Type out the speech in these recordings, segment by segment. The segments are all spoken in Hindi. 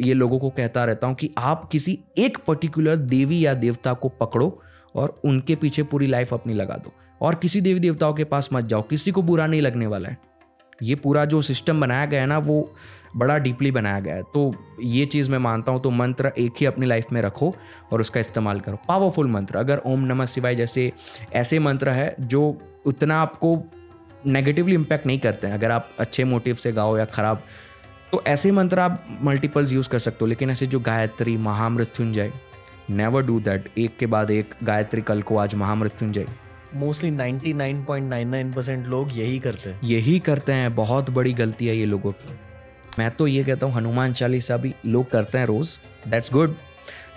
ये लोगों को कहता रहता हूँ कि आप किसी एक पर्टिकुलर देवी या देवता को पकड़ो और उनके पीछे पूरी लाइफ अपनी लगा दो। और किसी देवी देवताओं के पास मत जाओ, किसी को बुरा नहीं लगने वाला है। ये पूरा जो सिस्टम बनाया गया है ना, वो बड़ा डीपली बनाया गया है। तो ये चीज़ मैं मानता हूँ तो मंत्र एक ही अपनी लाइफ में रखो और उसका इस्तेमाल करो। पावरफुल मंत्र। अगर ओम नमः शिवाय जैसे ऐसे मंत्र है, जो उतना आपको नेगेटिवली इम्पैक्ट नहीं करते हैं। अगर आप अच्छे मोटिव से गाओ या ख़राब तो ऐसे मंत्र आप मल्टीपल्स यूज़ कर सकते हो लेकिन ऐसे जो Gayatri Mahamrityunjay never do that एक के बाद एक गायत्री कल को आज महामृत्युंजय। मोस्टली 99.99% लोग यही करते हैं। यही करते हैं बहुत बड़ी गलती है ये लोगों की। मैं तो ये कहता हूँ हनुमान चालीसा भी लोग करते हैं रोज़ दैट्स गुड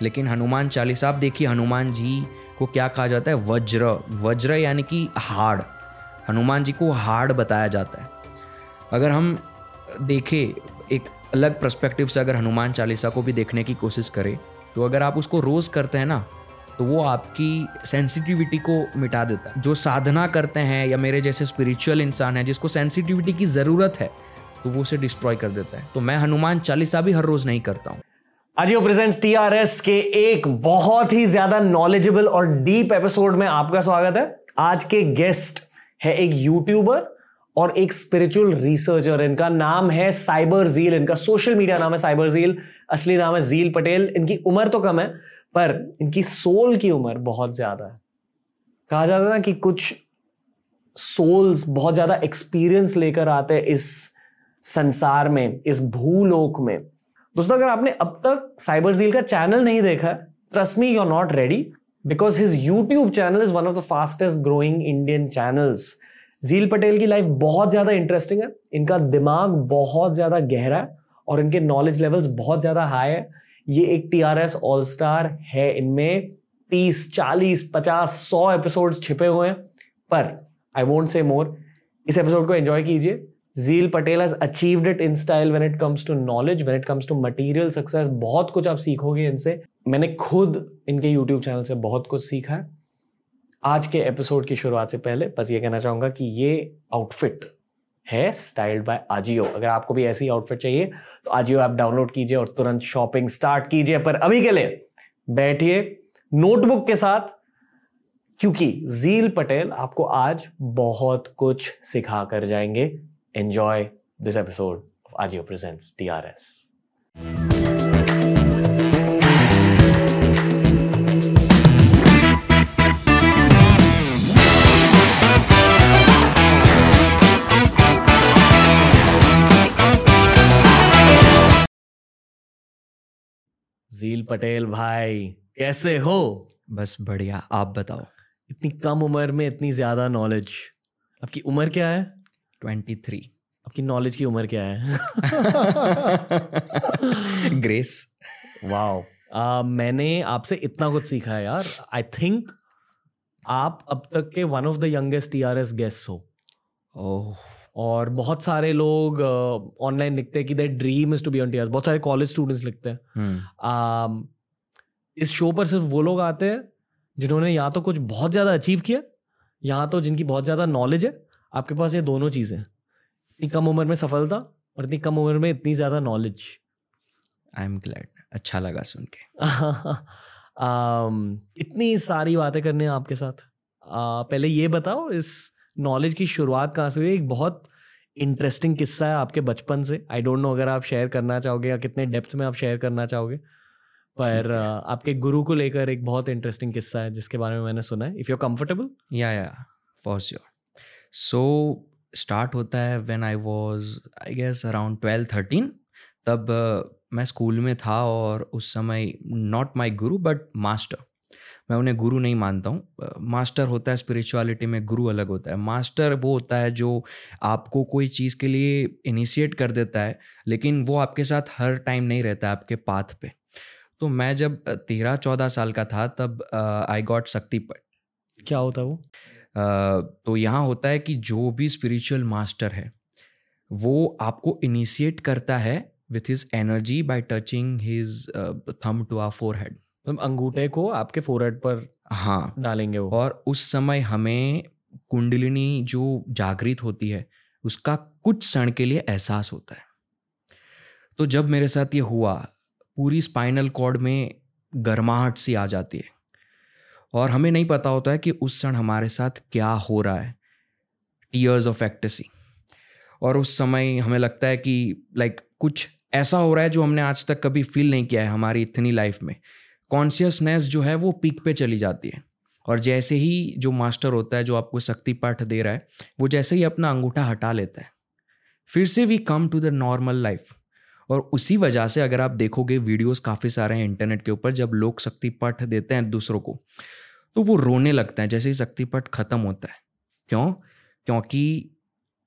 लेकिन हनुमान चालीसा आप देखिए हनुमान जी को क्या कहा जाता है? वज्र। वज्र यानी कि हार्ड हनुमान जी को हार्ड बताया जाता है। अगर हम देखें एक अलग पर्सपेक्टिव से अगर हनुमान चालीसा को भी देखने की कोशिश करें तो अगर आप उसको रोज़ करते हैं ना तो वो आपकी सेंसिटिविटी को मिटा देता है। जो साधना करते हैं या मेरे जैसे स्पिरिचुअल इंसान है, जिसको सेंसिटिविटी की ज़रूरत है तो वो उसे डिस्ट्रॉय कर देता है। तो मैं हनुमान चालीसा भी हर रोज़ नहीं करता हूँ। आजियो प्रेजेंट्स टीआरएस के एक बहुत ही ज़्यादा नॉलेजेबल और डीप एपिसोड में आपका स्वागत है। आज के गेस्ट है एक यूट्यूबर और एक स्पिरिचुअल रिसर्चर इनका नाम है साइबर जील इनका सोशल मीडिया नाम है साइबर जील असली नाम है जील पटेल इनकी उम्र तो कम है, पर इनकी सोल की उम्र बहुत ज़्यादा है। कहा जाता है ना कि कुछ सोल्स बहुत ज़्यादा एक्सपीरियंस लेकर आते हैं इस संसार में, इस भूलोक में। दोस्तों, अगर आपने अब तक साइबर जील का चैनल नहीं देखा trust me you are not ready because his YouTube channel is one of the fastest growing Indian channels Jeel Patel की लाइफ बहुत ज़्यादा इंटरेस्टिंग है। इनका दिमाग बहुत ज़्यादा गहरा है और इनके नॉलेज लेवल्स बहुत ज़्यादा हाई है। ये एक T R S all star है। इनमें तीस, चालीस, पचास, सौ एपिसोड छिपे हुए हैं। पर आई वोंट से मोर इस एपिसोड को एंजॉय कीजिए। Jeel Patel has achieved it in style when it comes to knowledge when it comes to material success बहुत कुछ आप सीखोगे इनसे। मैंने खुद इनके यूट्यूब चैनल से बहुत कुछ सीखा है। आज के एपिसोड की शुरुआत से पहले बस ये कहना चाहूँगा कि ये आउटफिट है स्टाइल्ड बाय आजियो अगर आपको भी ऐसी आउटफिट चाहिए तो आजियो ऐप डाउनलोड कीजिए और तुरंत शॉपिंग स्टार्ट कीजिए। पर अभी के लिए बैठिए नोटबुक के साथ, क्योंकि जील पटेल आपको आज बहुत कुछ सिखा कर जाएँगे enjoy this episode of AJIO presents TRS Jeel Patel भाई कैसे हो? बस बढ़िया आप बताओ। इतनी कम उम्र में इतनी ज़्यादा नॉलेज आपकी उम्र क्या है? Twenty three. आपकी नॉलेज की उम्र क्या है? ग्रेस वाओ uh, मैंने आपसे इतना कुछ सीखा है यार। आई थिंक आप अब तक के one of the youngest T R S guest हो। ओह। और बहुत सारे लोग ऑनलाइन uh, लिखते हैं कि their dream is to be on TR बहुत सारे कॉलेज स्टूडेंट्स लिखते हैं। uh, इस शो पर सिर्फ़ वो लोग आते हैं जिन्होंने या तो कुछ बहुत ज़्यादा अचीव किया या तो जिनकी बहुत ज़्यादा नॉलेज है। आपके पास ये दोनों चीज़ें इतनी कम उम्र में सफलता और इतनी कम उम्र में इतनी ज़्यादा नॉलेज आई एम ग्लैड अच्छा लगा सुन के। um, इतनी सारी बातें करने हैं आपके साथ। uh, पहले ये बताओ इस नॉलेज की शुरुआत कहाँ से हुई? एक बहुत इंटरेस्टिंग किस्सा है आपके बचपन से। आई डोंट नो अगर आप शेयर करना चाहोगे या कितने डेप्थ में आप शेयर करना चाहोगे। पर आपके गुरु को लेकर एक बहुत इंटरेस्टिंग किस्सा है जिसके बारे में मैंने सुना है। इफ़ यू कंफर्टेबल या या फॉर श्योर सो स्टार्ट होता है when I was I guess around twelve thirteen तब uh, मैं स्कूल में था और उस समय not my Guru but master मैं उन्हें गुरु नहीं मानता हूँ। मास्टर होता है स्पिरिचुअलिटी में गुरु अलग होता है। मास्टर वो होता है जो आपको कोई चीज़ के लिए इनिशिएट कर देता है लेकिन वो आपके साथ हर टाइम नहीं रहता है आपके पाथ पे। तो मैं जब तेरह चौदह साल का था तब आई गॉट शक्तिपट क्या होता है वो? uh, तो यहाँ होता है कि जो भी स्पिरिचुअल मास्टर है वो आपको इनिशिएट करता है with his energy by touching his thumb to our forehead मतलब अंगूठे को आपके फोरहेड पर हाँ। डालेंगे वो। और उस समय हमें कुंडलिनी जो जागृत होती है उसका कुछ क्षण के लिए एहसास होता है। तो जब मेरे साथ ये हुआ पूरी स्पाइनल कॉर्ड में गर्माहट सी आ जाती है। और हमें नहीं पता होता है कि उस क्षण हमारे साथ क्या हो रहा है। टीयर्स ऑफ़ एक्टेसी और उस समय हमें लगता है कि लाइक कुछ ऐसा हो रहा है जो हमने आज तक कभी फील नहीं किया है हमारी इतनी लाइफ में। कॉन्शियसनेस जो है वो पीक पे चली जाती है। और जैसे ही जो मास्टर होता है, जो आपको शक्ति पाठ दे रहा है, वो जैसे ही अपना अंगूठा हटा लेता है। फिर से we come to the normal life और उसी वजह से अगर आप देखोगे वीडियोस काफ़ी सारे हैं इंटरनेट के ऊपर, जब लोग शक्ति पाठ देते हैं दूसरों को तो वो रोने लगते हैं, जैसे ही शक्ति पाठ खत्म होता है। क्यों? क्योंकि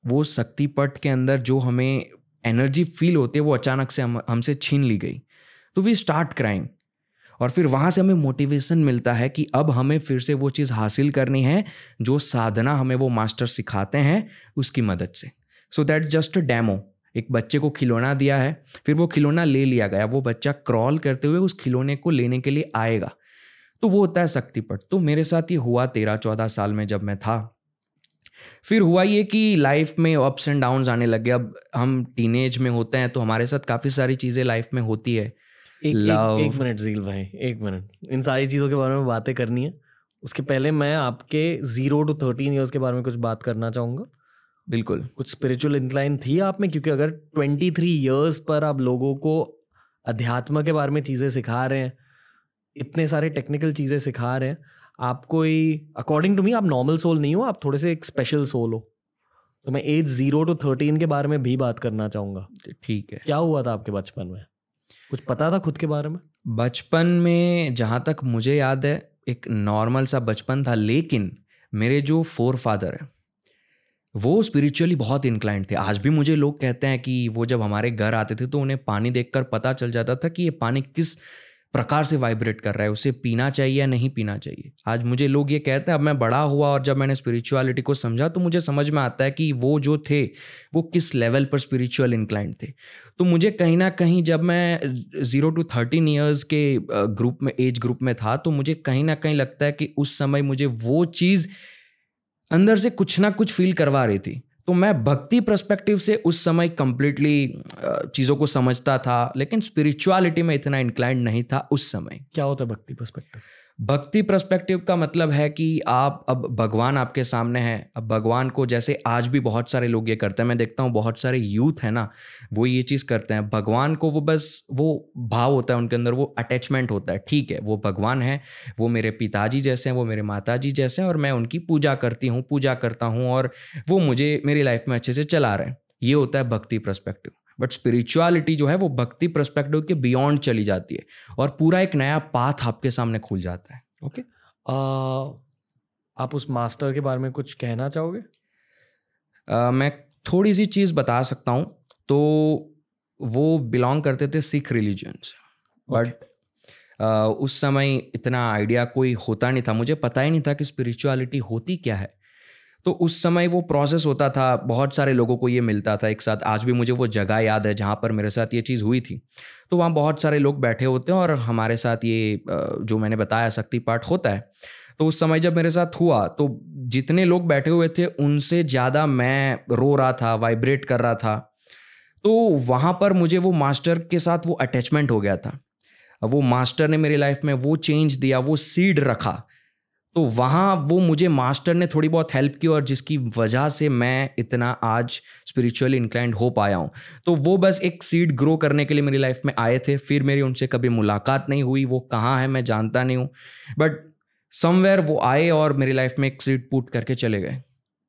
वो शक्ति पट के अंदर जो हमें एनर्जी फील होती है, वो अचानक से हम, हमसे छीन ली गई। तो वी स्टार्ट क्राइंग और फिर वहाँ से हमें मोटिवेशन मिलता है कि अब हमें फिर से वो चीज़ हासिल करनी है, जो साधना हमें वो मास्टर सिखाते हैं उसकी मदद से। सो दैट जस्ट डैमो एक बच्चे को खिलौना दिया है, फिर वो खिलौना ले लिया गया। वो बच्चा क्रॉल करते हुए उस खिलौने को लेने के लिए आएगा। तो वो होता है शक्तिपट। तो मेरे साथ ये हुआ तेरह चौदह साल में जब मैं था। फिर हुआ ये कि लाइफ में अप्स एंड डाउन्स आने लगे अब हम टीनेज में होते हैं तो हमारे साथ काफ़ी सारी चीज़ें लाइफ में होती है। एक, Love. एक, एक मिनट जील भाई एक मिनट इन सारी चीज़ों के बारे में बातें करनी है। उसके पहले मैं आपके ज़ीरो टू थर्टीन ईयर्स के बारे में कुछ बात करना चाहूँगा। बिल्कुल। कुछ स्पिरिचुअल इंक्लाइन थी आप में? क्योंकि अगर ट्वेंटी थ्री ईयर्स पर आप लोगों को अध्यात्म के बारे में चीज़ें सिखा रहे हैं इतने सारे टेक्निकल चीज़ें सिखा रहे हैं आप कोई अकॉर्डिंग टू मी आप नॉर्मल सोल नहीं हो आप थोड़े से एक स्पेशल सोल हो। तो मैं एज ज़ीरो टू थर्टीन के बारे में भी बात करना चाहूँगा। ठीक है। क्या हुआ था आपके बचपन में? कुछ पता था खुद के बारे में? बचपन में जहाँ तक मुझे याद है, एक नॉर्मल सा बचपन था, लेकिन मेरे जो फोर फादर है, वो स्पिरिचुअली बहुत इंक्लाइंट थे। आज भी मुझे लोग कहते हैं कि वो जब हमारे घर आते थे तो उन्हें पानी देखकर पता चल जाता था कि ये पानी किस प्रकार से वाइब्रेट कर रहा है, उसे पीना चाहिए या नहीं पीना चाहिए। आज मुझे लोग ये कहते हैं, अब मैं बड़ा हुआ और जब मैंने स्पिरिचुअलिटी को समझा तो मुझे समझ में आता है कि वो जो थे, वो किस लेवल पर स्पिरिचुअल इंक्लाइंट थे। तो मुझे कहीं ना कहीं जब मैं ज़ीरो टू थर्टीन ईयर्स के ग्रुप में एज ग्रुप में था तो मुझे कहीं ना कहीं लगता है कि उस समय मुझे वो चीज़ अंदर से कुछ ना कुछ फील करवा रही थी। तो मैं भक्ति प्रस्पेक्टिव से उस समय कंप्लीटली चीज़ों को समझता था, लेकिन स्पिरिचुअलिटी में इतना इंक्लाइंड नहीं था उस समय। क्या होता है भक्ति परस्पेक्टिव भक्ति प्रस्पेक्टिव का मतलब है कि आप, अब भगवान आपके सामने हैं। अब भगवान को जैसे आज भी बहुत सारे लोग ये करते हैं, मैं देखता हूँ बहुत सारे यूथ हैं ना, वो ये चीज़ करते हैं। भगवान को वो बस, वो भाव होता है उनके अंदर, वो अटैचमेंट होता है, ठीक है, वो भगवान है, वो मेरे पिताजी जैसे हैं, वो मेरे माता जैसे हैं और मैं उनकी पूजा करती हूँ, पूजा करता हूँ और वो मुझे, मेरी लाइफ में अच्छे से चला रहे हैं। ये होता है भक्ति परस्पेक्टिव बट स्पिरिचुअलिटी जो है वो भक्ति परस्पेक्टिव के बियॉन्ड चली जाती है और पूरा एक नया पाथ आपके सामने खुल जाता है। Okay okay. आप उस मास्टर के बारे में कुछ कहना चाहोगे? uh, मैं थोड़ी सी चीज़ बता सकता हूँ। तो वो बिलोंग करते थे सिख रिलीजन से बट uh, उस समय इतना आइडिया कोई होता नहीं था। मुझे पता ही नहीं था कि स्पिरिचुअलिटी होती क्या है। तो उस समय वो प्रोसेस होता था, बहुत सारे लोगों को ये मिलता था एक साथ। आज भी मुझे वो जगह याद है जहाँ पर मेरे साथ ये चीज़ हुई थी। तो वहाँ बहुत सारे लोग बैठे होते हैं और हमारे साथ ये जो मैंने बताया शक्ति पाठ होता है। तो उस समय जब मेरे साथ हुआ तो जितने लोग बैठे हुए थे, उनसे ज़्यादा मैं रो रहा था वाइब्रेट कर रहा था। तो वहाँ पर मुझे वो मास्टर के साथ वो अटैचमेंट हो गया था। वो मास्टर ने मेरी लाइफ में वो चेंज दिया, वो सीड रखा। तो वहाँ वो मुझे मास्टर ने थोड़ी बहुत हेल्प की और जिसकी वजह से मैं इतना आज स्पिरिचुअली इंक्लाइंड हो पाया हूँ। तो वो बस एक सीड ग्रो करने के लिए मेरी लाइफ में आए थे। फिर मेरी उनसे कभी मुलाकात नहीं हुई। वो कहाँ है मैं जानता नहीं हूँ। बट समवेयर वो आए और मेरी लाइफ में एक सीड पुट करके चले गए।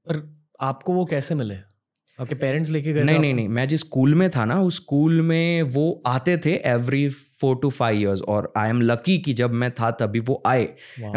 पर आपको वो कैसे मिले? आपके पेरेंट्स लेके गए नहीं नहीं नहीं मैं जिस स्कूल में था ना उस स्कूल में वो आते थे every four to five years और आई एम लकी कि जब मैं था तभी वो आए।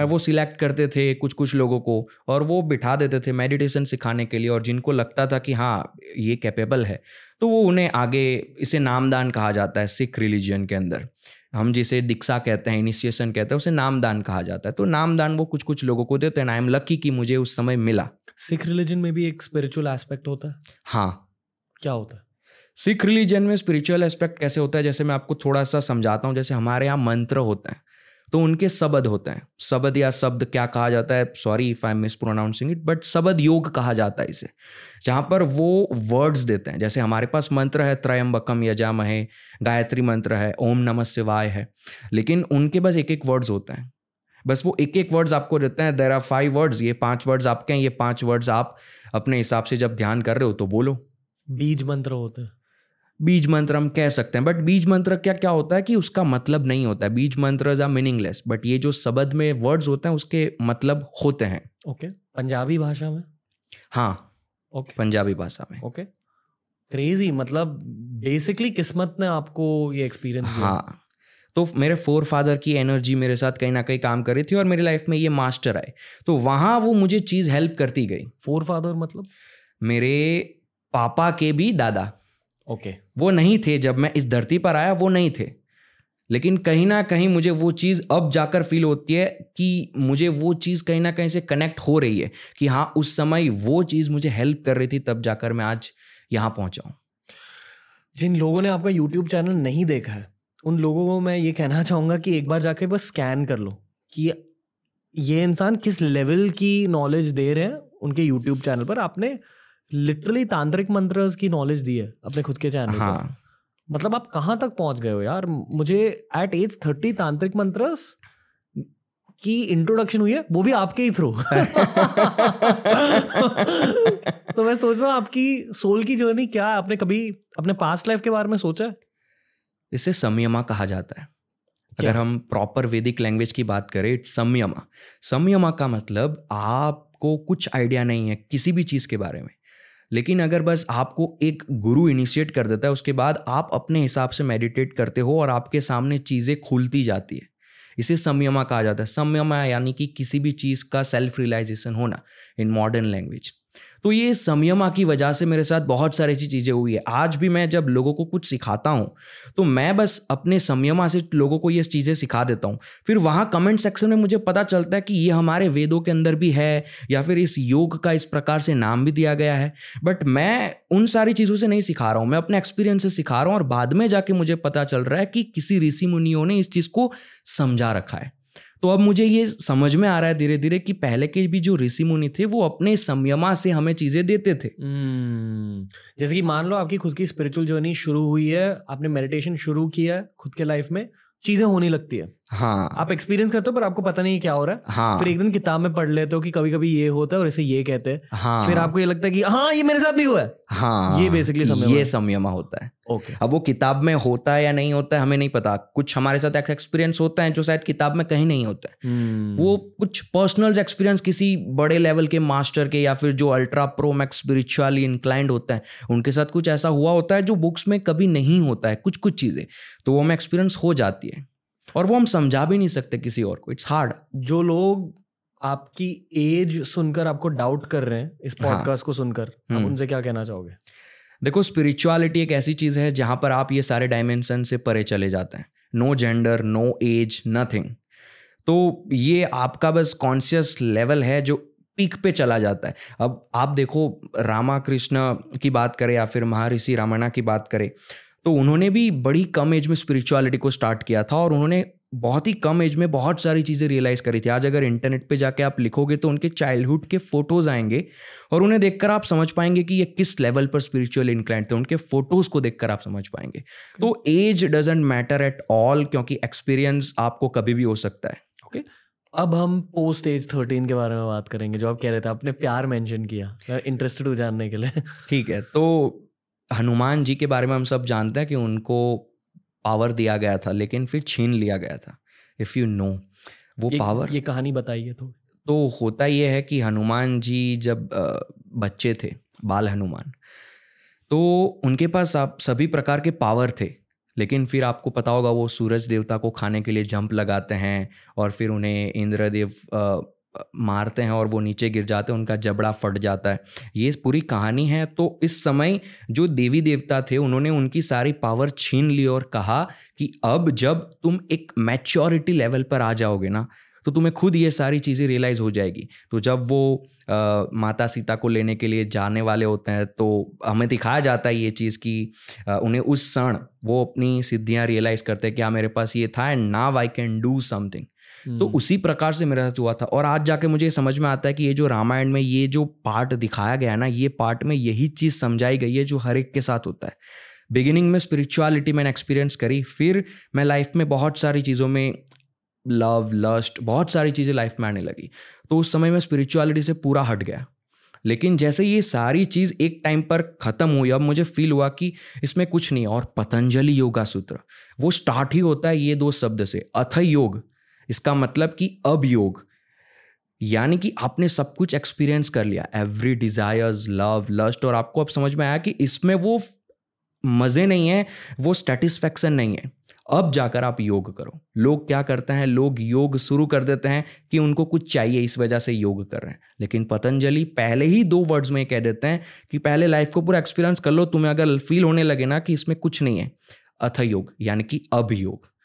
वो सिलेक्ट करते थे कुछ कुछ लोगों को और वो बिठा देते थे मेडिटेशन सिखाने के लिए और जिनको लगता था कि हाँ ये कैपेबल है। तो वो उन्हें आगे इसे नामदान कहा जाता है सिख रिलीजन के अंदर। हम जिसे दीक्षा कहते हैं इनिशिएशन कहते हैं उसे नामदान कहा जाता है। तो नामदान वो कुछ कुछ लोगों को देते हैं आई एम लकी कि मुझे उस समय मिला। सिख रिलीजन में भी एक स्पिरिचुअल एस्पेक्ट होता है? हाँ। क्या होता है? सिख रिलीजन में स्पिरिचुअल एस्पेक्ट कैसे होता है? जैसे मैं आपको थोड़ा सा समझाता हूँ जैसे हमारे यहाँ मंत्र होते हैं। तो उनके शब्द होते हैं। शब्द या शब्द क्या कहा जाता है? Sorry if I miss pronouncing it but शब्द योग कहा जाता है इसे। जहाँ पर वो वर्ड्स देते हैं, जैसे हमारे पास मंत्र है त्रयम्बकम यजामहे, गायत्री मंत्र है, ओम नमः शिवाय है, लेकिन उनके पास एक एक वर्ड्स होते हैं। बस वो एक एक वर्ड्स आपको देते हैं देर आर फाइव वर्ड्स ये पाँच वर्ड्स आपके हैं, ये पाँच वर्ड्स आप अपने हिसाब से जब ध्यान कर रहे हो तो बोलो। बीज मंत्र होते हैं। बीज मंत्र हम कह सकते हैं। बट बीज मंत्र क्या क्या होता है कि उसका मतलब नहीं होता है। बीज मंत्र आर मीनिंगलेस बट ये जो शब्द में वर्ड्स होते हैं उसके मतलब होते हैं। Okay okay. पंजाबी भाषा में? हाँ ओके पंजाबी भाषा में। ओके क्रेजी मतलब बेसिकली किस्मत ने आपको ये एक्सपीरियंस हाँ तो मेरे फोर फादर की एनर्जी मेरे साथ कहीं ना कहीं काम कर रही थी और मेरी लाइफ में ये मास्टर आए। तो वहाँ वो मुझे चीज़ हेल्प करती गई। फोर फादर मतलब? मेरे पापा के भी दादा। Okay okay. वो नहीं थे जब मैं इस धरती पर आया, वो नहीं थे। लेकिन कहीं ना कहीं मुझे वो चीज़ अब जाकर फील होती है कि मुझे वो चीज़ कहीं ना कहीं से कनेक्ट हो रही है कि हाँ उस समय वो चीज़ मुझे हेल्प कर रही थी, तब जाकर मैं आज यहाँ पहुँचा हूँ। जिन लोगों ने आपका यूट्यूब चैनल नहीं देखा है, उन लोगों को मैं ये कहना चाहूँगा कि एक बार जाके बस स्कैन कर लो कि ये इंसान किस लेवल की नॉलेज दे रहे हैं उनके यूट्यूब चैनल पर। आपने लिटरली तांत्रिक मंत्र की नॉलेज दी है अपने खुद के चैनल हाँ। पर। मतलब आप कहाँ तक पहुँच गए हो यार? मुझे एट एज थर्टी तांत्रिक मंत्र की इंट्रोडक्शन हुई है वो भी आपके ही थ्रू तो मैं सोच रहा हूँ आपकी सोल की जर्नी क्या है? आपने कभी अपने पास्ट लाइफ के बारे में सोचा है? इसे संयमा कहा जाता है। क्या? अगर हम प्रॉपर वैदिक लैंग्वेज की बात करें इट्स संयमा। संयमा का मतलब आपको कुछ आइडिया नहीं है किसी भी चीज़ के बारे में। लेकिन अगर बस आपको एक गुरु इनिशिएट कर देता है, उसके बाद आप अपने हिसाब से मेडिटेट करते हो और आपके सामने चीज़ें खुलती जाती है। इसे संयमा कहा जाता है। संयमा यानी कि किसी भी चीज़ का सेल्फ रियलाइजेशन होना इन मॉडर्न लैंग्वेज तो ये संयमा की वजह से मेरे साथ बहुत सारी ऐसी चीज़ें हुई है। आज भी मैं जब लोगों को कुछ सिखाता हूँ तो मैं बस अपने संयमा से लोगों को ये चीज़ें सिखा देता हूँ। फिर वहाँ कमेंट सेक्शन में मुझे पता चलता है कि ये हमारे वेदों के अंदर भी है, या फिर इस योग का इस प्रकार से नाम भी दिया गया है। बट मैं उन सारी चीज़ों से नहीं सिखा रहा हूँ, मैं अपने एक्सपीरियंस से सिखा रहा हूँ और बाद में जाके मुझे पता चल रहा है कि किसी ऋषि मुनियों ने इस चीज़ को समझा रखा है। तो अब मुझे ये समझ में आ रहा है धीरे धीरे कि पहले के भी जो ऋषि मुनि थे वो अपने संयमा से हमें चीज़ें देते थे। हम्म, जैसे कि मान लो आपकी खुद की स्पिरिचुअल जर्नी शुरू हुई है आपने मेडिटेशन शुरू किया है खुद के लाइफ में चीज़ें होने लगती है। हाँ। आप एक्सपीरियंस करते हो पर आपको पता नहीं क्या हो रहा है। हाँ। फिर एक दिन किताब में पढ़ लेते हो कि कभी कभी ये होता है और इसे ये कहते हैं। हाँ। फिर आपको ये लगता है कि हाँ ये मेरे साथ भी हुआ है। हाँ। ये basically संयमा ये। संयमा होता है। ओके अब वो किताब में होता है या नहीं होता है हमें नहीं पता। कुछ हमारे साथ ऐसा एक्सपीरियंस होता है जो शायद किताब में कहीं नहीं होता। है हम्म। वो कुछ पर्सनल एक्सपीरियंस किसी बड़े लेवल के मास्टर के या फिर जो ultra pro max spiritually inclined होता है उनके साथ कुछ ऐसा हुआ होता है जो बुक्स में कभी नहीं होता है। कुछ कुछ चीज़ें। तो वो हमें एक्सपीरियंस हो जाती है। और वो हम समझा भी नहीं सकते किसी और को। इट्स हार्ड जो लोग आपकी एज सुनकर आपको डाउट कर रहे हैं इस पॉडकास्ट हाँ। को सुनकर आप हम्म। उनसे क्या कहना चाहोगे? देखो स्पिरिचुअलिटी एक ऐसी चीज़ है जहाँ पर आप ये सारे डायमेंशन से परे चले जाते हैं। No gender no age nothing तो ये आपका बस कॉन्शियस लेवल है जो पीक पे चला जाता है। अब आप देखो रामा कृष्ण की बात करें या फिर महर्षि रामायणा की बात करें तो उन्होंने भी बड़ी कम एज में स्पिरिचुअलिटी को स्टार्ट किया था और उन्होंने बहुत ही कम एज में बहुत सारी चीज़ें रियलाइज़ करी थी। आज अगर इंटरनेट पे जाके आप लिखोगे तो उनके चाइल्डहुड के फ़ोटोज़ आएँगे और उन्हें देखकर आप समझ पाएँगे कि ये किस लेवल पर स्पिरिचुअल इंक्लाइंट थे। उनके फ़ोटोज़ को देखकर आप समझ पाएँगे। तो age doesn't matter at all क्योंकि एक्सपीरियंस आपको कभी भी हो सकता है। Okay okay? अब हम पोस्ट एज थर्टीन के बारे में बात करेंगे जो आप कह रहे थे आपने प्यार मेंशन किया इंटरेस्टेड हूँ जानने के लिए। ठीक है तो हनुमान जी के बारे में हम सब जानते हैं कि उनको पावर दिया गया था लेकिन फिर छीन लिया गया था। इफ़ यू नो वो ये, पावर ये कहानी बताइए तो। तो होता ये है कि हनुमान जी जब बच्चे थे बाल हनुमान तो उनके पास आप सभी प्रकार के पावर थे लेकिन फिर आपको पता होगा वो सूरज देवता को खाने के लिए जंप लगाते हैं और फिर उन्हें इंद्रदेव मारते हैं और वो नीचे गिर जाते हैं उनका जबड़ा फट जाता है। ये पूरी कहानी है तो इस समय जो देवी देवता थे उन्होंने उनकी सारी पावर छीन ली और कहा कि अब जब तुम एक मैच्योरिटी लेवल पर आ जाओगे ना तो तुम्हें खुद ये सारी चीज़ें रियलाइज़ हो जाएगी। तो जब वो आ, माता सीता को लेने के लिए जाने वाले होते हैं तो हमें दिखाया जाता है ये चीज़ कि आ, उन्हें उस क्षण वो अपनी सिद्धियाँ रियलाइज़ करते हैं कि हाँ मेरे पास ये था and now I can do something तो हम्म। उसी प्रकार से मेरे साथ हुआ था। और आज जाके मुझे समझ में आता है कि ये जो रामायण में ये जो पार्ट दिखाया गया है ना ये पार्ट में यही चीज़ समझाई गई है जो हर एक के साथ होता है। बिगिनिंग में स्पिरिचुअलिटी मैंने एक्सपीरियंस करी फिर मैं लाइफ में बहुत सारी चीज़ों में लव लस्ट बहुत सारी चीज़ें लाइफ में आने लगी। तो उस समय मैं स्पिरिचुअलिटी से पूरा हट गया। लेकिन जैसे ये सारी चीज़ एक टाइम पर ख़त्म हुई अब मुझे फील हुआ कि इसमें कुछ नहीं और पतंजलि योगा सूत्र वो स्टार्ट ही होता है ये दो शब्द से। अथ योग इसका मतलब कि अब योग, यानी कि आपने सब कुछ एक्सपीरियंस कर लिया। एवरी डिजायर्स लव लस्ट और आपको अब समझ में आया कि इसमें वो मज़े नहीं है, वो सेटिस्फैक्शन नहीं है। अब जाकर आप योग करो। लोग क्या करते हैं? लोग योग शुरू कर देते हैं कि उनको कुछ चाहिए, इस वजह से योग कर रहे हैं। लेकिन पतंजलि पहले ही दो वर्ड्स में कह देते हैं कि पहले लाइफ को पूरा एक्सपीरियंस कर लो, तुम्हें अगर फील होने लगे ना कि इसमें कुछ नहीं है। अथ योग, यानी कि अब योग।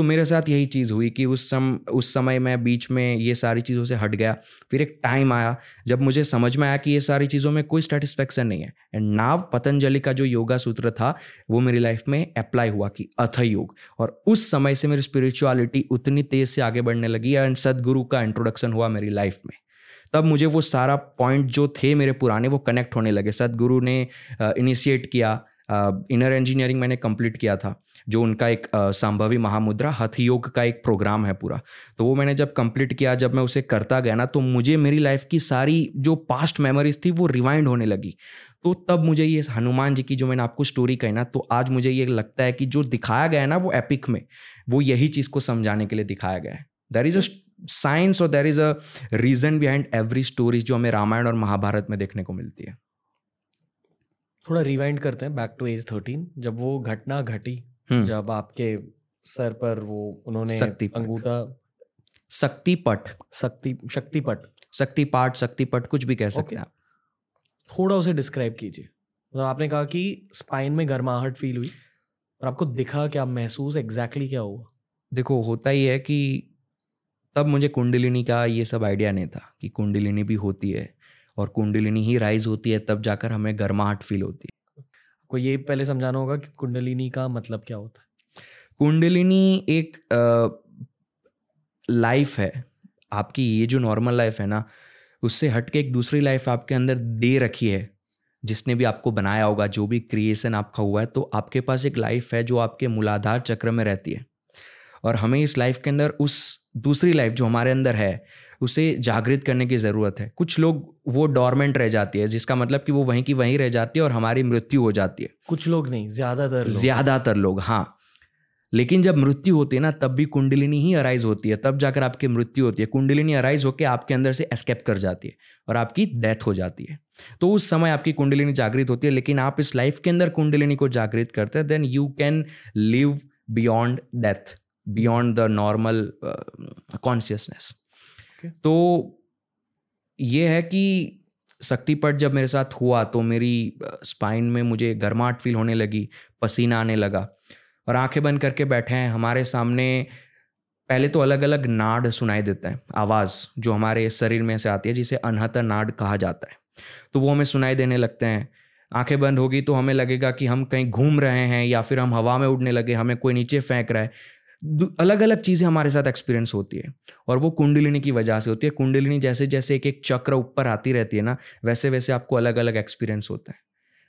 तो मेरे साथ यही चीज़ हुई कि उस सम, उस समय मैं बीच में ये सारी चीज़ों से हट गया। फिर एक टाइम आया, जब मुझे समझ में आया कि ये सारी चीज़ों में कोई सेटिस्फेक्शन नहीं है। एंड नाव पतंजलि का जो योगा सूत्र था, वो मेरी लाइफ में अप्लाई हुआ कि अथ योग। और उस समय से मेरी स्पिरिचुअलिटी उतनी तेज़ से आगे बढ़ने लगी एंड सदगुरु का इंट्रोडक्शन हुआ मेरी लाइफ में। तब मुझे वो सारा पॉइंट जो थे मेरे पुराने, वो कनेक्ट होने लगे। सदगुरु ने इनिशिएट किया इनर इंजीनियरिंग मैंने कंप्लीट किया था, जो उनका एक संभवी महामुद्रा हथ योग का एक प्रोग्राम है पूरा। तो वो मैंने जब कंप्लीट किया, जब मैं उसे करता गया ना तो मुझे मेरी लाइफ की सारी जो पास्ट मेमोरीज थी वो रिवाइंड होने लगी। तो तब मुझे ये हनुमान जी की जो मैंने आपको स्टोरी कही ना तो आज मुझे ये लगता है कि जो दिखाया गया है ना, वो एपिक में, वो यही चीज़ को समझाने के लिए दिखाया गया है। देर इज़ अ साइंस और there is a reason behind every stories जो हमें रामायण और महाभारत में देखने को मिलती है। थोड़ा रिवाइंड करते हैं बैक टू एज थर्टीन जब वो घटना घटी हम्म। जब आपके सर पर वो उन्होंने अंगूठा शक्तिपट शक्ति शक्तिपट शक्तिपाठ शक्तिपट कुछ भी कह सकते हैं आप। थोड़ा उसे डिस्क्राइब कीजिए। मतलब आपने कहा कि स्पाइन में गर्माहट फील हुई और आपको दिखा क्या महसूस एग्जैक्टली क्या हुआ? देखो होता ही है कि तब मुझे कुंडलिनी का ये सब आइडिया नहीं था कि कुंडलिनी भी होती है। और कुंडलिनी ही राइज होती है तब जाकर हमें गर्माहट फील होती है। को ये पहले समझाना होगा कि कुंडलिनी का मतलब क्या होता है? कुंडलिनी एक लाइफ है आपकी ये जो नॉर्मल लाइफ है ना उससे हट के एक दूसरी लाइफ आपके अंदर दे रखी है जिसने भी आपको बनाया होगा जो भी क्रिएशन आपका हुआ है तो आपके पास एक लाइफ है जो आपके मूलाधार चक्र में रहती है। और हमें इस लाइफ के अंदर उस दूसरी लाइफ जो हमारे अंदर है उसे जागृत करने की ज़रूरत है। कुछ लोग वो डॉर्मेंट रह जाती है जिसका मतलब कि वो वहीं की वहीं रह जाती है और हमारी मृत्यु हो जाती है। कुछ लोग नहीं ज़्यादातर ज़्यादातर लोग हाँ। लेकिन जब मृत्यु होती है ना तब भी कुंडलिनी ही अराइज होती है। तब जाकर आपकी मृत्यु होती है। कुंडलिनी अराइज होकर आपके अंदर से एस्केप कर जाती है और आपकी डेथ हो जाती है। तो उस समय आपकी कुंडलिनी जागृत होती है लेकिन आप इस लाइफ के अंदर कुंडलिनी को जागृत करते हैं then you can live beyond death beyond the normal consciousness तो ये है कि शक्तिपट जब मेरे साथ हुआ तो मेरी स्पाइन में मुझे गर्माहट फील होने लगी, पसीना आने लगा और आँखें बंद करके बैठे हैं। हमारे सामने पहले तो अलग अलग नाड सुनाई देते हैं, आवाज़ जो हमारे शरीर में से आती है, जिसे अनहतर नाड कहा जाता है। तो वो हमें सुनाई देने लगते हैं। आँखें बंद होगी तो हमें लगेगा कि हम कहीं घूम रहे हैं या फिर हम हवा में उड़ने लगे, हमें कोई नीचे फेंक रहा है। अलग अलग चीज़ें हमारे साथ एक्सपीरियंस होती है। और वो कुंडलिनी की वजह से होती है। कुंडलिनी जैसे जैसे एक एक चक्र ऊपर आती रहती है ना वैसे वैसे आपको अलग अलग एक्सपीरियंस होता है।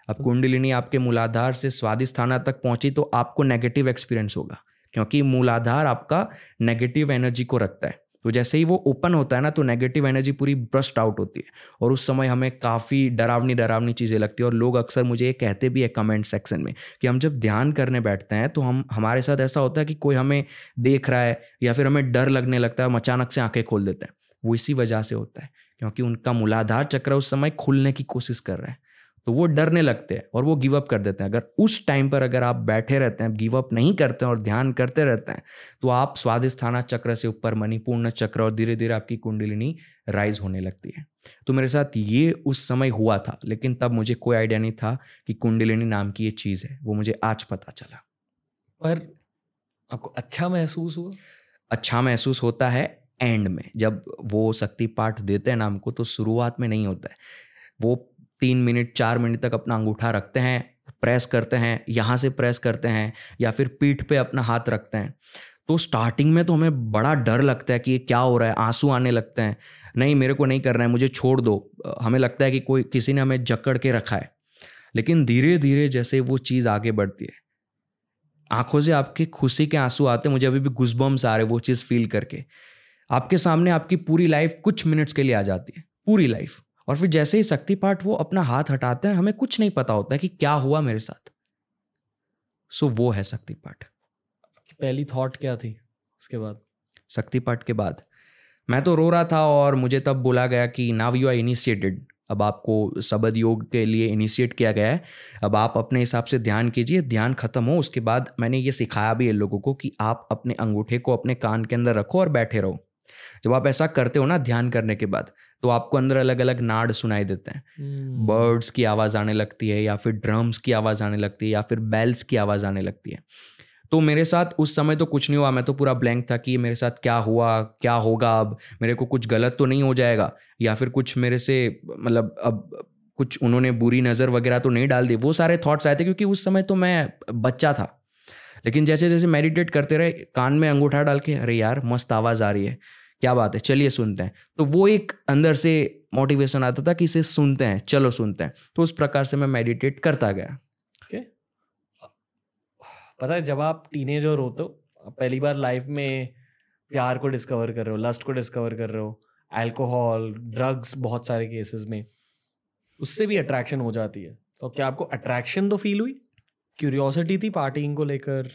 अब कुंडलिनी आपके मूलाधार से स्वादिष्ठाना तक पहुँची तो आपको नेगेटिव एक्सपीरियंस होगा। क्योंकि मूलाधार आपका नेगेटिव एनर्जी को रखता है। तो जैसे ही वो ओपन होता है ना तो नेगेटिव एनर्जी पूरी ब्रस्ट आउट होती है। और उस समय हमें काफ़ी डरावनी डरावनी चीज़ें लगती है और लोग अक्सर मुझे ये कहते भी है कमेंट सेक्शन में कि हम जब ध्यान करने बैठते हैं तो हम, हमारे साथ ऐसा होता है कि कोई हमें देख रहा है या फिर हमें डर लगने लगता है, हम अचानक से आँखें खोल देते हैं। वो इसी वजह से होता है, क्योंकि उनका मूलाधार चक्र उस समय खुलने की कोशिश कर रहा है। तो वो डरने लगते हैं और वो गिव अप कर देते हैं। अगर उस टाइम पर अगर आप बैठे रहते हैं गिव अप नहीं करते हैं और ध्यान करते रहते हैं तो आप स्वादिष्ठाना चक्र से ऊपर मणिपूर्ण चक्र और धीरे धीरे आपकी कुंडलिनी राइज होने लगती है। तो मेरे साथ ये उस समय हुआ था लेकिन तब मुझे कोई आइडिया नहीं था कि कुंडलिनी नाम की ये चीज़ है। वो मुझे आज पता चला। पर आपको अच्छा महसूस हुआ? अच्छा महसूस होता है एंड में। जब वो शक्ति पाठ देते हैं नाम को तो शुरुआत में नहीं होता है। वो तीन मिनट, चार मिनट तक अपना अंगूठा रखते हैं, प्रेस करते हैं, यहाँ से प्रेस करते हैं या फिर पीठ पे अपना हाथ रखते हैं। तो स्टार्टिंग में तो हमें बड़ा डर लगता है कि ये क्या हो रहा है, आँसू आने लगते हैं। नहीं, मेरे को नहीं करना है, मुझे छोड़ दो। हमें लगता है कि कोई, किसी ने हमें जकड़ के रखा है। लेकिन धीरे धीरे जैसे वो चीज़ आगे बढ़ती है। आँखों से आपके खुशी के आँसू आते हैं, मुझे अभी भी गुजबम्स आ रहे वो चीज़ फील करके। आपके सामने आपकी पूरी लाइफ कुछ मिनट्स के लिए आ जाती है, पूरी लाइफ और फिर जैसे ही शक्ति पाठ वो अपना हाथ हटाते हैं हमें कुछ नहीं पता होता है कि क्या हुआ मेरे साथ। सो वो है शक्ति पाठ। पहली थॉट क्या थी उसके बाद? शक्ति पाठ के बाद। मैं तो रो रहा था और मुझे तब बोला गया कि नाव यू आर इनिशिएटेड अब आपको सबद योग के लिए इनिशिएट किया गया है। अब आप अपने हिसाब से ध्यान कीजिए ध्यान खत्म हो उसके बाद मैंने ये सिखाया भी इन लोगों को कि आप अपने अंगूठे को अपने कान के अंदर रखो और बैठे रहो। जब आप ऐसा करते हो ना ध्यान करने के बाद तो आपको अंदर अलग अलग नाड सुनाई देते हैं। Birds hmm. की आवाज़ आने लगती है या फिर ड्रम्स की आवाज़ आने लगती है या फिर बेल्स की आवाज़ आने लगती है। तो मेरे साथ उस समय तो कुछ नहीं हुआ मैं तो पूरा ब्लैंक था कि मेरे साथ क्या हुआ क्या होगा अब मेरे को कुछ गलत तो नहीं हो जाएगा या फिर कुछ मेरे से मतलब अब कुछ उन्होंने बुरी नज़र वगैरह तो नहीं डाल दी वो सारे थॉट्स आए थे क्योंकि उस समय तो मैं बच्चा था। लेकिन जैसे जैसे मेडिटेट करते रहे कान में अंगूठा डाल के अरे यार मस्त आवाज़ आ रही है। क्या बात है? चलिए सुनते हैं। तो वो एक अंदर से मोटिवेशन आता था कि इसे सुनते हैं चलो सुनते हैं। तो उस प्रकार से मैं मेडिटेट करता गया। okay. पता है जब आप टीनेजर हो तो पहली बार लाइफ में प्यार को डिस्कवर कर रहे हो लस्ट को डिस्कवर कर रहे हो अल्कोहल ड्रग्स बहुत सारे केसेस में उससे भी अट्रैक्शन हो जाती है। तो क्या आपको अट्रैक्शन तो फील हुई? क्यूरियोसिटी थी पार्टिंग को लेकर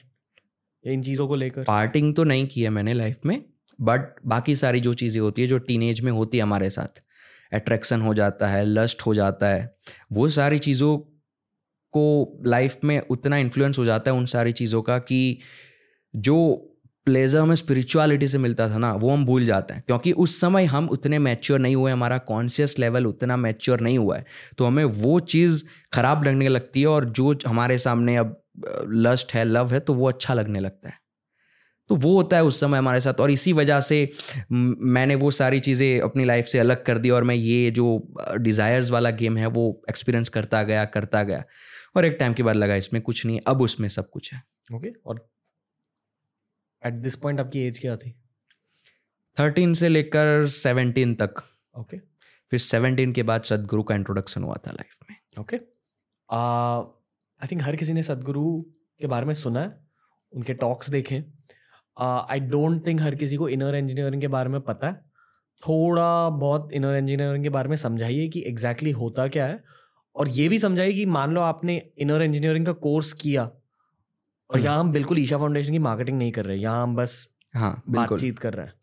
इन चीज़ों को लेकर? पार्टिंग तो नहीं की है मैंने लाइफ में। बट बाकी सारी जो चीज़ें होती है, जो टीनेज में होती है हमारे साथ अट्रैक्शन हो जाता है लस्ट हो जाता है, वो सारी चीज़ों को लाइफ में उतना इन्फ्लुएंस हो जाता है उन सारी चीज़ों का कि जो प्लेजर हमें स्पिरिचुअलिटी से मिलता था ना, वो हम भूल जाते हैं। क्योंकि उस समय हम उतने मैच्योर नहीं हुए, हमारा कॉन्शियस लेवल उतना मैच्योर नहीं हुआ है। तो हमें वो चीज़ ख़राब लगने लगती है और जो हमारे सामने अब लस्ट है लव है तो वो अच्छा लगने लगता है। तो वो होता है उस समय हमारे साथ। और इसी वजह से मैंने वो सारी चीज़ें अपनी लाइफ से अलग कर दी और मैं ये जो डिज़ायर्स वाला गेम है वो एक्सपीरियंस करता गया करता गया। और एक टाइम के बाद लगा इसमें कुछ नहीं अब उसमें सब कुछ है। ओके okay, और एट दिस पॉइंट आपकी एज क्या थी? थर्टीन से लेकर सेवनटीन तक। Okay okay. फिर सेवनटीन के बाद सदगुरु का इंट्रोडक्शन हुआ था लाइफ में। ओके आई थिंक हर किसी ने सदगुरु के बारे में सुना है उनके टॉक्स देखे आई डोंट थिंक हर किसी को इनर इंजीनियरिंग के बारे में पता है। थोड़ा बहुत इनर इंजीनियरिंग के बारे में समझाइए कि एग्जैक्टली exactly होता क्या है। और ये भी समझाइए कि मान लो आपने इनर इंजीनियरिंग का कोर्स किया और यहाँ हम बिल्कुल ईशा फाउंडेशन की मार्केटिंग नहीं कर रहे यहाँ हम बस हाँ बातचीत कर रहे हैं।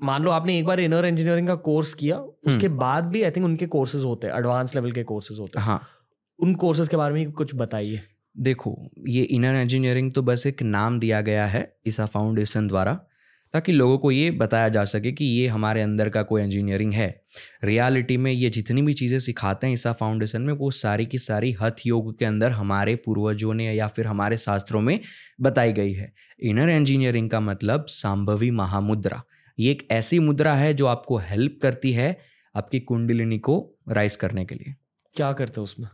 मान लो आपने एक बार इनर इंजीनियरिंग का कोर्स किया उसके बाद भी आई थिंक उनके कोर्सेज होते हैं एडवांस लेवल के कोर्सेज होते हैं। हाँ। उन कोर्सेज के बारे में कुछ बताइए। देखो, ये इनर इंजीनियरिंग तो बस एक नाम दिया गया है ईसा फाउंडेशन द्वारा, ताकि लोगों को ये बताया जा सके कि ये हमारे अंदर का कोई इंजीनियरिंग है। रियलिटी में ये जितनी भी चीज़ें सिखाते हैं ईसा फाउंडेशन में, वो सारी की सारी हथ योग के अंदर हमारे पूर्वजों ने या फिर हमारे शास्त्रों में बताई गई है। इनर इंजीनियरिंग का मतलब सांभवी महामुद्रा। ये एक ऐसी मुद्रा है जो आपको हेल्प करती है आपकी कुंडलिनी को राइज करने के लिए। क्या करते हो उसमें?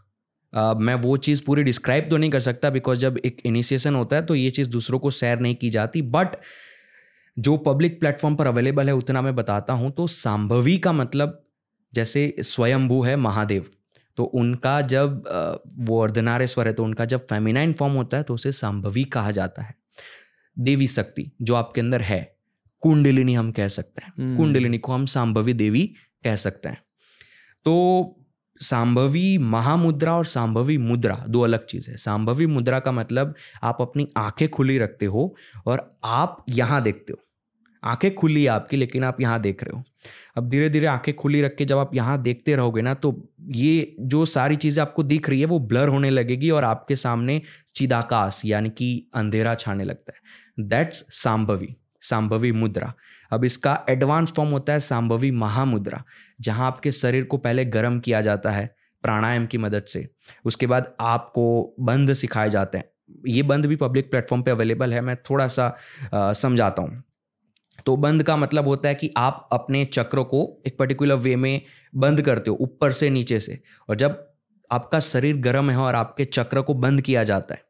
Uh, मैं वो चीज़ पूरी डिस्क्राइब तो नहीं कर सकता बिकॉज़ जब एक इनिशिएशन होता है तो ये चीज़ दूसरों को शेयर नहीं की जाती। बट जो पब्लिक प्लेटफॉर्म पर अवेलेबल है उतना मैं बताता हूँ। तो सांभवी का मतलब जैसे स्वयंभू है महादेव। तो उनका जब वो अर्धनारेश्वर है तो उनका जब फेमिनाइन फॉर्म होता है तो उसे सांभवी कहा जाता है। देवी शक्ति जो आपके अंदर है कुंडलिनी हम कह सकते हैं। हम्म। कुंडलिनी को हम सांभवी देवी कह सकते हैं। तो सांभवी महामुद्रा और सांभवी मुद्रा, दो अलग चीज़ है। सांभवी मुद्रा का मतलब आप अपनी आँखें खुली रखते हो और आप यहाँ देखते हो। आँखें खुली है आपकी, लेकिन आप यहाँ देख रहे हो। अब धीरे धीरे आँखें खुली रख के जब आप यहाँ देखते रहोगे ना तो ये जो सारी चीज़ें आपको दिख रही है, वो ब्लर होने लगेगी और आपके सामने चिदाकाश, यानी कि अंधेरा छाने लगता है। दैट्स सांभवी सांभवी मुद्रा। अब इसका एडवांस फॉर्म होता है सांभवी महामुद्रा, जहाँ आपके शरीर को पहले गर्म किया जाता है प्राणायाम की मदद से। उसके बाद आपको बंद सिखाए जाते हैं। ये बंद भी पब्लिक प्लेटफॉर्म पे अवेलेबल है, मैं थोड़ा सा समझाता हूँ। तो बंद का मतलब होता है कि आप अपने चक्र को एक पर्टिकुलर वे में बंद करते हो, ऊपर से नीचे से। और जब आपका शरीर गर्म है और आपके चक्र को बंद किया जाता है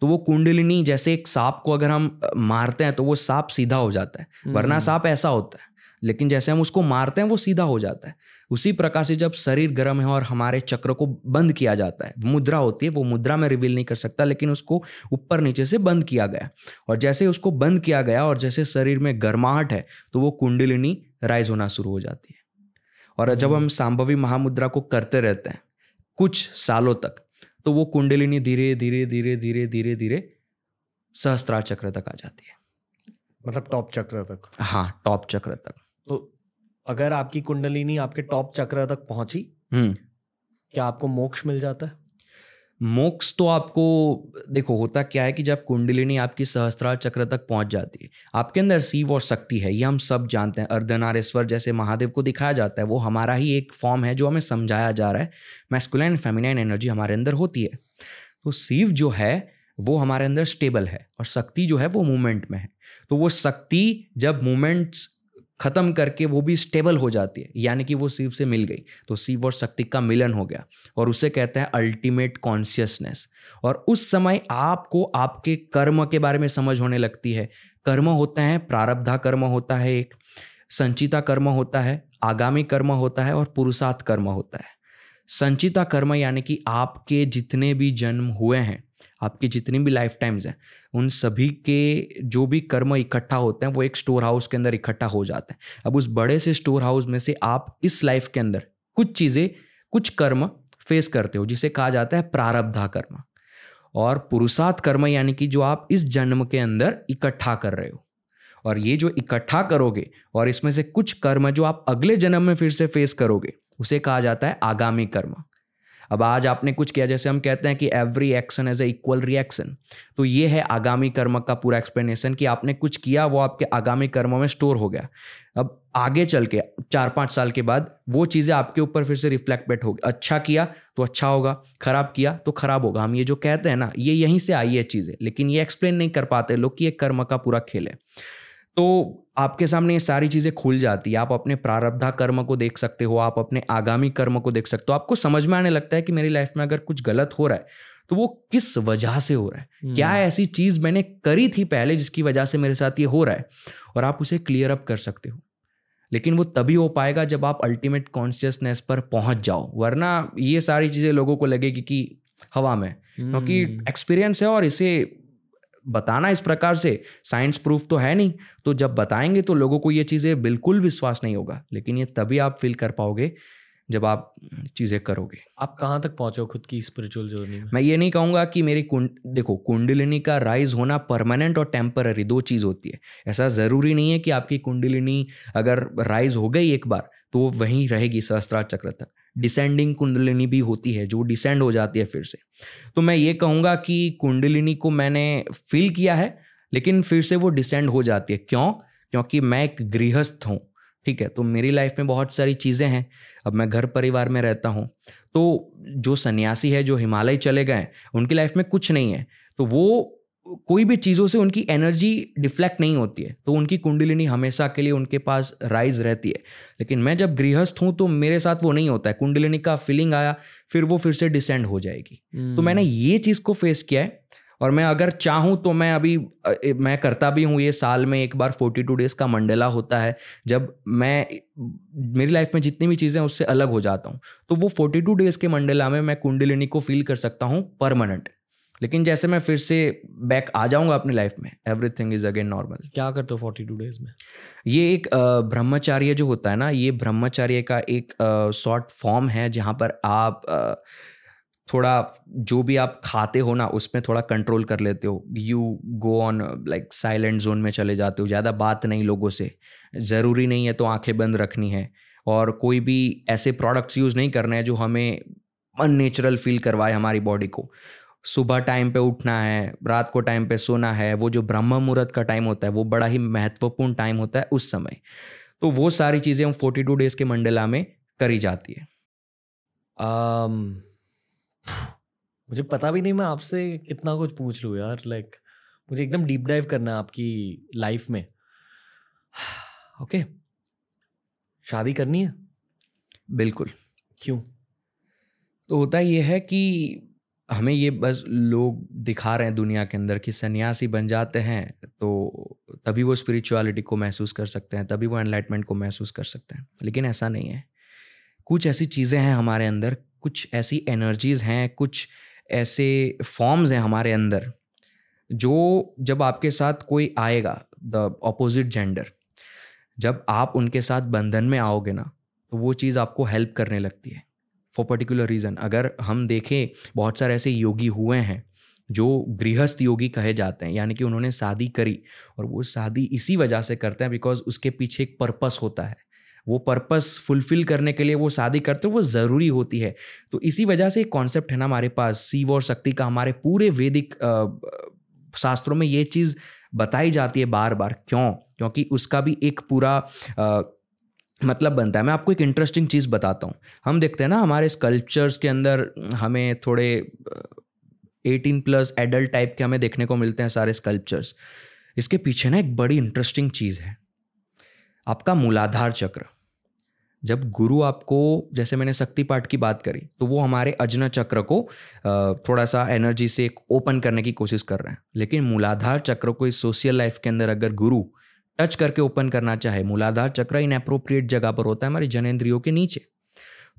तो वो कुंडलिनी जैसे एक सांप को अगर हम मारते हैं तो वो सांप सीधा हो जाता है। वरना हम्म। सांप ऐसा होता है लेकिन जैसे हम उसको मारते हैं वो सीधा हो जाता है। उसी प्रकार से जब शरीर गर्म है और हमारे चक्र को बंद किया जाता है मुद्रा होती है वो मुद्रा में रिवील नहीं कर सकता लेकिन उसको ऊपर नीचे से बंद किया गया और जैसे उसको बंद किया गया और जैसे शरीर में गर्माहट है तो वो कुंडलिनी राइज होना शुरू हो जाती है। और जब हम सांभवी महामुद्रा को करते रहते हैं कुछ सालों तक तो वो कुंडलिनी धीरे धीरे धीरे धीरे धीरे धीरे सहस्त्रार चक्र तक आ जाती है। मतलब टॉप चक्र तक? हाँ टॉप चक्र तक। तो अगर आपकी कुंडलिनी आपके टॉप चक्र तक पहुँची हम्म। क्या आपको मोक्ष मिल जाता है? मोक्ष तो आपको, देखो, होता क्या है कि जब कुंडलिनी आपकी सहस्त्रार चक्र तक पहुँच जाती है, आपके अंदर शिव और शक्ति है, ये हम सब जानते हैं। अर्धनारेश्वर जैसे महादेव को दिखाया जाता है, वो हमारा ही एक फॉर्म है जो हमें समझाया जा रहा है। मैस्कुलाइन फेमिनाइन एनर्जी हमारे अंदर होती है। तो शिव जो है, वो हमारे अंदर स्टेबल है और शक्ति जो है, वो मूवमेंट में है। तो वो शक्ति जब मूवमेंट्स खत्म करके वो भी स्टेबल हो जाती है, यानी कि वो शिव से मिल गई। तो शिव और शक्ति का मिलन हो गया और उसे कहते हैं अल्टीमेट कॉन्शियसनेस और उस समय आपको आपके कर्म के बारे में समझ होने लगती है। कर्म होते हैं, प्रारब्धा कर्म होता है एक, संचिता कर्म होता है, आगामी कर्म होता है और पुरुषार्थ कर्म होता है। संचिता कर्म यानी कि आपके जितने भी जन्म हुए हैं आपकी जितनी भी लाइफ टाइम्स हैं, उन सभी के जो भी कर्म इकट्ठा होते हैं, वो एक स्टोर हाउस के अंदर इकट्ठा हो जाते हैं। अब उस बड़े से स्टोर हाउस में से आप इस लाइफ के अंदर कुछ चीज़ें, कुछ कर्म फेस करते हो, जिसे कहा जाता है प्रारब्धा कर्म। और पुरुषार्थ कर्म यानी कि जो आप इस जन्म के अंदर इकट्ठा कर रहे हो। और ये जो इकट्ठा करोगे और इसमें से कुछ कर्म जो आप अगले जन्म में फिर से फेस करोगे, उसे कहा जाता है आगामी कर्म। अब आज आपने कुछ किया, जैसे हम कहते हैं कि every action has a equal reaction तो ये है आगामी कर्म का पूरा एक्सप्लेनेशन कि आपने कुछ किया, वो आपके आगामी कर्मों में स्टोर हो गया। अब आगे चल के, चार पाँच साल के बाद, वो चीज़ें आपके ऊपर फिर से रिफ्लेक्ट बैठ होगी। अच्छा किया तो अच्छा होगा, खराब किया तो खराब होगा। हम ये जो कहते हैं ना, ये यहीं से आई है चीज़ें, लेकिन ये एक्सप्लेन नहीं कर पाते लोग कि ये कर्म का पूरा खेल है। तो आपके सामने ये सारी चीज़ें खुल जाती है। आप अपने प्रारब्धा कर्म को देख सकते हो आप अपने आगामी कर्म को देख सकते हो। आपको समझ में आने लगता है कि मेरी लाइफ में अगर कुछ गलत हो रहा है तो वो किस वजह से हो रहा है? हम्म। क्या ऐसी चीज़ मैंने करी थी पहले जिसकी वजह से मेरे साथ ये हो रहा है? और आप उसे क्लियर अप कर सकते हो। लेकिन वो तभी हो पाएगा जब आप अल्टीमेट कॉन्शियसनेस पर पहुँच जाओ। वरना ये सारी चीज़ें लोगों को लगेगी कि हवा में क्योंकि हम्म। एक्सपीरियंस है और इसे बताना इस प्रकार से साइंस प्रूफ तो है नहीं। तो जब बताएँगे तो लोगों को ये चीज़ें बिल्कुल विश्वास नहीं होगा लेकिन ये तभी आप फील कर पाओगे जब आप चीज़ें करोगे। आप कहाँ तक पहुँचो खुद की स्पिरिचुअल जर्नी मैं? ये नहीं कहूँगा कि मेरी कुंड देखो कुंडलिनी का राइज होना परमानेंट और टेम्पररी दो चीज़ होती है। ऐसा ज़रूरी नहीं है कि आपकी कुंडलिनी अगर राइज हो गई एक बार तो वो वहीं रहेगी सहस्त्रार चक्र तक। डिसेंडिंग कुंडलिनी भी होती है, जो डिसेंड हो जाती है फिर से। तो मैं ये कहूँगा कि कुंडलिनी को मैंने फील किया है, लेकिन फिर से वो डिसेंड हो जाती है। क्यों? क्योंकि मैं एक गृहस्थ हूँ, ठीक है? तो मेरी लाइफ में बहुत सारी चीज़ें हैं। अब मैं घर परिवार में रहता हूँ तो जो सन्यासी है, जो हिमालय चले गए उनकी लाइफ में कुछ नहीं है। तो वो कोई भी चीज़ों से उनकी एनर्जी डिफ्लेक्ट नहीं होती है तो उनकी कुंडलिनी हमेशा के लिए उनके पास राइज रहती है। लेकिन मैं जब गृहस्थ हूँ तो मेरे साथ वो नहीं होता है। कुंडलिनी का फीलिंग आया फिर वो फिर से डिसेंड हो जाएगी। तो मैंने ये चीज़ को फेस किया है और मैं अगर चाहूँ तो मैं अभी मैं करता भी हूँ ये साल में एक बार फोर्टी टू डेज़ का मंडला होता है। जब मैं मेरी लाइफ में जितनी भी चीज़ें उससे अलग हो जाता हूँ। तो वो फोर्टी टू डेज़ के मंडला में मैं कुंडलिनी को फील कर सकता हूँ परमानेंट लेकिन जैसे मैं फिर से बैक आ जाऊँगा अपनी लाइफ में एवरीथिंग इज़ अगेन नॉर्मल क्या करते हो फोर्टी टू डेज़ में? ये एक ब्रह्मचार्य जो होता है ना ये ब्रह्मचार्य का एक शॉर्ट फॉर्म है जहाँ पर आप थोड़ा जो भी आप खाते हो ना उसमें थोड़ा कंट्रोल कर लेते हो। You go on like silent zone में चले जाते हो ज़्यादा बात नहीं लोगों से। ज़रूरी नहीं है तो आँखें बंद रखनी है। और कोई भी ऐसे प्रोडक्ट्स यूज़ नहीं करने हैं जो हमें अननेचुरल फील करवाए हमारी बॉडी को। सुबह टाइम पे उठना है रात को टाइम पे सोना है वो जो ब्रह्म मुहूर्त का टाइम होता है वो बड़ा ही महत्वपूर्ण टाइम होता है उस समय। तो वो सारी चीज़ें हम फोर्टी टू डेज़ के मंडला में करी जाती है। um, मुझे पता भी नहीं मैं आपसे कितना कुछ पूछ लूँ यार लाइक मुझे एकदम डीप डाइव करना है आपकी लाइफ में। ओके शादी करनी है? बिल्कुल। क्यों? तो होता ये है कि हमें ये बस लोग दिखा रहे हैं दुनिया के अंदर कि सन्यासी बन जाते हैं तो तभी वो स्पिरिचुअलिटी को महसूस कर सकते हैं, तभी वो एनलाइटमेंट को महसूस कर सकते हैं। लेकिन ऐसा नहीं है। कुछ ऐसी चीज़ें हैं हमारे अंदर, कुछ ऐसी एनर्जीज हैं, कुछ ऐसे फॉर्म्स हैं हमारे अंदर, जो जब आपके साथ कोई आएगा द ऑपोजिट जेंडर जब आप उनके साथ बंधन में आओगे ना तो वो चीज़ आपको हेल्प करने लगती है। फॉर पर्टिकुलर रीज़न अगर हम देखें, बहुत सारे ऐसे योगी हुए हैं, जो गृहस्थ योगी कहे जाते हैं, यानी कि उन्होंने शादी करी और वो शादी इसी वजह से करते हैं बिकॉज़ उसके पीछे एक पर्पस होता है। वो पर्पस फुलफिल करने के लिए वो शादी करते हैं, वो ज़रूरी होती है। तो इसी वजह से एक कॉन्सेप्ट है ना हमारे पास, शिव और शक्ति का। हमारे पूरे वैदिक शास्त्रों में ये चीज़ बताई जाती है बार बार क्यों? क्योंकि उसका भी एक पूरा मतलब बनता है। मैं आपको एक इंटरेस्टिंग चीज़ बताता हूँ। हम देखते हैं ना, हमारे स्कल्पचर्स के अंदर हमें थोड़े एटीन प्लस एडल्ट टाइप के हमें देखने को मिलते हैं सारे स्कल्पचर्स इसके पीछे ना एक बड़ी इंटरेस्टिंग चीज़ है। आपका मूलाधार चक्र। जब गुरु आपको, जैसे मैंने शक्ति पाठ की बात करी तो वो हमारे अजना चक्र को थोड़ा सा एनर्जी से ओपन करने की कोशिश कर रहे हैं। लेकिन मूलाधार चक्र को इस सोशल लाइफ के अंदर अगर गुरु टच करके ओपन करना चाहे। मूलाधार चक्र इन अप्रोप्रिएट जगह पर होता है हमारे जनेन्द्रियों के नीचे।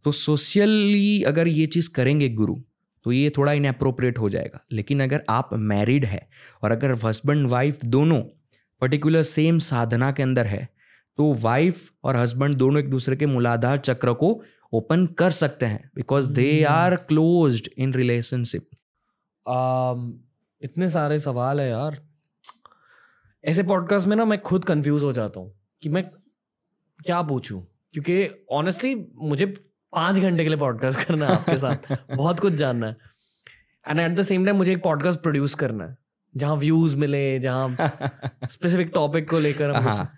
तो सोशली अगर ये चीज़ करेंगे गुरु तो ये थोड़ा इन अप्रोप्रिएट हो जाएगा। लेकिन अगर आप मैरिड है और अगर हस्बैंड वाइफ दोनों पर्टिकुलर सेम साधना के अंदर है तो वाइफ और हस्बैंड दोनों एक दूसरे के मूलाधार चक्र को ओपन कर सकते हैं। Because they are close in relationship इतने सारे सवाल है यार। ऐसे पॉडकास्ट में ना मैं खुद कंफ्यूज हो जाता हूँ कि मैं क्या पूछूँ? क्योंकि ऑनेस्टली मुझे पाँच घंटे के लिए पॉडकास्ट करना है आपके साथ। बहुत कुछ जानना है। And at the same time मुझे एक पॉडकास्ट प्रोड्यूस करना है जहाँ व्यूज़ मिले जहाँ स्पेसिफिक टॉपिक को लेकर हम हाँ.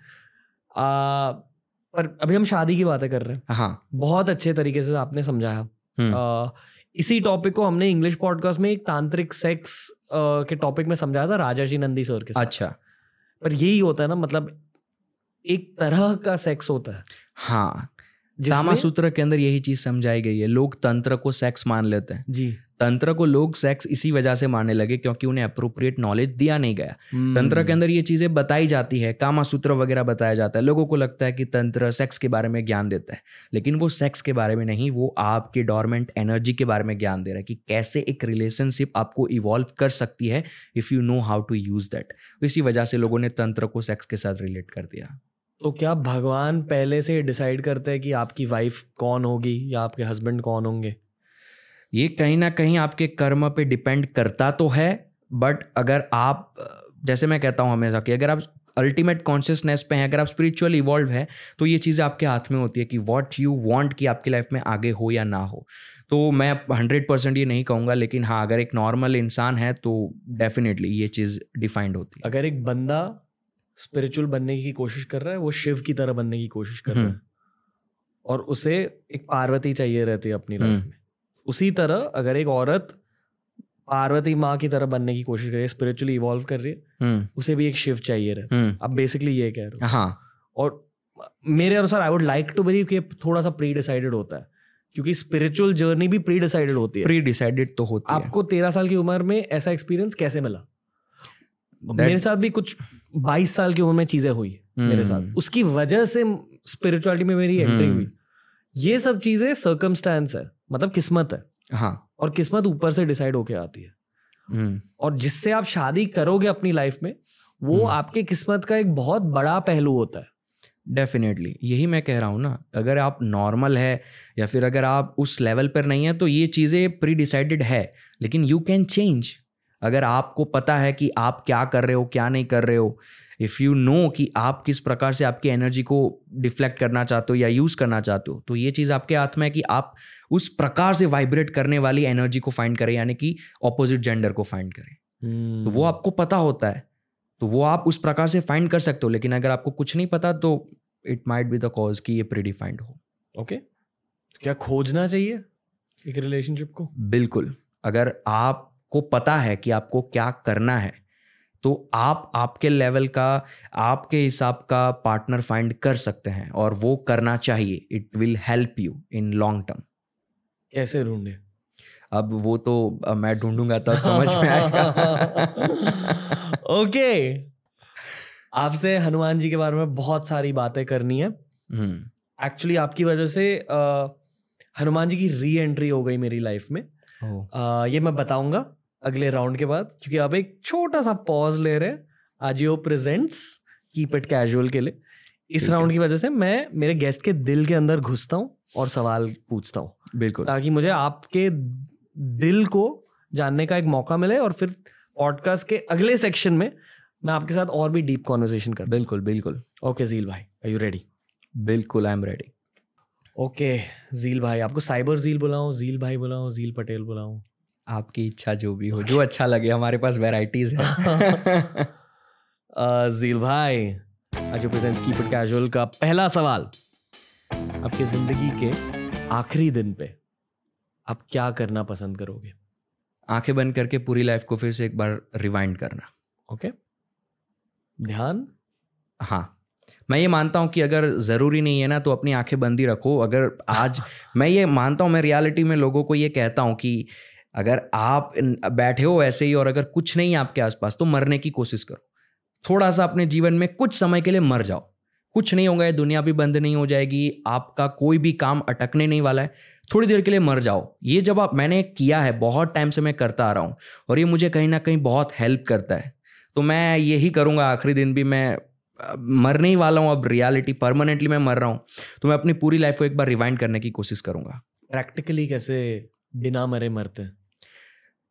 पर अभी हम शादी की बातें कर रहे हैं। हाँ। बहुत अच्छे तरीके से आपने समझाया। हम्म। इसी टॉपिक को हमने इंग्लिश पॉडकास्ट में एक तांत्रिक सेक्स के टॉपिक में समझाया था राजा जी नंदी सर के साथ। अच्छा। पर यही होता है ना मतलब एक तरह का सेक्स होता है। हाँ सामा सूत्र के अंदर यही चीज़ समझाई गई है लोग तंत्र को सेक्स मान लेते हैं। जी। तंत्र को लोग सेक्स इसी वजह से मानने लगे क्योंकि उन्हें अप्रोप्रिएट नॉलेज दिया नहीं गया. तंत्र के अंदर ये चीज़ें बताई जाती है कामा सूत्र वगैरह बताया जाता है। लोगों को लगता है कि तंत्र सेक्स के बारे में ज्ञान देता है, लेकिन वो सेक्स के बारे में नहीं, वो आपके डॉर्मेंट एनर्जी के बारे में ज्ञान दे रहा है कि कैसे एक रिलेशनशिप आपको इवॉल्व कर सकती है if you know how to use that इसी वजह से लोगों ने तंत्र को सेक्स के साथ रिलेट कर दिया। तो क्या भगवान पहले से डिसाइड करते हैं कि आपकी वाइफ कौन होगी या आपके हस्बैंड कौन होंगे? ये कहीं ना कहीं आपके कर्म पे डिपेंड करता तो है बट अगर आप जैसे मैं कहता हूँ हमेशा कि अगर आप अल्टीमेट कॉन्शियसनेस पे हैं अगर आप स्पिरिचुअल इवॉल्व है तो ये चीज़ें आपके हाथ में होती है कि वॉट यू वॉन्ट कि आपकी लाइफ में आगे हो या ना हो तो मैं हंड्रेड परसेंट ये नहीं कहूँगा लेकिन हाँ अगर एक नॉर्मल इंसान है तो डेफिनेटली ये चीज़ डिफाइंड होती है अगर एक बंदा स्पिरिचुअल बनने की कोशिश कर रहा है वो शिव की तरह बनने की कोशिश कर रहा है हम्म। और उसे एक पार्वती चाहिए रहती है अपनी लाइफ हम्म। में उसी तरह अगर एक औरत पार्वती माँ की तरह बनने की कोशिश कर रही है स्पिरिचुअली इवॉल्व कर रही है हम्म। उसे भी एक शिव चाहिए रहता है। अब बेसिकली ये कह रहे हो। हाँ। और मेरे अनुसार I would like to believe कि थोड़ा सा प्री डिसाइडेड होता है। क्योंकि स्पिरिचुअल जर्नी भी प्री डिसाइडेड होती है। प्री डिसाइडेड तो होती है। आपको तेरह साल की उम्र में ऐसा एक्सपीरियंस कैसे मिला? That... मेरे साथ भी कुछ बाईस साल की उम्र में चीज़ें हुई hmm. मेरे साथ। hmm. उसकी वजह से स्पिरिचुअलिटी में मेरी एंट्री hmm. हुई। ये सब चीज़ें सर्कमस्टांस है। मतलब किस्मत है। हाँ। और किस्मत ऊपर से डिसाइड होके आती है। hmm. और जिससे आप शादी करोगे अपनी लाइफ में वो आपके किस्मत का एक बहुत बड़ा पहलू होता है। डेफिनेटली यही मैं कह रहा हूँ ना अगर आप नॉर्मल है या फिर अगर आप उस लेवल पर नहीं है तो ये चीज़ें प्री डिसाइडेड है लेकिन यू कैन चेंज अगर आपको पता है कि आप क्या कर रहे हो क्या नहीं कर रहे हो इफ़ यू नो कि आप किस प्रकार से आपकी एनर्जी को डिफ्लेक्ट करना चाहते हो या यूज़ करना चाहते हो तो ये चीज़ आपके हाथ में है कि आप उस प्रकार से वाइब्रेट करने वाली एनर्जी को फाइंड करें यानी कि ऑपोजिट जेंडर को फाइंड करें hmm. तो वो आपको पता होता है तो वो आप उस प्रकार से फाइंड कर सकते हो लेकिन अगर आपको कुछ नहीं पता तो it might be the cause कि ये प्रीडिफाइंड हो ओके okay. क्या खोजना चाहिए एक रिलेशनशिप को बिल्कुल अगर आपको पता है कि आपको क्या करना है तो आप आपके लेवल का आपके हिसाब का पार्टनर फाइंड कर सकते हैं और वो करना चाहिए। It will help you in long term कैसे ढूंढे? अब वो तो मैं ढूंढूँगा तब समझ में आएगा। ओके। आपसे हनुमान जी के बारे में बहुत सारी बातें करनी है। हम्म। एक्चुअली आपकी वजह से हनुमान जी की री एंट्री हो गई मेरी लाइफ में। ये मैं बताऊँगा। अगले राउंड के बाद क्योंकि अब एक छोटा सा पॉज ले रहे हैं AJIO presents keep it casual के लिए। इस राउंड की वजह से मैं मेरे गेस्ट के दिल के अंदर घुसता हूँ और सवाल पूछता हूँ। बिल्कुल। ताकि मुझे आपके दिल को जानने का एक मौका मिले और फिर पॉडकास्ट के अगले सेक्शन में मैं आपके साथ और भी डीप कॉन्वर्सेशन कर बिल्कुल बिल्कुल। ओके जील भाई आर यू रेडी बिल्कुल I am ready okay Jeel भाई आपको साइबर जील बुलाऊं जील भाई बुलाऊं जील पटेल बुलाऊं। आपकी इच्छा जो भी हो जो अच्छा लगे हमारे पास वेराइटीज है। जील भाई आज प्रेजेंट्स कीप इट कैजुअल का पहला सवाल। आपकी ज़िंदगी के आखिरी दिन पे आप क्या करना पसंद करोगे? आँखें बंद करके पूरी लाइफ को फिर से एक बार रिवाइंड करना। ओके ध्यान? हाँ। मैं ये मानता हूँ कि अगर ज़रूरी नहीं है ना तो अपनी आँखें बंद ही रखो। अगर आज मैं ये मानता हूँ मैं रियलिटी में लोगों को ये कहता हूँ कि अगर आप बैठे हो ऐसे ही और अगर कुछ नहीं आपके आसपास तो मरने की कोशिश करो। थोड़ा सा अपने जीवन में कुछ समय के लिए मर जाओ। कुछ नहीं होगा, ये दुनिया भी बंद नहीं हो जाएगी, आपका कोई भी काम अटकने नहीं वाला है। थोड़ी देर के लिए मर जाओ। ये जब आप, मैंने किया है, बहुत टाइम से मैं करता आ रहा हूँ और ये मुझे कहीं ना कहीं बहुत हेल्प करता है। तो मैं यही करूँगा, आखिरी दिन भी मैं मरने ही वाला हूँ, अब रियलिटी, परमानेंटली मैं मर रहा हूँ। तो मैं अपनी पूरी लाइफ को एक बार रिवाइंड करने की कोशिश करूँगा। प्रैक्टिकली कैसे बिना मरे मरते हैं?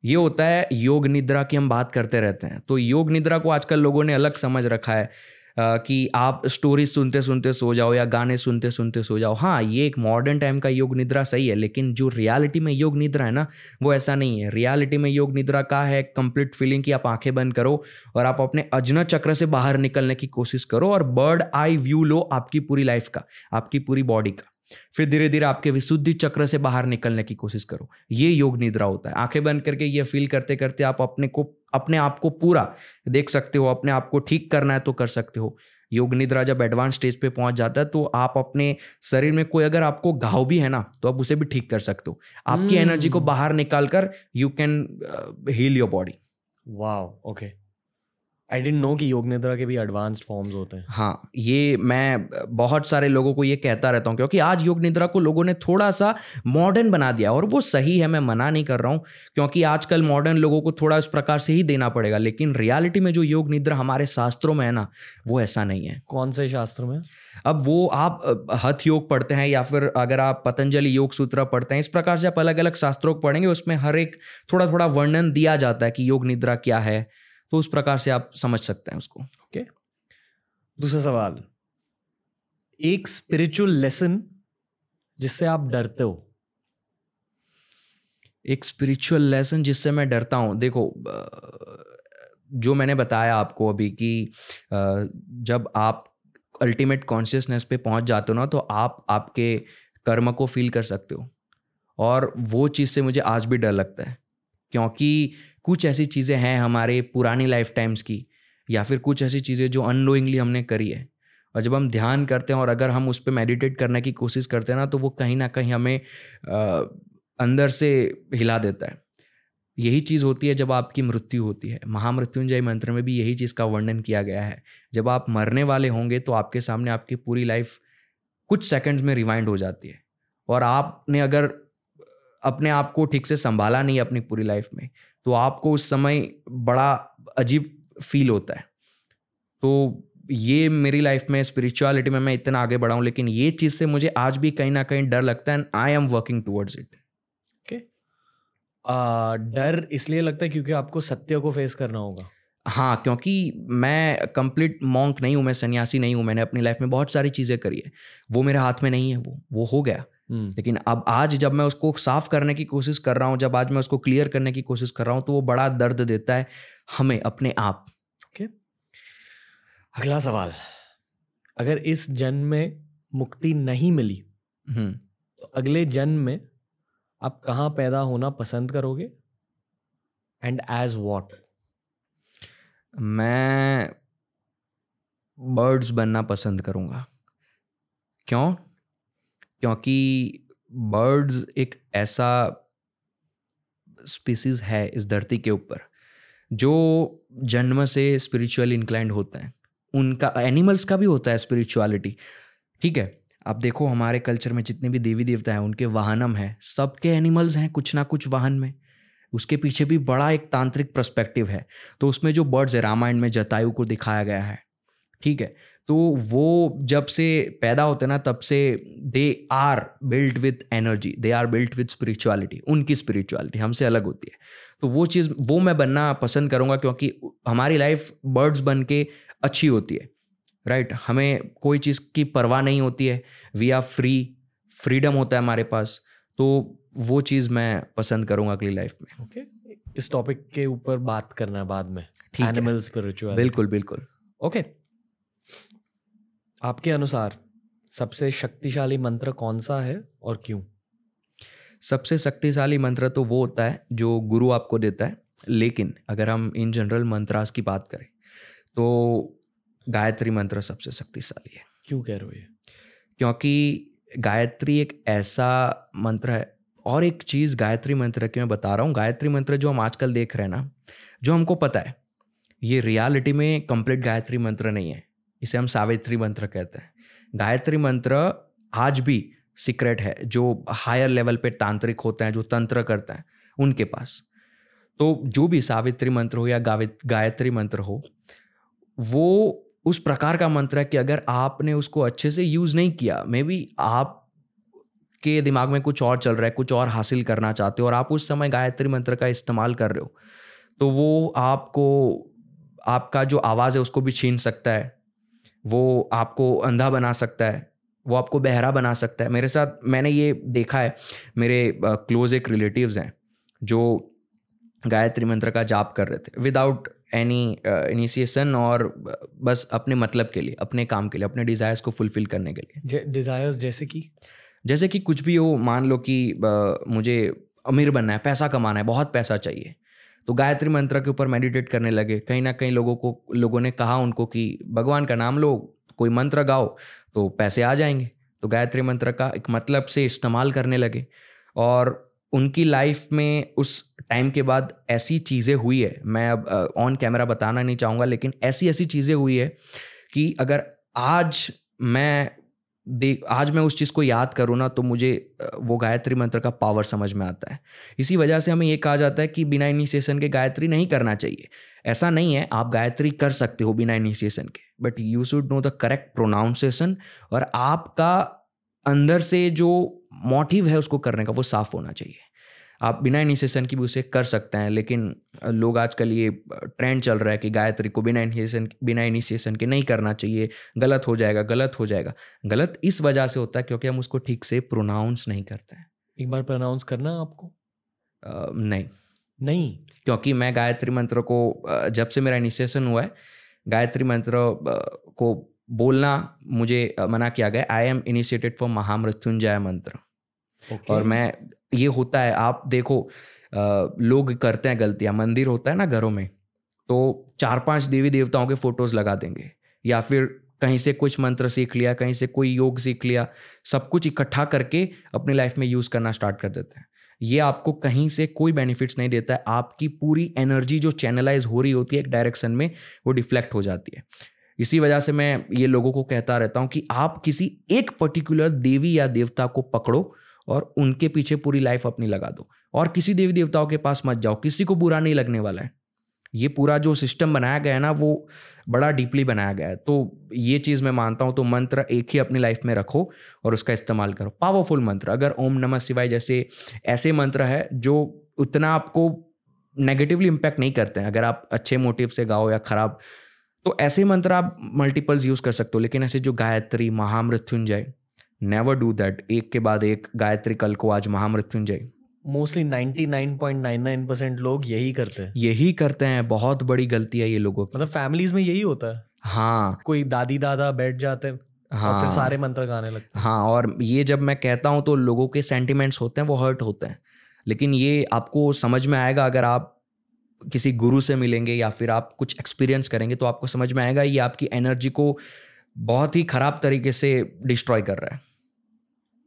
ये होता है योग निद्रा की हम बात करते रहते हैं। तो योग निद्रा को आजकल लोगों ने अलग समझ रखा है कि आप स्टोरी सुनते सुनते सो जाओ या गाने सुनते सुनते सो जाओ। हाँ ये एक मॉडर्न टाइम का योग निद्रा सही है, लेकिन जो रियलिटी में योग निद्रा है ना, वो ऐसा नहीं है। रियलिटी में योग निद्रा का है कंप्लीट फीलिंग कि आप आँखें बंद करो और आप अपने अजनत चक्र से बाहर निकलने की कोशिश करो और बर्ड आई व्यू लो आपकी पूरी लाइफ का, आपकी पूरी बॉडी का। फिर धीरे धीरे आपके विशुद्धि चक्र से बाहर निकलने की कोशिश करो। ये योग निद्रा होता है। आँखें बंद करके ये फील करते करते आप अपने को अपने आप को पूरा देख सकते हो अपने आप को ठीक करना है तो कर सकते हो। योग निद्रा जब एडवांस स्टेज पे पहुँच जाता है तो आप अपने शरीर में कोई अगर आपको घाव भी है ना तो आप उसे भी ठीक कर सकते हो। आपकी. एनर्जी को बाहर निकाल कर you can heal your body वाह ओके आई डेंट नो कि योग निद्रा के भी एडवांस्ड फॉर्म्स होते हैं। हाँ ये मैं बहुत सारे लोगों को ये कहता रहता हूँ क्योंकि आज योग निद्रा को लोगों ने थोड़ा सा मॉडर्न बना दिया और वो सही है मैं मना नहीं कर रहा हूँ क्योंकि आजकल मॉडर्न लोगों को थोड़ा इस प्रकार से ही देना पड़ेगा लेकिन रियलिटी में जो योग निद्रा हमारे शास्त्रों में है ना वो ऐसा नहीं है। कौन से शास्त्र में? अब वो आप हथ योग पढ़ते हैं या फिर अगर आप पतंजलि योग सूत्र पढ़ते हैं इस प्रकार से आप अलग अलग शास्त्रों को पढ़ेंगे उसमें हर एक थोड़ा थोड़ा वर्णन दिया जाता है कि योग निद्रा क्या है तो उस प्रकार से आप समझ सकते हैं उसको। ओके। दूसरा सवाल। एक स्पिरिचुअल लेसन जिससे आप डरते हो? एक स्पिरिचुअल लेसन जिससे मैं डरता हूँ। देखो जो मैंने बताया आपको अभी कि जब आप अल्टीमेट कॉन्शियसनेस पे पहुँच जाते हो ना तो आप आपके कर्म को फील कर सकते हो। और वो चीज़ से मुझे आज भी डर लगता है। क्योंकि कुछ ऐसी चीज़ें हैं हमारे पुरानी लाइफ टाइम्स की या फिर कुछ ऐसी चीज़ें जो अननोइंगली हमने करी है। और जब हम ध्यान करते हैं और अगर हम उस पर मेडिटेट करने की कोशिश करते हैं ना तो वो कहीं ना कहीं हमें अ, अंदर से हिला देता है। यही चीज़ होती है जब आपकी मृत्यु होती है। महामृत्युंजय मंत्र में भी यही चीज़ का वर्णन किया गया है। जब आप मरने वाले होंगे तो आपके सामने आपकी पूरी लाइफ कुछ सेकंड्स में रिवाइंड हो जाती है। और आपने अगर अपने आप को ठीक से संभाला नहीं अपनी पूरी लाइफ में तो आपको उस समय बड़ा अजीब फील होता है। तो ये मेरी लाइफ में स्पिरिचुअलिटी में मैं इतना आगे बढ़ा हूँ लेकिन ये चीज़ से मुझे आज भी कहीं ना कहीं डर लगता है and I am working towards it okay डर इसलिए लगता है क्योंकि आपको सत्य को फेस करना होगा। हाँ क्योंकि मैं कंप्लीट मॉन्क नहीं हूँ मैं सन्यासी नहीं हूँ मैंने अपनी लाइफ में बहुत सारी चीज़ें करी है। वो मेरे हाथ में नहीं है वो वो हो गया। लेकिन अब आज जब मैं उसको साफ़ करने की कोशिश कर रहा हूँ जब आज मैं उसको क्लियर करने की कोशिश कर रहा हूँ तो वो बड़ा दर्द देता है हमें अपने आप। Okay okay. अगला सवाल। अगर इस जन्म में मुक्ति नहीं मिली हम्म। तो अगले जन्म में आप कहाँ पैदा होना पसंद करोगे? एंड एज वॉट मैं बर्ड्स बनना पसंद करूँगा। क्यों? क्योंकि बर्ड्स एक ऐसा स्पीसीज है इस धरती के ऊपर, जो जन्म से स्पिरिचुअल इंक्लाइंड होते हैं। उनका एनिमल्स का भी होता है स्पिरिचुअलिटी ठीक है, आप देखो हमारे कल्चर में जितने भी देवी देवता हैं, उनके वाहनम हैं, सबके एनिमल्स हैं कुछ ना कुछ वाहन में। उसके पीछे भी बड़ा एक तांत्रिक पर्सपेक्टिव है। तो उसमें जो बर्ड्स है, रामायण में जतायु को दिखाया गया है। ठीक है? तो वो जब से पैदा होते ना तब से they are built with energy they are built with spirituality उनकी स्पिरिचुअलिटी हमसे अलग होती है। तो वो चीज़ वो मैं बनना पसंद करूँगा क्योंकि हमारी लाइफ बर्ड्स बन के अच्छी होती है राइट right? हमें कोई चीज़ की परवाह नहीं होती है। वी आर फ्री फ्रीडम होता है हमारे पास। तो वो चीज़ मैं पसंद करूँगा अगली लाइफ में। Okay okay. इस टॉपिक के ऊपर बात करना है बाद में। एनिमल स्पिरिचुअल बिल्कुल बिल्कुल। Okay okay. आपके अनुसार सबसे शक्तिशाली मंत्र कौन सा है और क्यों? सबसे शक्तिशाली मंत्र तो वो होता है जो गुरु आपको देता है लेकिन अगर हम इन जनरल मंत्रास की बात करें तो गायत्री मंत्र सबसे शक्तिशाली है। क्यों कह रहे हो ये? क्योंकि गायत्री एक ऐसा मंत्र है और एक चीज़ गायत्री मंत्र की मैं बता रहा हूँ गायत्री मंत्र जो हम आजकल देख रहे हैं ना जो हमको पता है ये रियलिटी में कंप्लीट गायत्री मंत्र नहीं है। इसे हम सावित्री मंत्र कहते हैं। गायत्री मंत्र आज भी सीक्रेट है, जो हायर लेवल पे तांत्रिक होते हैं, जो तंत्र करते हैं, उनके पास। तो जो भी सावित्री मंत्र हो या गायत्री मंत्र हो, वो उस प्रकार का मंत्र है कि अगर आपने उसको अच्छे से यूज़ नहीं किया मे बी आप के दिमाग में कुछ और चल रहा है, कुछ और हासिल करना चाहते हो और आप उस समय गायत्री मंत्र का इस्तेमाल कर रहे हो तो वो आपको, आपका जो आवाज़ है उसको भी छीन सकता है। वो आपको अंधा बना सकता है वो आपको बहरा बना सकता है। मेरे साथ मैंने ये देखा है मेरे क्लोज एक रिलेटिव्स हैं जो गायत्री मंत्र का जाप कर रहे थे विदाउट एनी इनिशिएशन और बस अपने मतलब के लिए अपने काम के लिए अपने डिज़ायर्स को फुलफिल करने के लिए। डिज़ायर्स जैसे कि? जैसे कि कुछ भी हो मान लो कि मुझे अमीर बनना है पैसा कमाना है बहुत पैसा चाहिए तो गायत्री मंत्र के ऊपर मेडिटेट करने लगे। कहीं ना कहीं लोगों को, लोगों ने कहा उनको कि, भगवान का नाम लो, कोई मंत्र गाओ तो पैसे आ जाएँगे। तो गायत्री मंत्र का एक मतलब से इस्तेमाल करने लगे। और उनकी लाइफ में उस टाइम के बाद ऐसी चीज़ें हुई है। मैं अब ऑन कैमरा बताना नहीं चाहूँगा, लेकिन ऐसी ऐसी चीज़ें हुई है कि अगर आज मैं देख, आज मैं उस चीज़ को याद करूँ ना तो मुझे वो गायत्री मंत्र का पावर समझ में आता है। इसी वजह से हमें ये कहा जाता है कि बिना इनिशिएशन के गायत्री नहीं करना चाहिए। ऐसा नहीं है, आप गायत्री कर सकते हो बिना इनिशिएशन के but you should know the correct pronunciation और आपका अंदर से जो मोटिव है उसको करने का वो साफ़ होना चाहिए। आप बिना इनिशिएशन की भी उसे कर सकते हैं लेकिन लोग आजकल ये ट्रेंड चल रहा है कि गायत्री को बिना इनिशिएशन बिना इनिशिएशन के नहीं करना चाहिए। गलत हो जाएगा गलत हो जाएगा। गलत इस वजह से होता है क्योंकि हम उसको ठीक से प्रोनाउंस नहीं करते हैं। एक बार प्रोनाउंस करना आपको? आ, नहीं। नहीं? क्योंकि मैं गायत्री मंत्र को जब से मेरा इनिशिएशन हुआ है गायत्री मंत्र को बोलना मुझे मना किया गया। I am initiated for Mahamrityunjay मंत्र। Okay. और मैं ये होता है आप देखो आ, लोग करते हैं गलतियाँ मंदिर होता है ना घरों में तो चार पाँच देवी देवताओं के फ़ोटोज़ लगा देंगे या फिर कहीं से कुछ मंत्र सीख लिया कहीं से कोई योग सीख लिया सब कुछ इकट्ठा करके अपनी लाइफ में यूज़ करना स्टार्ट कर देते हैं। ये आपको कहीं से कोई बेनिफिट्स नहीं देता है आपकी पूरी एनर्जी जो चैनलाइज हो रही होती है एक डायरेक्शन में वो डिफ्लेक्ट हो जाती है। इसी वजह से मैं ये लोगों को कहता रहता हूँ कि आप किसी एक पर्टिकुलर देवी या देवता को पकड़ो और उनके पीछे पूरी लाइफ अपनी लगा दो। और किसी देवी देवताओं के पास मत जाओ, किसी को बुरा नहीं लगने वाला है। ये पूरा जो सिस्टम बनाया गया है ना, वो बड़ा डीपली बनाया गया है। तो ये चीज़ मैं मानता हूँ तो मंत्र एक ही अपनी लाइफ में रखो और उसका इस्तेमाल करो। पावरफुल मंत्र, अगर ओम नमः शिवाय जैसे ऐसे मंत्र है, जो उतना आपको नेगेटिवली इम्पैक्ट नहीं करते हैं। अगर आप अच्छे मोटिव से गाओ या खराब तो ऐसे मंत्र आप मल्टीपल्स यूज़ कर सकते हो, लेकिन ऐसे जो Gayatri, Mahamrityunjay never do that एक के बाद एक गायत्री कल को आज महामृत्युंजय। मोस्टली 99.99 परसेंट लोग यही करते हैं। यही करते हैं। बहुत बड़ी गलती है ये लोगों की। मतलब फैमिलीज़ में यही होता है। हाँ। कोई दादी दादा बैठ जाते हैं हाँ और फिर सारे मंत्र गाने लगते हैं। हाँ और ये जब मैं कहता हूँ तो लोगों के सेंटिमेंट्स होते हैं वो हर्ट होते हैं। लेकिन ये आपको समझ में आएगा अगर आप किसी गुरु से मिलेंगे या फिर आप कुछ एक्सपीरियंस करेंगे तो आपको समझ में आएगा ये आपकी एनर्जी को बहुत ही खराब तरीके से डिस्ट्रॉय कर रहा है।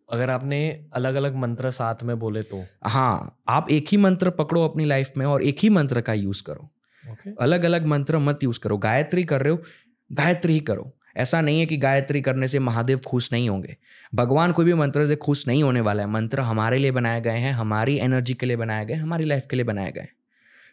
अगर आपने अलग अलग मंत्र साथ में बोले तो? हाँ आप एक ही मंत्र पकड़ो अपनी लाइफ में और एक ही मंत्र का यूज़ करो। ओके अलग अलग मंत्र मत यूज़ करो। गायत्री कर रहे हो गायत्री ही करो। ऐसा नहीं है कि गायत्री करने से महादेव खुश नहीं होंगे। भगवान कोई भी मंत्र से खुश नहीं होने वाला है। मंत्र हमारे लिए बनाए गए हैं हमारी एनर्जी के लिए बनाए गए हमारी लाइफ के लिए बनाए गए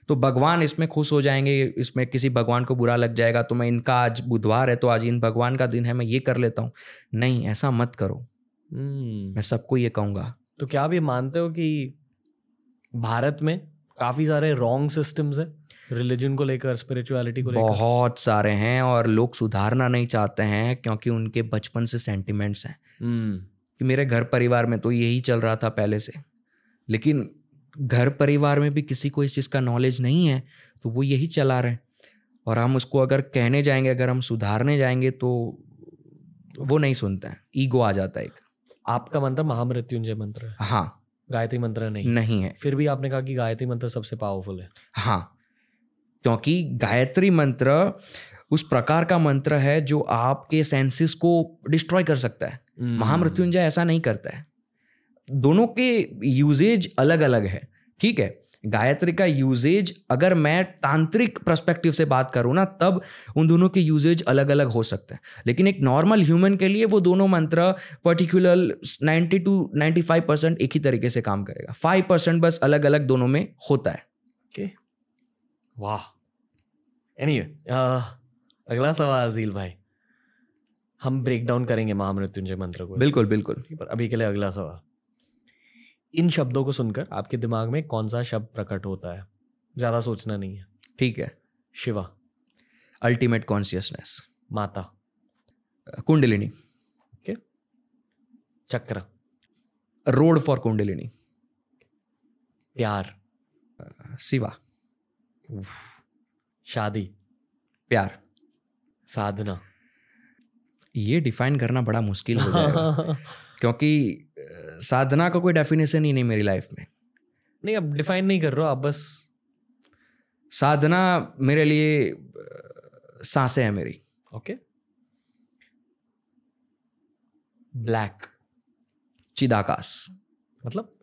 तो भगवान इसमें खुश हो जाएँगे इसमें किसी भगवान को बुरा लग जाएगा तो मैं इनका आज बुधवार है तो आज इन भगवान का दिन है मैं ये कर लेता हूँ। नहीं ऐसा मत करो। मैं सबको ये कहूँगा। तो क्या आप ये मानते हो कि भारत में काफ़ी सारे रॉन्ग सिस्टम्स है? रिलीजन को लेकर स्पिरिचुअलिटी को लेकर? बहुत सारे हैं और लोग सुधारना नहीं चाहते हैं क्योंकि उनके बचपन से सेंटिमेंट्स हैं। हम्म। कि मेरे घर परिवार में तो यही चल रहा था पहले से। लेकिन घर परिवार में भी किसी को इस चीज़ का नॉलेज नहीं है तो वो यही चला रहे हैं। और हम उसको अगर कहने जाएँगे अगर हम सुधारने जाएँगे तो वो नहीं सुनते हैं। ईगो आ जाता है एक। आपका मंत्र महामृत्युंजय मंत्र है। हाँ। गायत्री मंत्र नहीं। नहीं है। फिर भी आपने कहा कि गायत्री मंत्र सबसे पावरफुल है। हाँ। क्योंकि गायत्री मंत्र उस प्रकार का मंत्र है जो आपके सेंसेस को डिस्ट्रॉय कर सकता है। हम्म। महामृत्युंजय ऐसा नहीं करता है। दोनों के यूजेज अलग अलग है। ठीक है? गायत्री का यूजेज अगर मैं तांत्रिक पर्सपेक्टिव से बात करूँ ना तब उन दोनों के यूजेज अलग अलग हो सकते हैं। लेकिन एक नॉर्मल ह्यूमन के लिए वो दोनों मंत्र पर्टिकुलर 90 टू 95 परसेंट एक ही तरीके से काम करेगा। फाइव परसेंट बस अलग अलग दोनों में होता है। ओके वाह एनीवे अगला सवाल अजील भाई। हम ब्रेक डाउन करेंगे महामृत्युंजय मंत्र को। बिल्कुल बिल्कुल। पर अभी के लिए अगला सवाल। इन शब्दों को सुनकर आपके दिमाग में कौन सा शब्द प्रकट होता है? ज़्यादा सोचना नहीं है। ठीक है। शिवा। अल्टीमेट कॉन्सियसनेस माता। कुंडलिनी। चक्र। Road for Kundalini. प्यार। शिवा। शादी। प्यार। साधना। ये डिफाइन करना बड़ा मुश्किल हो जाएगा। क्योंकि साधना का कोई डेफिनेशन ही नहीं मेरी लाइफ में। नहीं अब डिफाइन नहीं कर रहा आप बस। साधना मेरे लिए साँसें हैं मेरी। ओके ब्लैक चिदाकाश। मतलब?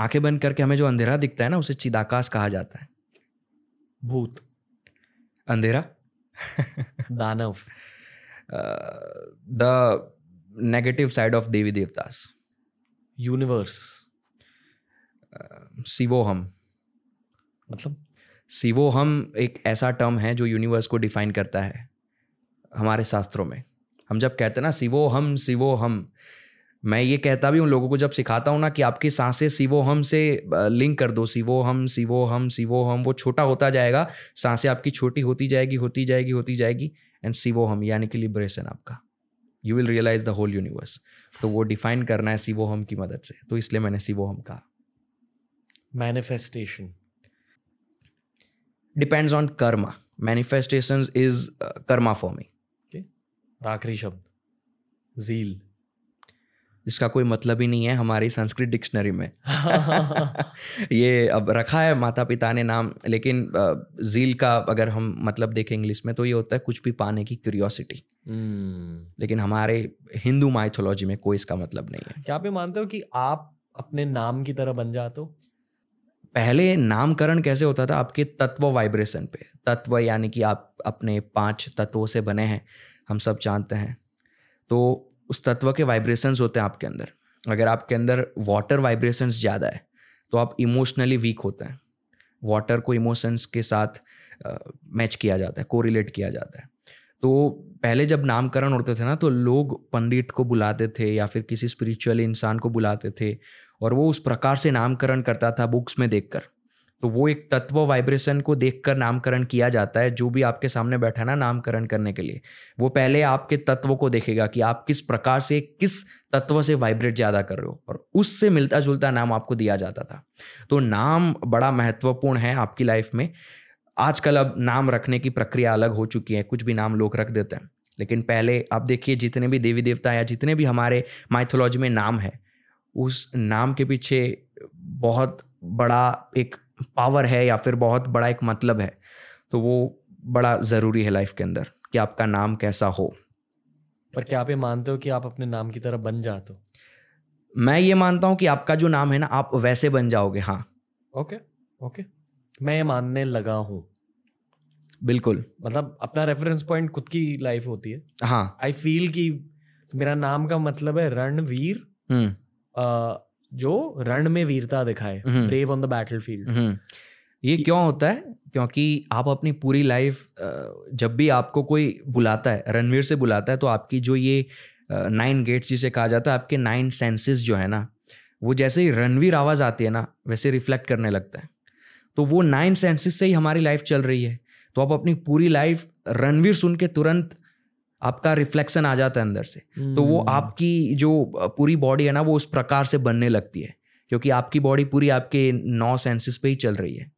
आँखें बंद करके हमें जो अंधेरा दिखता है ना उसे चिदाकाश कहा जाता है। भूत। अंधेरा? दानव। The negative side of devi devatas universe शिवोहम मतलब? शिवोहम एक ऐसा टर्म है जो यूनिवर्स को डिफाइन करता है हमारे शास्त्रों में। हम जब कहते हैं ना शिवोहम शिवोहम मैं ये कहता भी हूँ लोगों को जब सिखाता हूँ ना कि आपकी साँसें शिवोहम से लिंक कर दो। शिवोहम शिवोहम शिवोहम वो छोटा होता जाएगा साँसें आपकी छोटी होती जाएगी होती जाएगी होती जाएगी एंड शिवोहम यानी कि लिब्रेशन आपका। You will realize the whole universe तो वो डिफाइन करना है शिवोहम की मदद से। तो इसलिए मैंने शिवोहम कहा। Manifestation depends on karma manifestation is karma forming me आखिरी शब्द जील जिसका कोई मतलब ही नहीं है हमारी संस्कृत डिक्शनरी में। ये अब रखा है माता पिता ने नाम लेकिन जील का अगर हम मतलब देखें इंग्लिश में तो ये होता है कुछ भी पाने की क्यूरियोसिटी हम्म। लेकिन हमारे हिंदू माइथोलॉजी में कोई इसका मतलब नहीं है। क्या आप मानते हो कि आप अपने नाम की तरह बन जाते हो? पहले नामकरण कैसे होता था? आपके तत्व वाइब्रेशन पे। तत्व यानी कि आप अपने पाँच तत्वों से बने हैं हम सब जानते हैं। तो उस तत्व के वाइब्रेशंस होते हैं आपके अंदर। अगर आपके अंदर वाटर वाइब्रेशंस ज़्यादा है तो आप इमोशनली वीक होते हैं। वाटर को इमोशंस के साथ मैच किया जाता है कोरिलेट किया जाता है। तो पहले जब नामकरण होते थे ना तो लोग पंडित को बुलाते थे या फिर किसी स्पिरिचुअल इंसान को बुलाते थे और वो उस प्रकार से नामकरण करता था बुक्स में देखकर। तो वो एक तत्व वाइब्रेशन को देखकर नामकरण किया जाता है, जो भी आपके सामने बैठा ना नामकरण करने के लिए। वो पहले आपके तत्व को देखेगा कि आप किस प्रकार से, किस तत्व से वाइब्रेट ज़्यादा कर रहे हो, और उससे मिलता जुलता नाम आपको दिया जाता था। तो नाम बड़ा महत्वपूर्ण है आपकी लाइफ में। आजकल अब नाम रखने की प्रक्रिया अलग हो चुकी है, कुछ भी नाम लोग रख देते हैं। लेकिन पहले आप देखिए, जितने भी देवी देवता या जितने भी हमारे माइथोलॉजी में नाम है, उस नाम के पीछे बहुत बड़ा एक पावर है या फिर बहुत बड़ा एक मतलब है तो वो बड़ा ज़रूरी है लाइफ के अंदर कि आपका नाम कैसा हो। पर क्या आप ये मानते हो कि आप अपने नाम की तरह बन जाते हो? मैं ये मानता हूँ कि आपका जो नाम है ना आप वैसे बन जाओगे हाँ। Okay okay. मैं ये मानने लगा हूँ। बिल्कुल। मतलब अपना रेफरेंस पॉइंट खुद की लाइफ होती है। हाँ। आई फील कि मेरा नाम का मतलब है रणवीर हम्म। जो रण में वीरता दिखाए। Brave on the battlefield ये क्यों होता है? क्योंकि आप अपनी पूरी लाइफ जब भी आपको कोई बुलाता है रणवीर से बुलाता है तो आपकी जो ये नाइन गेट्स जिसे कहा जाता है आपके नाइन सेंसेस जो है ना वो जैसे ही रणवीर आवाज़ आती है ना वैसे रिफ्लेक्ट करने लगता है। तो वो नाइन सेंसेस से ही हमारी लाइफ चल रही है। तो आप अपनी पूरी लाइफ रणवीर सुन के तुरंत आपका रिफ्लेक्शन आ जाता है अंदर से। तो वो हम्म। आपकी जो पूरी बॉडी है ना वो उस प्रकार से बनने लगती है। क्योंकि आपकी बॉडी पूरी आपके नौ सेंसेस पे ही चल रही है।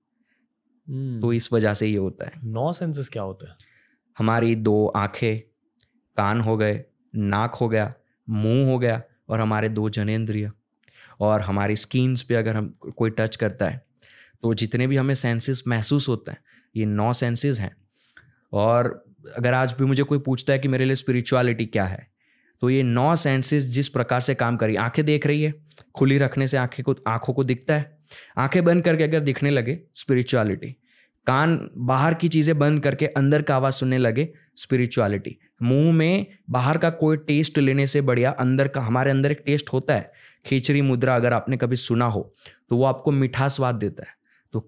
हम्म। तो इस वजह से ये होता है। नौ सेंसेस क्या होते हैं? हमारी दो आँखें कान हो गए नाक हो गया मुँह हो गया और हमारे दो जनेन्द्रिय। और हमारी स्किन्स पे अगर हम कोई टच करता है तो जितने भी हमें सेंसेस महसूस होते हैं ये नौ सेंसेस हैं। और अगर आज भी मुझे कोई पूछता है कि मेरे लिए स्पिरिचुअलिटी क्या है तो ये नौ सेंसेस जिस प्रकार से काम करी आँखें देख रही है, खुली रखने से आँखें को, आँखों को दिखता है। आँखें बंद करके अगर दिखने लगे स्पिरिचुअलिटी कान बाहर की चीज़ें बंद करके अंदर का आवाज़ सुनने लगे स्पिरिचुअलिटी मुँह में बाहर का कोई टेस्ट लेने से बढ़िया अंदर का, हमारे अंदर एक टेस्ट होता है। खिचड़ी मुद्रा अगर आपने कभी सुना हो तो वो आपको मीठा स्वाद देता है। तो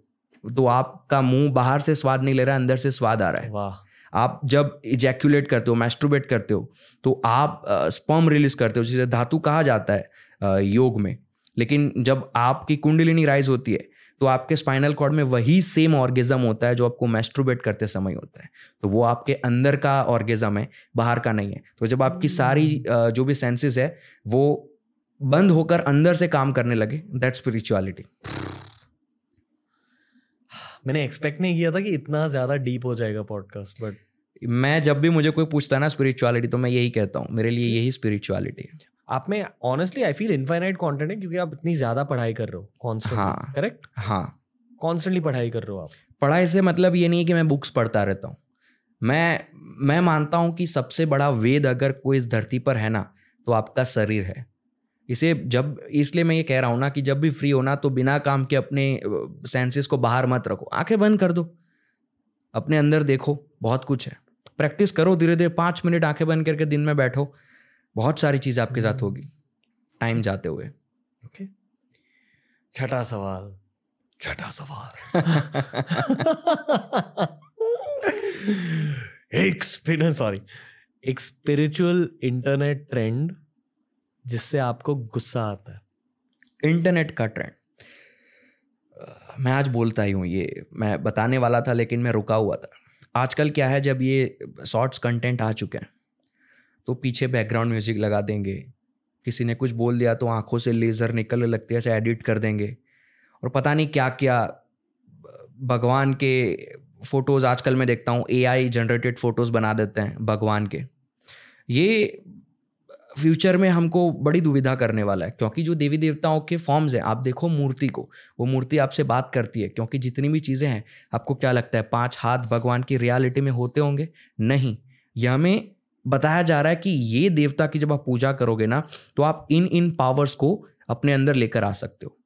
तो आपका मुँह बाहर से स्वाद नहीं ले रहा है अंदर से स्वाद आ रहा है। वाह। आप जब इजैक्यूलेट करते हो मैस्ट्रोबेट करते हो तो आप स्पर्म रिलीज़ करते हो, जिसे धातु कहा जाता है योग में। लेकिन जब आपकी कुंडलिनी राइज होती है तो आपके स्पाइनल कॉर्ड में वही सेम ऑर्गेजम होता है जो आपको मैस्ट्रोबेट करते समय होता है। तो वो आपके अंदर का ऑर्गेजम है, बाहर का नहीं है। तो जब आपकी सारी जो भी सेंसेस है, वो बंद होकर अंदर से काम करने लगे दैट स्पिरिचुअलिटी मैंने एक्सपेक्ट नहीं किया था कि इतना ज़्यादा डीप हो जाएगा पॉडकास्ट बट मैं जब भी मुझे कोई पूछता है ना स्पिरिचुअलिटी तो मैं यही कहता हूँ मेरे लिए यही स्पिरिचुअलिटी है। आप में honestly I feel infinite content है क्योंकि आप इतनी ज़्यादा पढ़ाई कर रहे हो कॉन्स्टेंटली हाँ। करेक्ट हाँ। कॉन्स्टेंटली पढ़ाई कर रहे हो आप। पढ़ाई से मतलब ये नहीं है कि मैं बुक्स पढ़ता रहता हूँ। मैं मैं मानता हूँ कि सबसे बड़ा वेद अगर कोई इस धरती पर है ना तो आपका शरीर है। इसे जब इसलिए मैं ये कह रहा हूँ ना कि जब भी फ्री होना तो बिना काम के अपने सेंसेस को बाहर मत रखो। आँखें बंद कर दो। अपने अंदर देखो बहुत कुछ है। प्रैक्टिस करो धीरे धीरे पाँच मिनट आँखें बंद करके दिन में बैठो। बहुत सारी चीज़ आपके साथ होगी टाइम जाते हुए। ओके छठा सवाल। छठा सवाल। एक सॉरी एक स्पिरिचुअल इंटरनेट ट्रेंड जिससे आपको गुस्सा आता है। इंटरनेट का ट्रेंड। मैं आज बोलता ही हूँ ये, मैं बताने वाला था लेकिन मैं रुका हुआ था। आजकल क्या है, जब ये शॉर्ट्स कंटेंट आ चुके हैं तो पीछे बैकग्राउंड म्यूज़िक लगा देंगे, किसी ने कुछ बोल दिया तो आँखों से लेज़र निकलने लगती है, ऐसे एडिट कर देंगे। और पता नहीं क्या क्या भगवान के फ़ोटोज़ आजकल मैं देखता हूँ एआई जनरेटेड फ़ोटोज़ बना देते हैं भगवान के। ये फ्यूचर में हमको बड़ी दुविधा करने वाला है, क्योंकि जो देवी देवताओं के फॉर्म्स हैं, आप देखो मूर्ति को, वो मूर्ति आपसे बात करती है, क्योंकि जितनी भी चीज़ें हैं, आपको क्या लगता है, पाँच हाथ भगवान की रियलिटी में होते होंगे? नहीं। यह हमें बताया जा रहा है कि ये देवता की जब आप पूजा करोगे ना तो आप इन इन पावर्स को अपने अंदर लेकर आ सकते हो।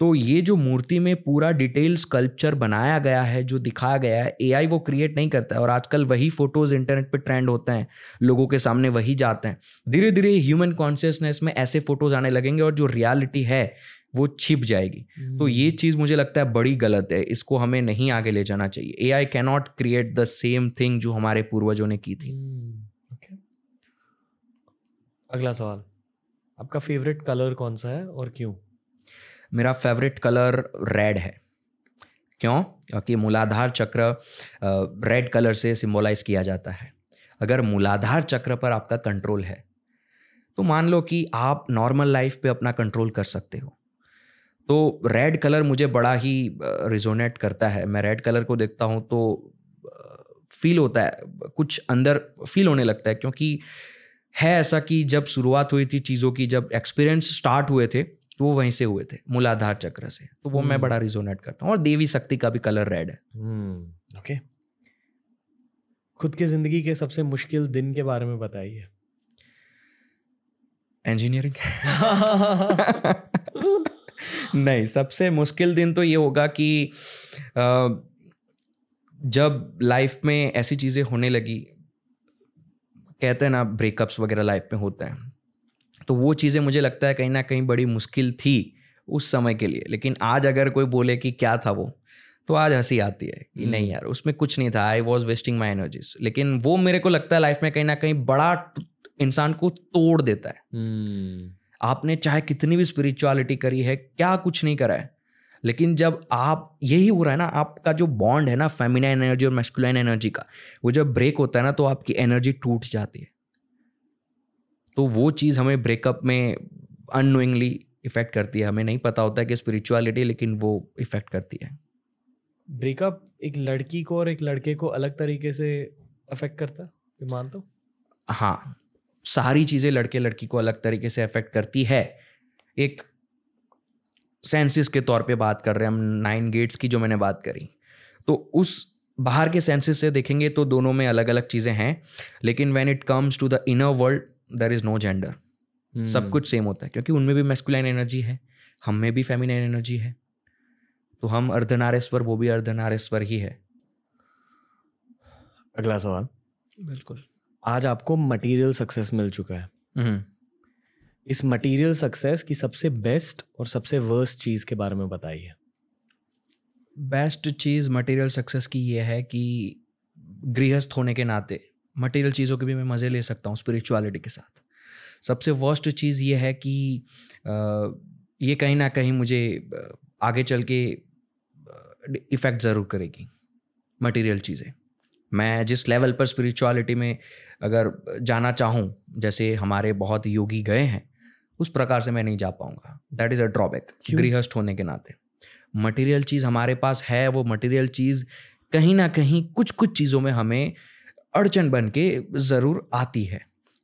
तो ये जो मूर्ति में पूरा डिटेल स्कल्पचर बनाया गया है जो दिखाया गया है एआई वो क्रिएट नहीं करता है और आजकल वही फ़ोटोज़ इंटरनेट पे ट्रेंड होते हैं लोगों के सामने वही जाते हैं। धीरे धीरे ह्यूमन कॉन्शियसनेस में ऐसे फ़ोटोज़ आने लगेंगे और जो रियलिटी है वो छिप जाएगी। तो ये चीज़ मुझे लगता है बड़ी गलत है इसको हमें नहीं आगे ले जाना चाहिए। ए I cannot create the same thing जो हमारे पूर्वजों ने की थी। ओके अगला सवाल। आपका फेवरेट कलर कौन सा है और क्यों? मेरा फेवरेट कलर रेड है। क्यों? क्योंकि मूलाधार चक्र रेड कलर से सिंबलाइज किया जाता है। अगर मूलाधार चक्र पर आपका कंट्रोल है तो मान लो कि आप नॉर्मल लाइफ पे अपना कंट्रोल कर सकते हो। तो रेड कलर मुझे बड़ा ही रिजोनेट करता है। मैं रेड कलर को देखता हूँ तो फील होता है, कुछ अंदर फील होने लगता है। क्योंकि है ऐसा कि जब शुरुआत हुई थी चीज़ों की, जब एक्सपीरियंस स्टार्ट हुए थे तो वो वहीं से हुए थे मूलाधार चक्र से। तो वो मैं हम्म। बड़ा रिजोनेट करता हूँ और देवी शक्ति का भी कलर रेड है। हम्म ओके खुद के ज़िंदगी के सबसे मुश्किल दिन के बारे में बताइए। इंजीनियरिंग नहीं सबसे मुश्किल दिन तो ये होगा कि जब लाइफ में ऐसी चीज़ें होने लगी कहते हैं ना ब्रेकअप्स वगैरह लाइफ में होते हैं। तो वो चीज़ें मुझे लगता है कहीं ना कहीं बड़ी मुश्किल थी उस समय के लिए। लेकिन आज अगर कोई बोले कि क्या था वो तो आज हँसी आती है कि नहीं हम्म। यार उसमें कुछ नहीं था। I was wasting my energies लेकिन वो मेरे को लगता है लाइफ में कहीं ना कहीं बड़ा इंसान को तोड़ देता है। हम्म। आपने चाहे कितनी भी स्पिरिचुअलिटी करी है क्या कुछ नहीं करा है। लेकिन जब आप यही हो रहा है ना आपका जो बॉन्ड है ना फेमिनाइन एनर्जी और मैस्कुलाइन एनर्जी का वो जब ब्रेक होता है ना तो आपकी एनर्जी टूट जाती है। तो वो चीज़ हमें ब्रेकअप में अनोइंगली इफ़ेक्ट करती है। हमें नहीं पता होता है कि स्पिरिचुअलिटी लेकिन वो इफ़ेक्ट करती है। ब्रेकअप एक लड़की को और एक लड़के को अलग तरीके से अफेक्ट करता है? मानते हो हाँ सारी चीज़ें लड़के लड़की को अलग तरीके से अफेक्ट करती है। एक सेंसिस के तौर पे बात कर रहे हैं हम नाइन गेट्स की जो मैंने बात करी। तो उस बाहर के सेंसिस से देखेंगे तो दोनों में अलग अलग चीज़ें हैं लेकिन when it comes to the inner world there is no gender सब कुछ सेम होता है क्योंकि उनमें भी मैस्कुलाइन एनर्जी है हम में भी फेमिनाइन एनर्जी है। तो हम अर्धनारेश्वर वो भी अर्धनारेश्वर ही है। अगला सवाल। बिल्कुल। आज आपको मटेरियल सक्सेस मिल चुका है। हम्म। इस मटेरियल सक्सेस की सबसे बेस्ट और सबसे वर्स्ट चीज़ के बारे में बताइए। बेस्ट चीज़ मटेरियल सक्सेस की यह है कि गृहस्थ होने के नाते मटेरियल चीज़ों के भी मैं मज़े ले सकता हूँ स्पिरिचुअलिटी के साथ। सबसे वर्स्ट चीज़ ये है कि ये कहीं ना कहीं मुझे आगे चल के इफ़ेक्ट ज़रूर करेगी मटेरियल चीज़ें। मैं जिस लेवल पर स्पिरिचुअलिटी में अगर जाना चाहूँ जैसे हमारे बहुत योगी गए हैं उस प्रकार से मैं नहीं जा पाऊँगा। दैट इज़ अ ड्रॉबैक गृहस्थ होने के नाते। मटेरियल चीज़ हमारे पास है वो मटेरियल चीज़ कहीं ना कहीं कुछ कुछ चीज़ों में हमें अड़चन बन के ज़रूर आती है।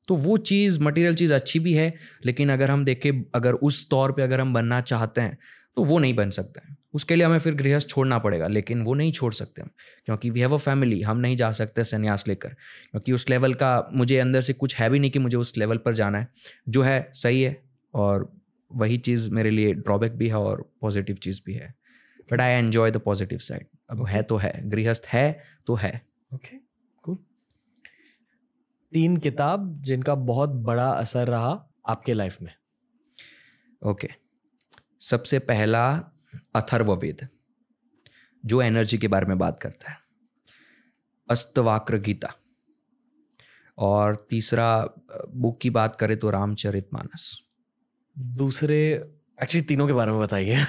तो वो चीज़ मटेरियल चीज़ अच्छी भी है, लेकिन अगर हम देखें, अगर उस तौर पे अगर हम बनना चाहते हैं तो वो नहीं बन सकते हैं। उसके लिए हमें फिर गृहस्थ छोड़ना पड़ेगा, लेकिन वो नहीं छोड़ सकते हम, क्योंकि वी हैव अ फैमिली हम नहीं जा सकते संन्यास लेकर, क्योंकि उस लेवल का मुझे अंदर से कुछ है भी नहीं कि मुझे उस लेवल पर जाना है। जो है, सही है, और वही चीज़ मेरे लिए ड्रॉबैक भी है और पॉजिटिव चीज़ भी है। But I enjoy the positive side अब है तो है, गृहस्थ है तो है ओके कूल तीन किताब जिनका बहुत बड़ा असर रहा आपके लाइफ में। ओके सबसे पहला अथर्ववेद जो एनर्जी के बारे में बात करता है। अस्तवाक्र गीता। और तीसरा बुक की बात करें तो रामचरितमानस। दूसरे एक्चुअली तीनों के बारे में बताइए।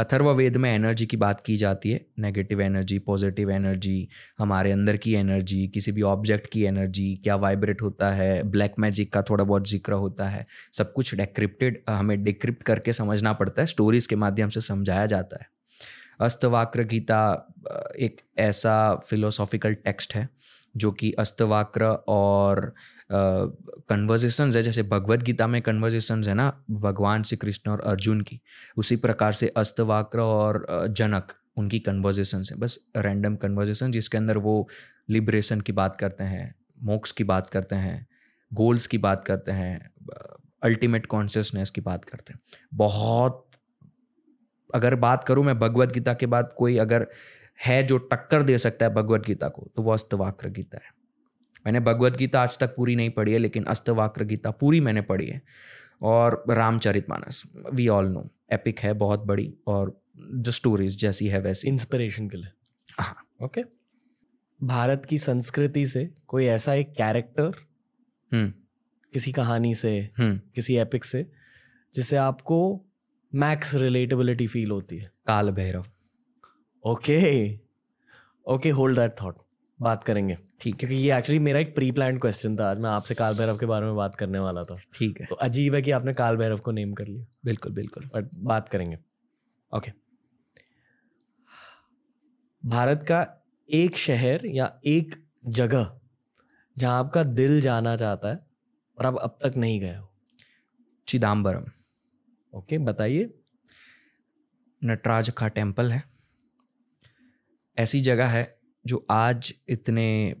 अथर्ववेद में एनर्जी की बात की जाती है। नेगेटिव एनर्जी पॉजिटिव एनर्जी हमारे अंदर की एनर्जी किसी भी ऑब्जेक्ट की एनर्जी क्या वाइब्रेट होता है ब्लैक मैजिक का थोड़ा बहुत ज़िक्र होता है। सब कुछ डेक्रिप्टेड हमें डिक्रिप्ट करके समझना पड़ता है। स्टोरीज के माध्यम से समझाया जाता है। अस्तवाक्र गीता एक ऐसा फिलोसॉफिकल टेक्स्ट है। जो कि अस्तवाक्र और कन्वर्जेशंस है, जैसे भगवत गीता में कन्वर्जेशंस है ना, भगवान श्री कृष्ण और अर्जुन की, उसी प्रकार से अस्तवाक्र और जनक उनकी कन्वर्जेशन है। बस रैंडम कन्वर्जेशन जिसके अंदर वो लिब्रेशन की बात करते हैं मोक्स की बात करते हैं गोल्स की बात करते हैं अल्टीमेट कॉन्शियसनेस की बात करते हैं। बहुत, अगर बात करूँ मैं भगवत गीता के बाद कोई अगर है जो टक्कर दे सकता है भगवत गीता को तो वो अस्तवाक्र गीता है। मैंने भगवत गीता आज तक पूरी नहीं पढ़ी है लेकिन अस्तवाक्र गीता पूरी मैंने पढ़ी है। और Ramcharitmanas we all know epic है बहुत बड़ी और जो स्टोरीज जैसी है वैसी। इंस्पिरेशन के लिए। हाँ। ओके भारत की संस्कृति से कोई ऐसा एक कैरेक्टर हम्म। किसी कहानी से हम्म। किसी एपिक से जिसे आपको मैक्स रिलेटेबिलिटी फील होती है? Kaal Bhairav okay. Okay hold that thought बात करेंगे। ठीक क्योंकि ये एक्चुअली मेरा एक प्री प्लान क्वेश्चन था। आज मैं आपसे काल भैरव के बारे में बात करने वाला था। ठीक है। तो अजीब है कि आपने काल भैरव को नेम कर लिया। बिल्कुल बिल्कुल। बट बात करेंगे। ओके। भारत का एक शहर या एक जगह जहाँ आपका दिल जाना चाहता है और आप अब तक नहीं गए हो। चिदम्बरम ओके बताइए। नटराज का टेंपल है। ऐसी जगह है जो आज इतने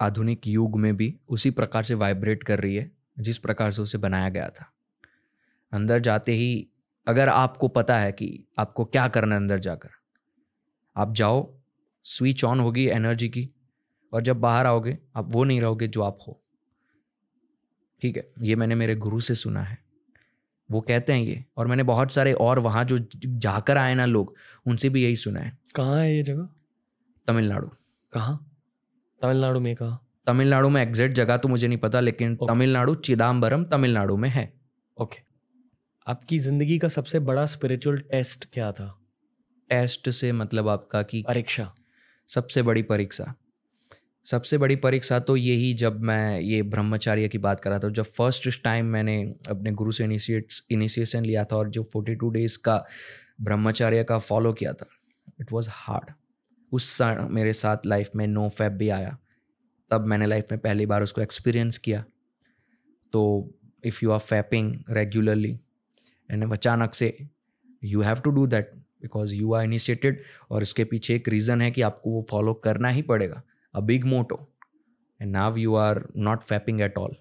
आधुनिक युग में भी उसी प्रकार से वाइब्रेट कर रही है, जिस प्रकार से उसे बनाया गया था। अंदर जाते ही अगर आपको पता है कि आपको क्या करना है अंदर जाकर, आप जाओ स्विच ऑन होगी एनर्जी की और जब बाहर आओगे, आप वो नहीं रहोगे जो आप हो। ठीक है, ये मैंने मेरे गुरु से सुना है। वो कहते हैं ये और मैंने बहुत सारे और वहाँ जो जाकर आए ना लोग, उनसे भी यही सुना है। कहाँ है ये जगह? तमिलनाडु। कहाँ? तमिलनाडु में कहाँ? तमिलनाडु में एग्जैक्ट जगह तो मुझे नहीं पता लेकिन Okay. तमिलनाडु चिदम्बरम तमिलनाडु में है। ओके। आपकी ज़िंदगी का सबसे बड़ा स्पिरिचुअल टेस्ट क्या था? टेस्ट से मतलब आपका कि परीक्षा। सबसे बड़ी परीक्षा। सबसे बड़ी परीक्षा तो यही जब मैं ये ब्रह्मचार्य की बात कर रहा था जब फ़र्स्ट टाइम मैंने अपने गुरु से इनिशिएट इनिशिएशन लिया था और जो फोर्टी टू डेज़ का ब्रह्मचार्य का फॉलो किया था इट वॉज़ हार्ड उस सा- मेरे साथ लाइफ में नो फैप भी आया। तब मैंने लाइफ में पहली बार उसको एक्सपीरियंस किया। तो if you are fapping regularly and अचानक से you have to do that because you are initiated और इसके पीछे एक रीज़न है कि आपको वो फॉलो करना ही पड़ेगा। A big motto and now you are not fapping at all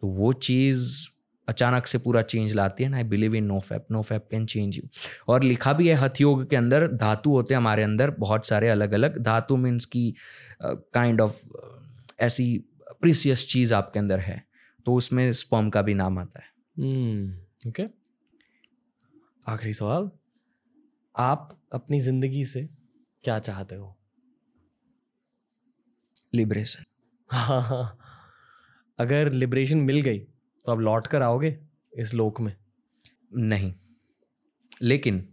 तो वो चीज़ अचानक से पूरा चेंज लाती है ना I believe in no fap no fap can change you और लिखा भी है हथयोग के अंदर धातु होते हैं हमारे अंदर बहुत सारे अलग अलग धातु मीन्स की काइंड ऑफ़ ऐसी प्रीसियस चीज़ आपके अंदर है तो उसमें स्पर्म का भी नाम आता है। ओके आखिरी सवाल आप अपनी ज़िंदगी से क्या चाहते हो? लिबरेशन अगर लिबरेशन मिल गई तो आप लौट कर आओगे इस लोक में? नहीं। लेकिन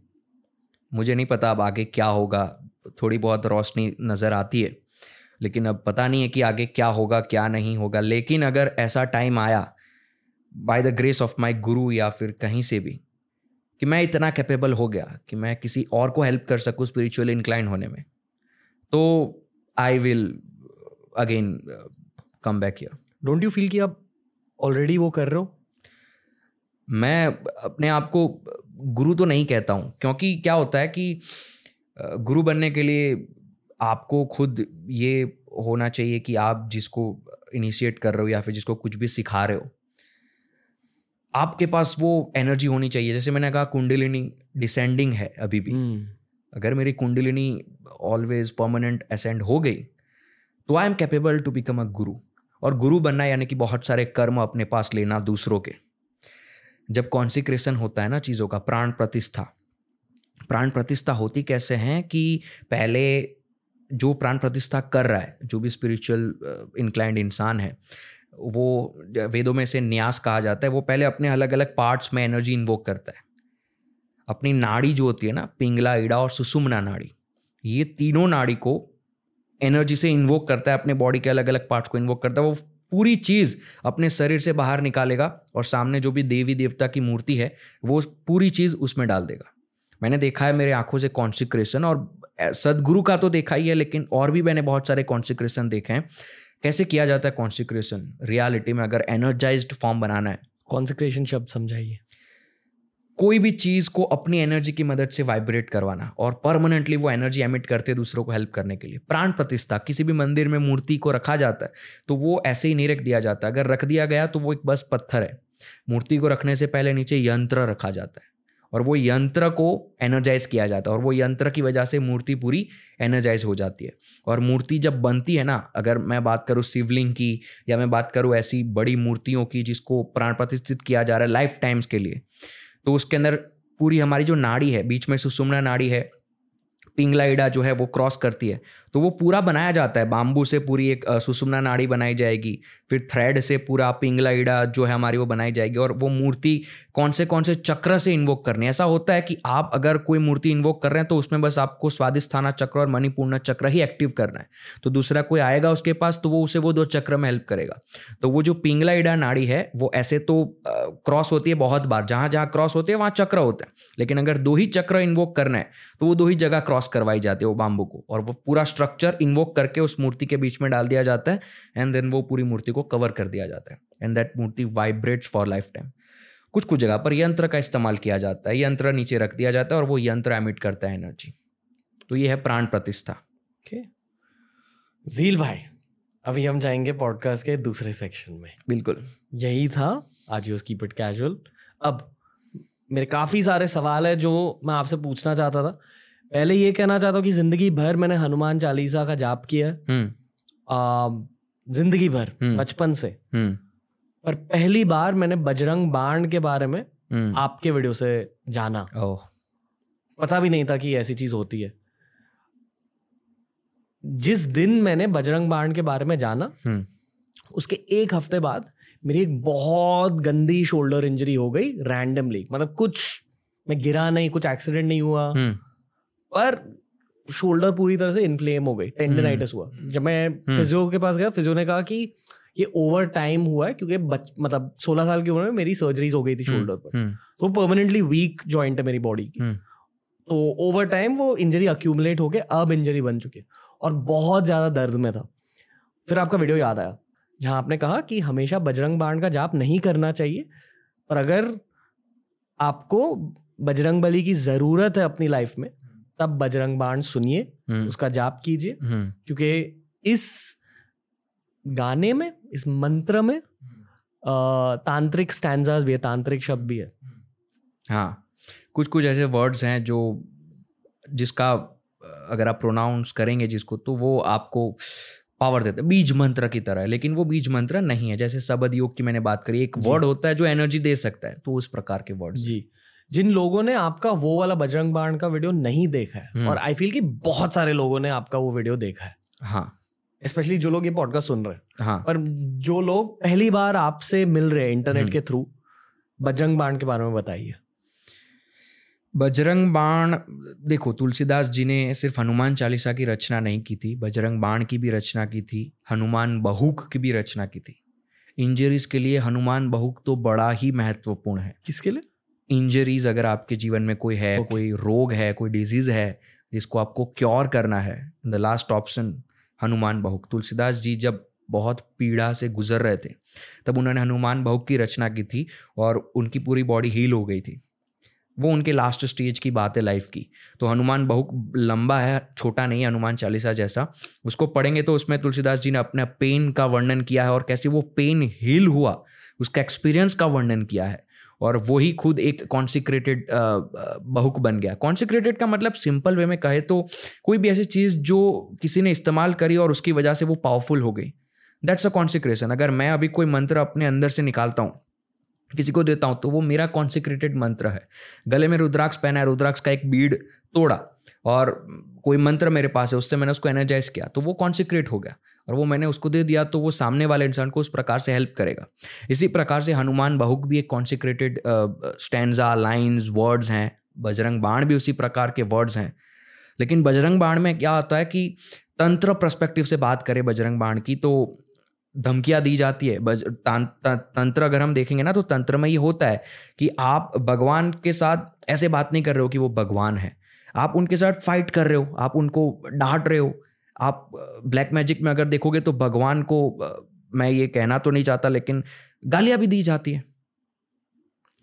मुझे नहीं पता अब आगे क्या होगा। थोड़ी बहुत रोशनी नज़र आती है लेकिन अब पता नहीं है कि आगे क्या होगा क्या नहीं होगा। लेकिन अगर ऐसा टाइम आया by the grace of my guru या फिर कहीं से भी कि मैं इतना कैपेबल हो गया कि मैं किसी और को हेल्प कर सकूँ स्पिरिचुअल इंक्लाइन होने में तो I will again come back here don't you feel कि आप ऑलरेडी वो कर रहे हो? मैं अपने आप को गुरु तो नहीं कहता हूँ क्योंकि क्या होता है कि गुरु बनने के लिए आपको खुद ये होना चाहिए कि आप जिसको इनिशिएट कर रहे हो या फिर जिसको कुछ भी सिखा रहे हो। आपके पास वो एनर्जी होनी चाहिए जैसे मैंने कहा कुंडलिनी डिसेंडिंग है अभी भी। हम्म। अगर मेरी कुंडलिनी ऑलवेज परमानेंट असेंड हो गई तो I am capable to become a guru और गुरु बनना यानी कि बहुत सारे कर्म अपने पास लेना दूसरों के। जब कॉन्सिक्रेशन होता है ना चीज़ों का, प्राण प्रतिष्ठा। प्राण प्रतिष्ठा होती कैसे हैं कि पहले जो प्राण प्रतिष्ठा कर रहा है, जो भी स्पिरिचुअल इंक्लाइंड इंसान है, वो वेदों में से न्यास कहा जाता है, वो पहले अपने अलग अलग पार्ट्स में एनर्जी इन्वोक करता है। अपनी नाड़ी जो होती है ना, पिंगला ईड़ा और सुसुमना नाड़ी, ये तीनों नाड़ी को एनर्जी से इन्वोक करता है अपने बॉडी के अलग अलग पार्ट्स को इन्वोक करता है, वो पूरी चीज़ अपने शरीर से बाहर निकालेगा और सामने जो भी देवी देवता की मूर्ति है, वो पूरी चीज़ उसमें डाल देगा। मैंने देखा है मेरे आँखों से कॉन्सिक्रेशन और सदगुरु का तो देखा ही है, लेकिन और भी मैंने बहुत सारे कॉन्सिक्रेशन देखे हैं। कैसे किया जाता है कॉन्सिक्रेशन रियलिटी में अगर एनर्जाइज्ड फॉर्म बनाना है। कॉन्सिक्रेशन शब्द समझाइए। कोई भी चीज़ को अपनी एनर्जी की मदद से वाइब्रेट करवाना और परमानेंटली वो एनर्जी एमिट करते दूसरों को हेल्प करने के लिए। प्राण प्रतिष्ठा, किसी भी मंदिर में मूर्ति को रखा जाता है तो वो ऐसे ही नहीं रख दिया जाता। अगर रख दिया गया तो वो एक बस पत्थर है। मूर्ति को रखने से पहले नीचे यंत्र रखा जाता है और वो यंत्र को एनर्जाइज किया जाता है और वो यंत्र की वजह से मूर्ति पूरी एनर्जाइज हो जाती है। और मूर्ति जब बनती है ना, अगर मैं बात करूँ शिवलिंग की या मैं बात करूँ ऐसी बड़ी मूर्तियों की जिसको प्राण प्रतिष्ठित किया जा रहा है लाइफ टाइम्स के लिए तो उसके अंदर पूरी हमारी जो नाड़ी है बीच में सुषुम्ना नाड़ी है पिंगला ईडा जो है वो क्रॉस करती है। तो वो पूरा बनाया जाता है। बाम्बू से पूरी एक सुषुम्ना नाड़ी बनाई जाएगी। फिर थ्रेड से पूरा पिंगला ईडा जो है हमारी वो बनाई जाएगी और वो मूर्ति कौन से कौन से चक्र से इन्वोक करनी है। ऐसा होता है कि आप अगर कोई मूर्ति इन्वोक कर रहे हैं तो उसमें बस आपको स्वादिष्ठाना चक्र और मणिपूर्ण चक्र ही एक्टिव करना है। तो दूसरा कोई आएगा उसके पास तो वो उसे वो दो चक्र में हेल्प करेगा। तो वो जो पिंगला ईडा नाड़ी है, वो ऐसे तो क्रॉस होती है बहुत बार। जहाँ जहाँ क्रॉस होते हैं, वहाँ चक्र होते हैं। लेकिन अगर दो ही चक्र इन्वोक करना है तो वो दो ही जगह क्रॉस करवाई जाती है वो बाम्बू को और वो पूरा स्ट्रक्चर इन्वोक करके उस मूर्ति के बीच में डाल दिया जाता है एंड देन वो पूरी मूर्ति को कवर कर दिया जाता है and that murti vibrates for lifetime कुछ कुछ जगह पर यंत्र का इस्तेमाल किया जाता है यंत्र नीचे रख दिया जाता है और वो यंत्र एमिट करता है एनर्जी तो ये है प्राण प्रतिष्ठा। ओके झील भाई अभी हम जाएँगे पॉडकास्ट के दूसरे सेक्शन में। बिल्कुल। यही था आज यूज़ कीप इट कैजुअल अब मेरे काफ़ी सारे सवाल है जो मैं आपसे पूछना चाहता था। पहले ये कहना चाहता हूँ कि ज़िंदगी भर मैंने हनुमान चालीसा का जाप किया हम्म। ज़िंदगी भर हम्म। बचपन से। हम्म। पर पहली बार मैंने बजरंग बाण के बारे में आपके वीडियो से जाना। ओह। पता भी नहीं था कि ऐसी चीज़ होती है। जिस दिन मैंने बजरंग बाण के बारे में जाना उसके एक हफ़्ते बाद मेरी एक बहुत गंदी शोल्डर इंजरी हो गई रैंडमली। मतलब कुछ मैं गिरा नहीं कुछ एक्सीडेंट नहीं हुआ। पर शोल्डर पूरी तरह से इन्फ्लेम हो गई टेंडेनाइटिस हुआ। जब मैं फिजियो के पास गया फिजियो ने कहा कि ये ओवर टाइम हुआ है क्योंकि बच मतलब 16 साल की उम्र में मेरी सर्जरीज हो गई थी शोल्डर पर। हम्म तो परमानेंटली वीक जॉइंट है मेरी बॉडी की। तो ओवर टाइम वो इंजरी अक्यूमुलेट होके अब इंजरी बन चुकी है और बहुत ज़्यादा दर्द में था। फिर आपका वीडियो याद आया जहाँ आपने कहा कि हमेशा बजरंग बाण का जाप नहीं करना चाहिए और अगर आपको बजरंग बली की ज़रूरत है अपनी लाइफ में तब बजरंग बाण सुनिए हम्म। उसका जाप कीजिए हम्म। क्योंकि इस गाने में इस मंत्र में तांत्रिक स्टैंजास भी है तांत्रिक शब्द भी है। हाँ कुछ कुछ ऐसे वर्ड्स हैं जो जिसका अगर आप प्रोनाउंस करेंगे जिसको तो वो आपको पावर देता है। बीज मंत्र की तरह है लेकिन वो बीज मंत्र नहीं है। जैसे शबद योग की मैंने बात करी एक वर्ड होता है जो एनर्जी दे सकता है तो उस प्रकार के वर्ड जी। जिन लोगों ने आपका वो वाला बजरंग बाण का वीडियो नहीं देखा है हम्म। और आई फील कि बहुत सारे लोगों ने आपका वो वीडियो देखा है। हाँ। स्पेशली जो लोग ये पॉडकास्ट सुन रहे हैं। हाँ। पर जो लोग पहली बार आपसे मिल रहे हैं इंटरनेट हम्म। के थ्रू बजरंग बाण के बारे में बताइए। बजरंग बाण देखो तुलसीदास जी ने सिर्फ़ हनुमान चालीसा की रचना नहीं की थी बजरंग बाण की भी रचना की थी हनुमान बहुक की भी रचना की थी। इंजरीज के लिए हनुमान बहुक तो बड़ा ही महत्वपूर्ण है। किसके लिए? इंजरीज अगर आपके जीवन में कोई है Okay. कोई रोग है कोई डिज़ीज़ है जिसको आपको क्योर करना है the last option Hanuman Bahuk Tulsidas ji जब बहुत पीड़ा से गुजर रहे थे तब उन्होंने हनुमान बहुक की रचना की थी और उनकी पूरी बॉडी हील हो गई थी। वो उनके लास्ट स्टेज की बात है लाइफ की। तो हनुमान बहुक लंबा है छोटा नहीं है हनुमान चालीसा जैसा। उसको पढ़ेंगे तो उसमें तुलसीदास जी ने अपने पेन का वर्णन किया है और कैसे वो पेन हील हुआ उसका एक्सपीरियंस का वर्णन किया है। और वही खुद एक कॉन्सिक्रेटेड बहुक बन गया। कॉन्सिक्रेटेड का मतलब सिंपल वे में कहे तो कोई भी ऐसी चीज़ जो किसी ने इस्तेमाल करी और उसकी वजह से वो पावरफुल हो गई। दैट्स अ कॉन्सिक्रेशन अगर मैं अभी कोई मंत्र अपने अंदर से निकालता हूँ, किसी को देता हूँ तो वो मेरा कॉन्सिक्रेटेड मंत्र है। गले में रुद्राक्ष पहना है, रुद्राक्ष का एक बीड तोड़ा और कोई मंत्र मेरे पास है, उससे मैंने उसको एनर्जाइज किया तो वो कॉन्सिक्रेट हो गया। और वो मैंने उसको दे दिया तो वो सामने वाले इंसान को उस प्रकार से हेल्प करेगा। इसी प्रकार से हनुमान बहुक भी एक कॉन्सिक्रेटेड स्टैंडा लाइन्स वर्ड्स हैं। बजरंग बाण भी उसी प्रकार के वर्ड्स हैं। लेकिन बजरंग बाण में क्या होता है कि तंत्र पर्सपेक्टिव से बात करें बजरंग बाण की तो धमकियाँ दी जाती है। बज, तां- तं- तंत्र अगर हम देखेंगे ना तो तंत्र में ये होता है कि आप भगवान के साथ ऐसे बात नहीं कर रहे हो कि वो भगवान है। आप उनके साथ फाइट कर रहे हो, आप उनको डांट रहे हो। आप ब्लैक मैजिक में अगर देखोगे तो भगवान को मैं ये कहना तो नहीं चाहता लेकिन गालियाँ भी दी जाती है।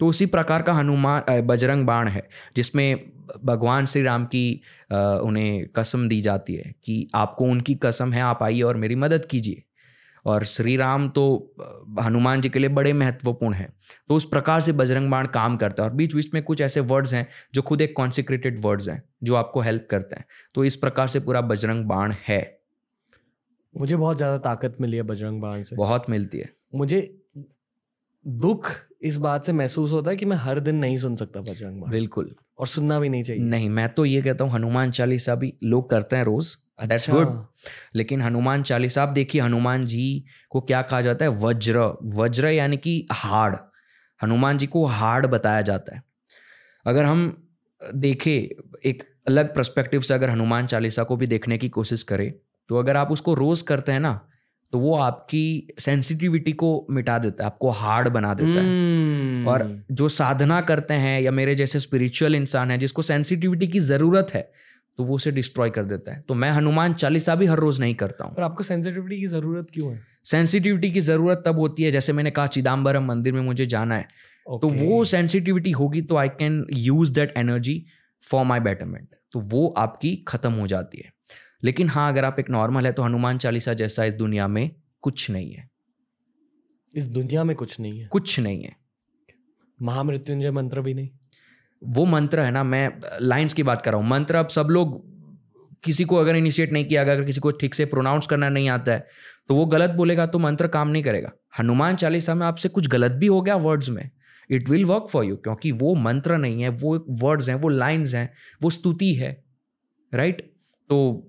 तो उसी प्रकार का हनुमान बजरंग बाण है, जिसमें भगवान श्री राम की उन्हें कसम दी जाती है कि आपको उनकी कसम है, आप आइए और मेरी मदद कीजिए। और श्री राम तो हनुमान जी के लिए बड़े महत्वपूर्ण हैं। तो उस प्रकार से बजरंग बाण काम करता है और बीच बीच में कुछ ऐसे वर्ड्स हैं जो खुद एक कॉन्सिक्रेटेड वर्ड्स हैं जो आपको हेल्प करते हैं। तो इस प्रकार से पूरा बजरंग बाण है। मुझे बहुत ज़्यादा ताकत मिली है बजरंग बाण से। बहुत मिलती है। मुझे दुख इस बात से महसूस होता है कि मैं हर दिन नहीं सुन सकता बजरंग बाण। बिल्कुल। और सुनना भी नहीं चाहिए। नहीं मैं तो ये कहता हूँ हनुमान चालीसा भी लोग करते हैं रोज। दैट्स अच्छा, गुड लेकिन हनुमान चालीसा आप देखिए हनुमान जी को क्या कहा जाता है? वज्र वज्र यानी कि हार्ड हनुमान जी को हार्ड बताया जाता है। अगर हम देखें एक अलग पर्सपेक्टिव से अगर हनुमान चालीसा को भी देखने की कोशिश करें तो अगर आप उसको रोज करते हैं ना तो वो आपकी सेंसिटिविटी को मिटा देता है आपको हार्ड बना देता है। हम्म, और जो साधना करते हैं या मेरे जैसे स्पिरिचुअल इंसान है जिसको सेंसिटिविटी की ज़रूरत है तो वो उसे डिस्ट्रॉय कर देता है। तो मैं हनुमान चालीसा भी हर रोज़ नहीं करता हूँ। पर आपको सेंसिटिविटी की ज़रूरत क्यों है? सेंसिटिविटी की ज़रूरत तब होती है जैसे मैंने कहा चिदम्बरम मंदिर में मुझे जाना है। तो वो सेंसिटिविटी होगी तो I can use that energy for my betterment तो वो आपकी खत्म हो जाती है। लेकिन हाँ अगर आप एक नॉर्मल है तो हनुमान चालीसा जैसा इस दुनिया में कुछ नहीं है। इस दुनिया में कुछ नहीं है। कुछ नहीं है। महामृत्युंजय मंत्र भी नहीं। वो मंत्र है ना, मैं लाइंस की बात कर रहा हूँ। मंत्र अब सब लोग, किसी को अगर इनिशिएट नहीं किया, अगर किसी को ठीक से प्रोनाउंस करना नहीं आता है तो वो गलत बोलेगा तो मंत्र काम नहीं करेगा। हनुमान चालीसा में आपसे कुछ गलत भी हो गया वर्ड्स में it will work for you क्योंकि वो मंत्र नहीं है, वो वर्ड्स हैं, वो लाइन्स हैं, वो स्तुति है राइट तो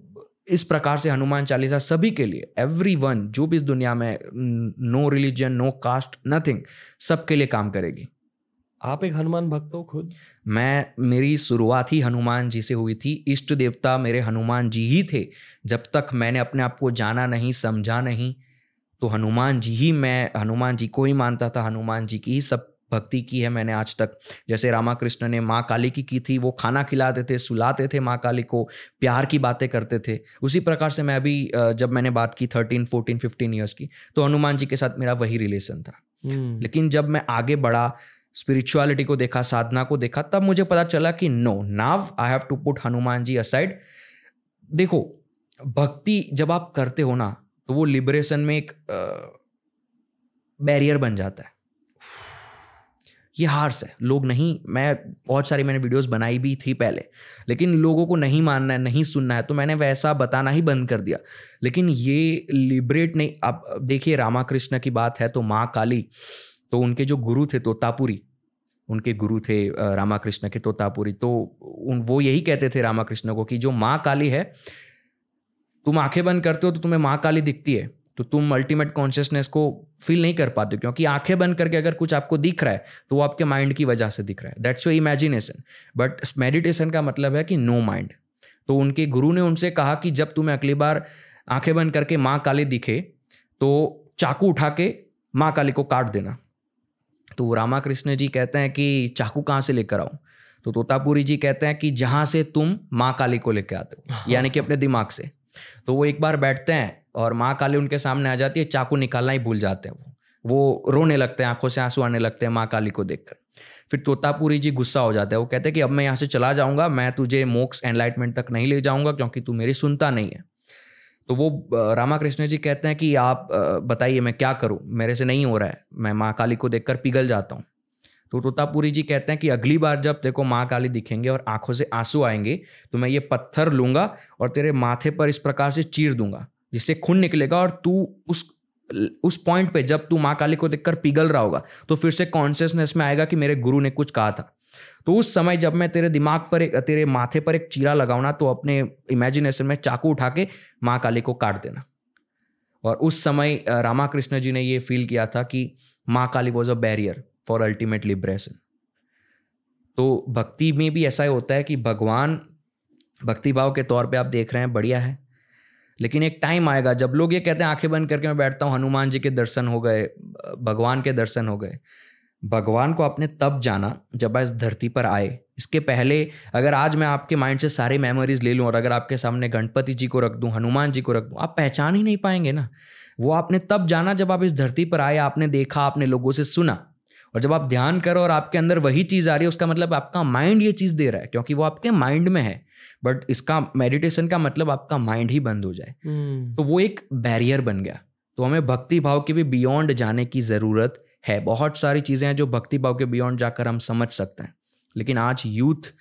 इस प्रकार से हनुमान चालीसा सभी के लिए एवरी वन जो भी इस दुनिया में, no religion no caste nothing सबके लिए काम करेगी। आप एक हनुमान भक्त हो खुद? मैं मेरी शुरुआत ही हनुमान जी से हुई थी। इष्ट देवता मेरे हनुमान जी ही थे। जब तक मैंने अपने आप को जाना नहीं समझा नहीं तो हनुमान जी ही मैं हनुमान जी को ही मानता था। हनुमान जी की ही सब भक्ति की है मैंने आज तक। जैसे रामाकृष्ण ने माँ काली की की थी वो खाना खिलाते थे सुलाते थे माँ काली को प्यार की बातें करते थे। उसी प्रकार से मैं अभी जब मैंने बात की थर्टीन फोर्टीन फिफ्टीन ईयर्स की तो हनुमान जी के साथ मेरा वही रिलेशन था। hmm. लेकिन जब मैं आगे बढ़ा स्पिरिचुअलिटी को देखा, साधना को देखा, तब मुझे पता चला कि no now I have to put Hanuman ji aside देखो, भक्ति जब आप करते हो ना तो वो लिबरेशन में एक बैरियर बन जाता है। ये हार्स है। लोग नहीं, मैं बहुत सारी मैंने वीडियोस बनाई भी थी पहले, लेकिन लोगों को नहीं मानना है नहीं सुनना है तो मैंने वैसा बताना ही बंद कर दिया। लेकिन ये लिबरेट नहीं, अब देखिए रामाकृष्ण की बात है तो माँ काली तो उनके जो गुरु थे तोतापुरी, उनके गुरु थे रामाकृष्ण के तोतापुरी तो उन, वो यही कहते थे रामाकृष्ण को कि जो माँ काली है, तुम आँखें बंद करते हो तो तुम्हें माँ काली दिखती है तो तुम अल्टीमेट कॉन्शियसनेस को फील नहीं कर पाते क्योंकि आँखें बंद करके अगर कुछ आपको दिख रहा है तो वो आपके माइंड की वजह से दिख रहा है। That's your imagination but meditation का मतलब है कि नो माइंड तो उनके गुरु ने उनसे कहा कि जब तुम्हें अगली बार आँखें बंद करके माँ काली दिखे तो चाकू उठा के माँ काली को काट देना। तो रामाकृष्ण जी कहते हैं कि चाकू कहाँ से लेकर आऊँ? तो तोतापुरी जी कहते हैं कि जहाँ से तुम माँ काली को लेकर आते हो यानी कि अपने दिमाग से। तो वो एक बार बैठते हैं और माँ काली उनके सामने आ जाती है चाकू निकालना ही भूल जाते हैं वो। वो रोने लगते हैं आँखों से आँसू आने लगते हैं माँ काली को देखकर। फिर तोतापुरी जी गुस्सा हो जाता है वो कहते हैं कि अब मैं यहाँ से चला जाऊँगा मैं तुझे मोक्स एनलाइटमेंट तक नहीं ले जाऊँगा क्योंकि तू मेरी सुनता नहीं है। तो वो रामाकृष्ण जी कहते हैं कि आप बताइए मैं क्या करूँ? मेरे से नहीं हो रहा है। मैं माँ काली को देखकर पिघल जाता हूँ। तो तोतापुरी जी कहते हैं कि अगली बार जब देखो माँ काली दिखेंगे और आँखों से आँसू आएँगे तो मैं ये पत्थर लूँगा और तेरे माथे पर इस प्रकार से चीर दूँगा, जिससे खून निकलेगा और तू उस उस पॉइंट पे जब तू माँ काली को देखकर पिघल रहा होगा तो फिर से कॉन्शियसनेस में आएगा कि मेरे गुरु ने कुछ कहा था। तो उस समय जब मैं तेरे दिमाग पर एक, तेरे माथे पर एक चीरा लगाऊ ना तो अपने इमेजिनेशन में चाकू उठा के माँ काली को काट देना। और उस समय रामाकृष्ण जी ने ये फील किया था कि Maa Kali was a barrier for ultimate liberation तो भक्ति में भी ऐसा ही होता है कि भगवान, भक्ति भाव के तौर पे आप देख रहे हैं, बढ़िया है। लेकिन एक टाइम आएगा जब लोग ये कहते हैं, आँखें बंद करके मैं बैठता हूँ, हनुमान जी के दर्शन हो गए भगवान के दर्शन हो गए। भगवान को आपने तब जाना जब आप इस धरती पर आए। इसके पहले अगर आज मैं आपके माइंड से सारे मेमोरीज ले लूँ और अगर आपके सामने गणपति जी को रख दूँ हनुमान जी को रख दूँ आप पहचान ही नहीं पाएँगे ना। वो आपने तब जाना जब आप इस धरती पर आए आपने देखा आपने लोगों से सुना। और जब आप ध्यान करो और आपके अंदर वही चीज़ आ रही है उसका मतलब आपका माइंड ये चीज़ दे रहा है क्योंकि वो आपके माइंड में है। बट इसका मेडिटेशन का मतलब आपका माइंड ही बंद हो जाए। hmm. तो वो एक बैरियर बन गया। तो हमें भक्ति भाव के भी बियॉन्ड जाने की ज़रूरत है बहुत सारी चीज़ें हैं जो भक्ति भाव के बियॉन्ड जाकर हम समझ सकते हैं। लेकिन आज यूथ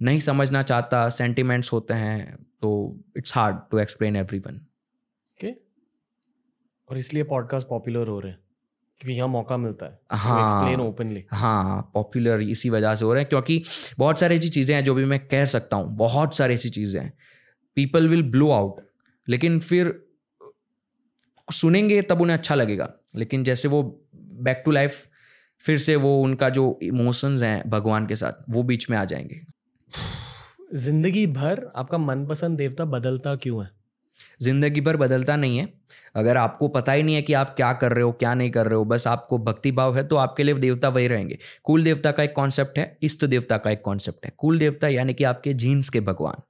नहीं समझना चाहता सेंटिमेंट्स होते हैं तो it's hard to explain every one okay और इसलिए पॉडकास्ट पॉपुलर हो रहे हैं क्योंकि यहाँ मौका मिलता है। हाँ। एक्सप्लेन ओपनली हाँ पॉपुलर इसी वजह से हो रहे हैं क्योंकि बहुत सारी ऐसी चीज़ें हैं जो भी मैं कह सकता हूँ बहुत सारी ऐसी चीज़ें हैं। पीपल विल ब्लो आउट लेकिन फिर सुनेंगे तब उन्हें अच्छा लगेगा लेकिन जैसे वो बैक टू लाइफ फिर से वो उनका जो इमोशंस हैं भगवान के साथ वो बीच में आ जाएँगे। ज़िंदगी भर आपका मनपसंद देवता बदलता क्यों है? ज़िंदगी भर बदलता नहीं है। अगर आपको पता ही नहीं है कि आप क्या कर रहे हो क्या नहीं कर रहे हो बस आपको भक्ति भाव है तो आपके लिए देवता वही रहेंगे। कुल देवता का एक कॉन्सेप्ट है इष्ट देवता का एक कॉन्सेप्ट है। कुल देवता यानी कि आपके जीन्स के भगवान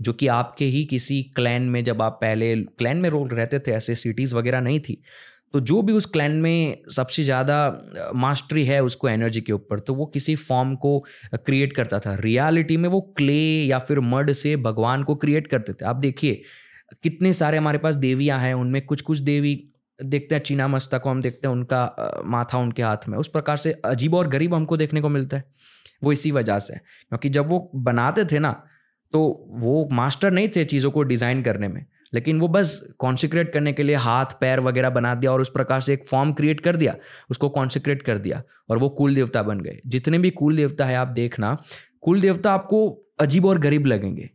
जो कि आपके ही किसी क्लैन में जब आप पहले क्लैन में रोल रहते थे ऐसे सिटीज़ वगैरह नहीं थी तो जो भी उस क्लैन में सबसे ज़्यादा मास्टरी है उसको एनर्जी के ऊपर तो वो किसी फॉर्म को क्रिएट करता था। रियलिटी में वो क्ले या फिर मड से भगवान को क्रिएट करते थे। आप देखिए, कितने सारे हमारे पास देवियाँ हैं, उनमें कुछ कुछ देवी देखते हैं चीना मस्ता को हम देखते हैं, उनका माथा उनके हाथ में। उस प्रकार से अजीब और गरीब हमको देखने को मिलता है। वो इसी वजह से क्योंकि जब वो बनाते थे ना तो वो मास्टर नहीं थे चीज़ों को डिज़ाइन करने में। लेकिन वो बस कॉन्सिक्रेट करने के लिए हाथ, पैर वगैरह बना दिया और उस प्रकार से एक फॉर्म क्रिएट कर दिया। उसको कॉन्सिक्रेट कर दिया और वो कुल देवता बन गए। जितने भी कुल देवता है, आप देखना, कुल देवता आपको अजीब और गरीब लगेंगे।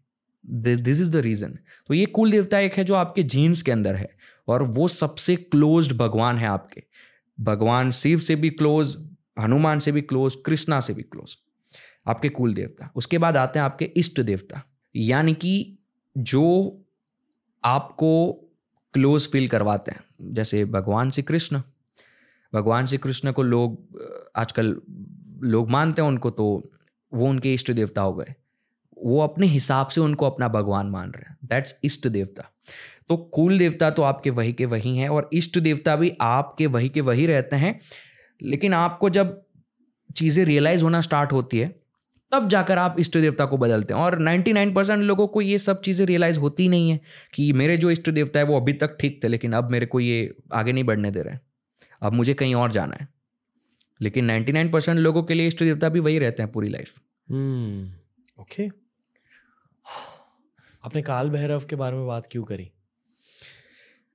दिस इज़ द रीजन तो ये कुल देवता एक है जो आपके जीन्स के अंदर है और वो सबसे क्लोज भगवान है आपके। भगवान शिव से भी क्लोज हनुमान से भी क्लोज कृष्णा से भी क्लोज आपके कुल देवता। उसके बाद आते हैं आपके इष्ट देवता। यानी कि जो आपको क्लोज फील करवाते हैं। जैसे भगवान श्री कृष्ण। भगवान श्री कृष्ण को लोग, आजकल लोग मानते हैं उनको तो वो उनके इष्ट देवता हो गए। वो अपने हिसाब से उनको अपना भगवान मान रहे हैं। दैट्स इष्ट देवता। तो कुल देवता तो आपके वही के वही हैं और इष्ट देवता भी आपके वही के वही रहते हैं। लेकिन आपको जब चीज़ें रियलाइज़ होना स्टार्ट होती है तब जाकर आप इष्ट देवता को बदलते हैं। और 99 परसेंट लोगों को ये सब चीज़ें रियलाइज़ होती नहीं है कि मेरे जो इष्ट देवता है वो अभी तक ठीक थे लेकिन अब मेरे को ये आगे नहीं बढ़ने दे रहे अब मुझे कहीं और जाना है। लेकिन 99 परसेंट लोगों के लिए इष्ट देवता भी वही रहते हैं पूरी लाइफ ओके hmm, आपने काल भैरव के बारे में बात क्यों करी?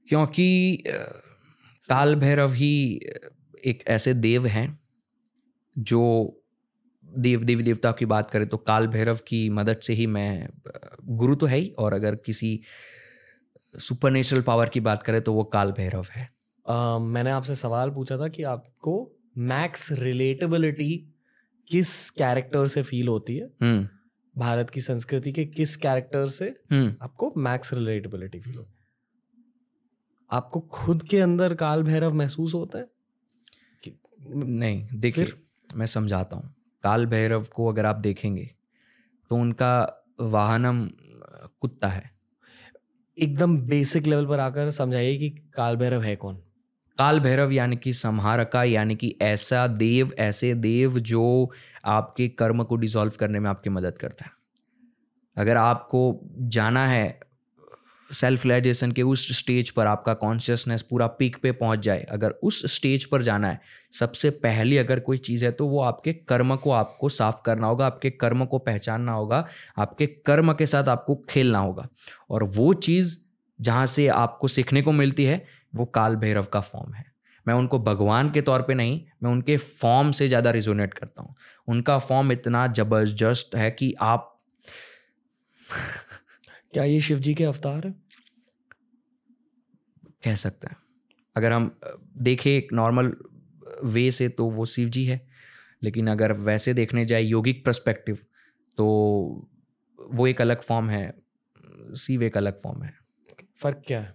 क्योंकि काल भैरव ही एक ऐसे देव हैं जो देव देवी देवता की बात करें तो काल भैरव की मदद से ही मैं गुरु तो है ही और अगर किसी सुपर नेचुरल पावर की बात करें तो वो काल भैरव है। uh, मैंने आपसे सवाल पूछा था कि आपको मैक्स रिलेटेबिलिटी किस कैरेक्टर से फील होती है? हम्म। भारत की संस्कृति के किस कैरेक्टर से हम्म। आपको मैक्स रिलेटेबिलिटी फील होती है? आपको खुद के अंदर काल भैरव महसूस होता है? नहीं देखिए मैं समझाता हूँ। काल भैरव को अगर आप देखेंगे तो उनका वाहनम कुत्ता है। एकदम बेसिक लेवल पर आकर समझाइए कि काल भैरव है कौन। काल भैरव यानी कि संहारका यानी कि ऐसा देव ऐसे देव जो आपके कर्म को डिसॉल्व करने में आपकी मदद करता है। अगर आपको जाना है सेल्फ रिलाइजेशन के उस स्टेज पर आपका कॉन्शियसनेस पूरा पीक पे पहुँच जाए। अगर उस स्टेज पर जाना है, सबसे पहली अगर कोई चीज़ है तो वो आपके कर्म को आपको साफ़ करना होगा, आपके कर्म को पहचानना होगा, आपके कर्म के साथ आपको खेलना होगा। और वो चीज़ जहाँ से आपको सीखने को मिलती है, वो काल भैरव का फॉर्म है। मैं उनको भगवान के तौर पे नहीं, मैं उनके फॉर्म से ज़्यादा रिजोनेट करता हूँ। उनका फॉर्म इतना ज़बरदस्त है कि आप क्या ये शिव जी के अवतार है? कह सकते हैं। अगर हम देखें एक नॉर्मल वे से तो वो शिव जी है लेकिन अगर वैसे देखने जाए योगिक पर्सपेक्टिव तो वो एक अलग फॉर्म है शिव एक अलग फॉर्म है। फ़र्क क्या है?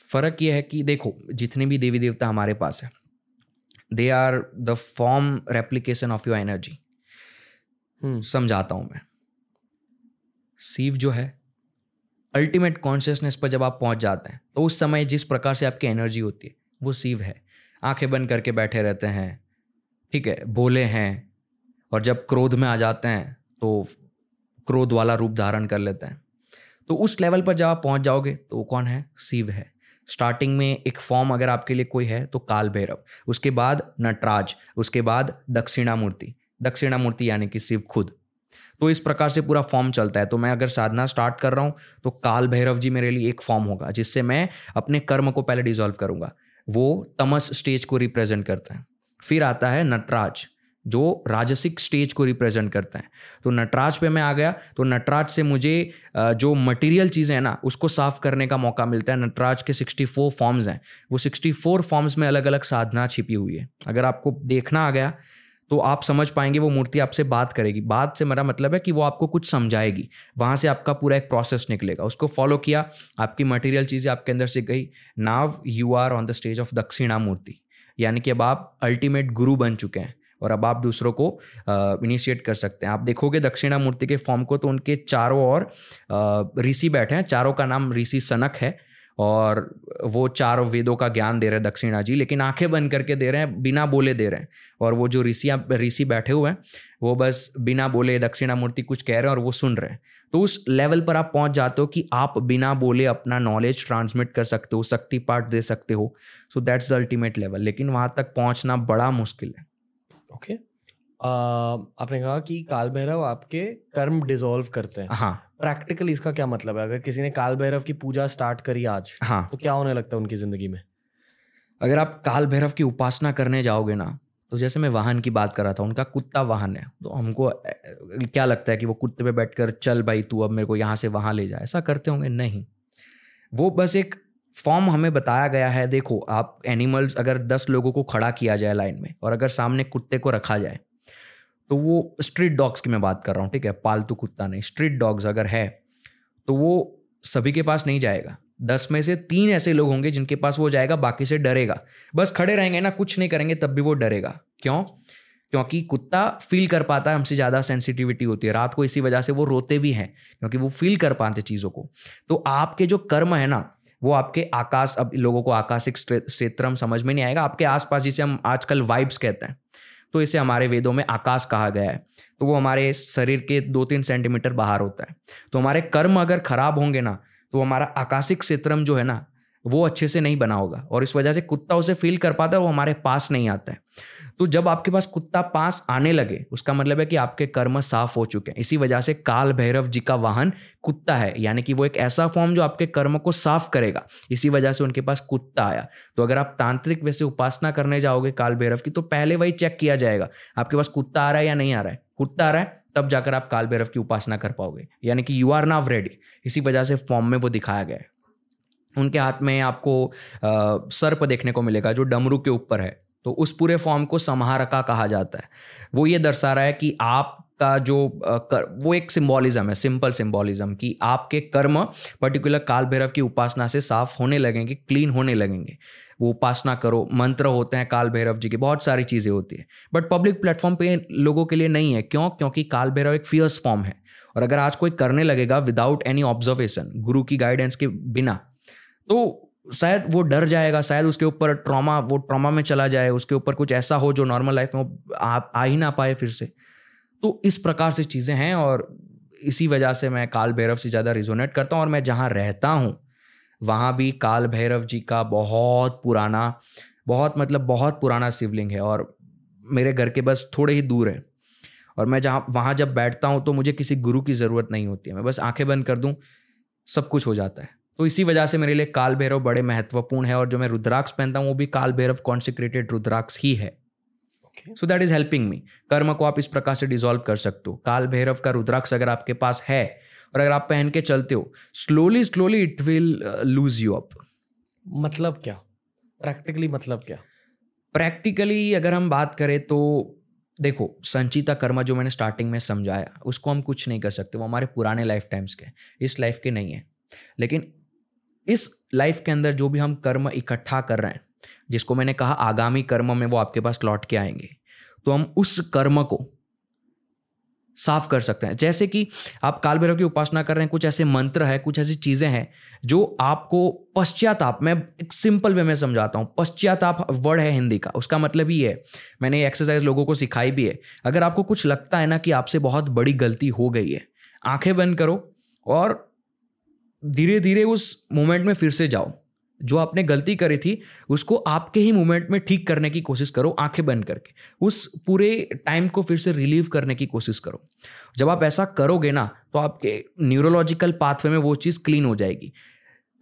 फ़र्क यह है कि देखो जितने भी देवी देवता हमारे पास है they are the form replication of your energy समझाता हूँ मैं। शिव जो है अल्टीमेट कॉन्शियसनेस पर जब आप पहुँच जाते हैं तो उस समय जिस प्रकार से आपकी एनर्जी होती है, वो शिव है। आँखें बंद करके बैठे रहते हैं, ठीक है, बोले हैं, और जब क्रोध में आ जाते हैं तो क्रोध वाला रूप धारण कर लेते हैं। तो उस लेवल पर जब आप पहुँच जाओगे तो वो कौन है? शिव है। स्टार्टिंग में एक फॉर्म अगर आपके लिए कोई है तो काल भैरव उसके बाद नटराज, उसके बाद दक्षिणा मूर्ति दक्षिणा मूर्ति यानी कि शिव खुद। तो इस प्रकार से पूरा फॉर्म चलता है। तो मैं अगर साधना स्टार्ट कर रहा हूँ तो काल भैरव जी मेरे लिए एक फॉर्म होगा, जिससे मैं अपने कर्म को पहले डिजोल्व करूँगा। वो तमस स्टेज को रिप्रेजेंट करता है। फिर आता है नटराज, जो राजसिक स्टेज को रिप्रेजेंट करता है। तो नटराज पे मैं आ गया तो नटराज से मुझे जो मटेरियल चीज़ें हैं ना, उसको साफ़ करने का मौका मिलता है। नटराज के 64 फॉर्म्स हैं। वो 64 फॉर्म्स में अलग अलग साधना छिपी हुई है। अगर आपको देखना आ गया तो आप समझ पाएँगे वो मूर्ति आपसे बात करेगी। बात से मेरा मतलब है कि वो आपको कुछ समझाएगी। वहाँ से आपका पूरा एक प्रोसेस निकलेगा। उसको फॉलो किया, आपकी मटेरियल चीज़ें आपके अंदर से गई। Now you are on the stage of Dakshinamurti यानी कि अब आप अल्टीमेट गुरु बन चुके हैं और अब आप दूसरों को इनिशिएट कर सकते हैं। आप देखोगे दक्षिणा मूर्ति के फॉर्म को तो उनके चारों और ऋषि बैठे हैं। चारों का नाम ऋषि सनक है। और वो चार वेदों का ज्ञान दे रहे हैं दक्षिणा जी, लेकिन आँखें बंद करके दे रहे हैं, बिना बोले दे रहे हैं। और वो जो ऋषिया ऋषि बैठे हुए हैं, वो बस बिना बोले दक्षिणा मूर्ति कुछ कह रहे हैं और वो सुन रहे हैं। तो उस लेवल पर आप पहुँच जाते हो कि आप बिना बोले अपना नॉलेज ट्रांसमिट कर सकते हो, शक्ति पाठ दे सकते हो। So that's the ultimate level लेकिन वहाँ तक पहुँचना बड़ा मुश्किल है। Okay okay. आपने कहा कि काल भैरव आपके कर्म डिजोल्व करते हैं। हाँ। प्रैक्टिकल इसका क्या मतलब है? अगर किसी ने काल भैरव की पूजा स्टार्ट करी आज हाँ। तो क्या होने लगता है उनकी ज़िंदगी में? अगर आप काल भैरव की उपासना करने जाओगे ना तो जैसे मैं वाहन की बात कर रहा था उनका कुत्ता वाहन है तो हमको क्या लगता है कि वो कुत्ते पे बैठकर चल भाई तू अब मेरे को यहाँ से वहाँ ले जा। ऐसा करते होंगे? नहीं। वो बस एक फॉर्म हमें बताया गया है देखो आप एनिमल्स अगर दस लोगों को खड़ा किया जाए लाइन में और अगर सामने कुत्ते को रखा जाए तो वो स्ट्रीट डॉग्स की मैं बात कर रहा हूँ, ठीक है? पालतू कुत्ता नहीं स्ट्रीट डॉग्स अगर है तो वो सभी के पास नहीं जाएगा। दस में से तीन ऐसे लोग होंगे जिनके पास वो जाएगा, बाकी से डरेगा। बस खड़े रहेंगे ना, कुछ नहीं करेंगे, तब भी वो डरेगा। क्यों? क्योंकि कुत्ता फील कर पाता है, हमसे ज़्यादा सेंसिटिविटी होती है। रात को इसी वजह से वो रोते भी हैं, क्योंकि वो फील कर पाते चीज़ों को। तो आपके जो कर्म है ना, वो आपके आकाश, अब लोगों को आकाशिक क्षेत्र समझ में नहीं आएगा। आपके आसपास, जिसे हम आजकल वाइब्स कहते हैं तो इसे हमारे वेदों में आकाश कहा गया है। तो वो हमारे शरीर के दो तीन सेंटीमीटर बाहर होता है। तो हमारे कर्म अगर खराब होंगे ना तो हमारा आकाशिक क्षेत्रम जो है ना वो अच्छे से नहीं बना होगा और इस वजह से कुत्ता उसे फील कर पाता है, वो हमारे पास नहीं आता है। तो जब आपके पास कुत्ता पास आने लगे, उसका मतलब है कि आपके कर्म साफ़ हो चुके हैं। इसी वजह से काल भैरव जी का वाहन कुत्ता है, यानी कि वो एक ऐसा फॉर्म जो आपके कर्म को साफ़ करेगा। इसी वजह से उनके पास कुत्ता आया। तो अगर आप तांत्रिक वैसे उपासना करने जाओगे काल भैरव की तो पहले वही चेक किया जाएगा, आपके पास कुत्ता आ रहा है या नहीं आ रहा है। कुत्ता आ रहा है, तब जाकर आप काल भैरव की उपासना कर पाओगे। यानी कि यू आर नाव रेडी इसी वजह से फॉर्म में वो दिखाया गया है। उनके हाथ में आपको सर्प देखने को मिलेगा जो डमरू के ऊपर है। तो उस पूरे फॉर्म को समारका कहा जाता है। वो ये दर्शा रहा है कि आपका जो कर, वो एक सिंबॉलिज्म है सिंपल सिंबॉलिज्म कि आपके कर्म पर्टिकुलर काल भैरव की उपासना से साफ़ होने लगेंगे क्लीन होने लगेंगे। वो उपासना करो मंत्र होते हैं काल भैरव जी की बहुत सारी चीज़ें होती है। बट पब्लिक प्लेटफॉर्म पे लोगों के लिए नहीं है। क्यों? क्योंकि काल भैरव एक फियर्स फॉर्म है। और अगर आज कोई करने लगेगा विदाउट एनी ऑब्जर्वेशन गुरु की गाइडेंस के बिना तो शायद वो डर जाएगा शायद उसके ऊपर ट्रॉमा वो ट्रॉमा में चला जाए उसके ऊपर कुछ ऐसा हो जो नॉर्मल लाइफ में वो आ, आ ही ना पाए फिर से। तो इस प्रकार से चीज़ें हैं और इसी वजह से मैं काल भैरव से ज़्यादा रिजोनेट करता हूँ और मैं जहाँ रहता हूँ वहाँ भी काल भैरव जी का बहुत पुराना बहुत मतलब बहुत पुराना शिवलिंग है और मेरे घर के बस थोड़े ही दूर है। और मैं जहाँ वहाँ जब बैठता हूँ तो मुझे किसी गुरु की ज़रूरत नहीं होती है मैं बस आँखें बंद कर दूँ सब कुछ हो जाता है। तो इसी वजह से मेरे लिए काल भैरव बड़े महत्वपूर्ण है और जो मैं रुद्राक्ष पहनता हूँ वो भी काल भैरव कॉन्सिक्रेटेड रुद्राक्ष ही है। So that is helping me कर्म को आप इस प्रकार से डिजोल्व कर सकते हो। काल भैरव का रुद्राक्ष अगर आपके पास है और अगर आप पहन के चलते हो slowly slowly it will lose you up मतलब क्या? प्रैक्टिकली मतलब क्या? प्रैक्टिकली अगर हम बात करें तो देखो संचिता कर्म जो मैंने स्टार्टिंग में समझाया उसको हम कुछ नहीं कर सकते वो हमारे पुराने लाइफ टाइम्स के इस लाइफ के नहीं है। लेकिन इस लाइफ के अंदर जो भी हम कर्म इकट्ठा कर रहे हैं, जिसको मैंने कहा आगामी कर्म में वो आपके पास लौट के आएँगे तो हम उस कर्म को साफ़ कर सकते हैं। जैसे कि आप काल भैरव की उपासना कर रहे हैं, कुछ ऐसे मंत्र है, कुछ ऐसी चीज़ें हैं, जो आपको पश्चाताप, मैं एक सिंपल वे में समझाता हूँ, पश्चाताप वर्ड है हिंदी का, उसका मतलब ही है, मैंने ये एक्सरसाइज लोगों को सिखाई भी है, अगर आपको कुछ लगता है ना कि आपसे बहुत बड़ी गलती हो गई है, आँखें बंद करो और धीरे धीरे उस मोमेंट में फिर से जाओ। जो आपने गलती करी थी, उसको आपके ही मोमेंट में ठीक करने की कोशिश करो, आँखें बंद करके। उस पूरे टाइम को फिर से रिलीव करने की कोशिश करो। जब आप ऐसा करोगे ना तो आपके न्यूरोलॉजिकल पाथवे में वो चीज़ क्लीन हो जाएगी।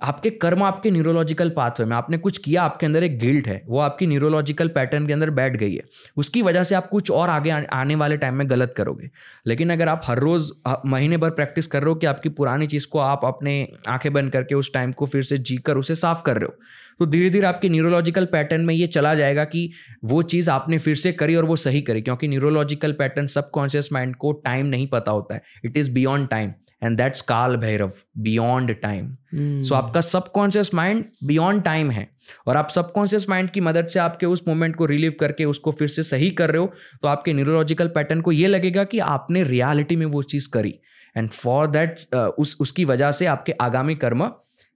आपके कर्म आपके न्यूरोलॉजिकल पाथवे में, आपने कुछ किया, आपके अंदर एक गिल्ट है, वो आपकी न्यूरोलॉजिकल पैटर्न के अंदर बैठ गई है। उसकी वजह से आप कुछ और आगे आने वाले टाइम में गलत करोगे। लेकिन अगर आप हर रोज़ महीने भर प्रैक्टिस कर रहे हो कि आपकी पुरानी चीज़ को आप अपने आँखें बंद करके उस टाइम को फिर से जी कर उसे साफ़ कर रहे हो तो धीरे धीरे आपके न्यूरोलॉजिकल पैटर्न में ये चला जाएगा कि वो चीज़ आपने फिर से करी और वो सही करी, क्योंकि न्यूरोलॉजिकल पैटर्न सबकॉन्शियस माइंड को टाइम नहीं पता होता है। It is beyond time and that's Kaal Bhairav beyond time so आपका सबकॉन्शियस माइंड बियॉन्ड टाइम है। और आप सबकॉन्शियस माइंड की मदद से आपके उस मोमेंट को रिलीव करके उसको फिर से सही कर रहे हो तो आपके न्यूरोलॉजिकल पैटर्न को ये लगेगा कि आपने रियलिटी में वो चीज़ करी। एंड फॉर दैट उस उसकी वजह से आपके आगामी कर्म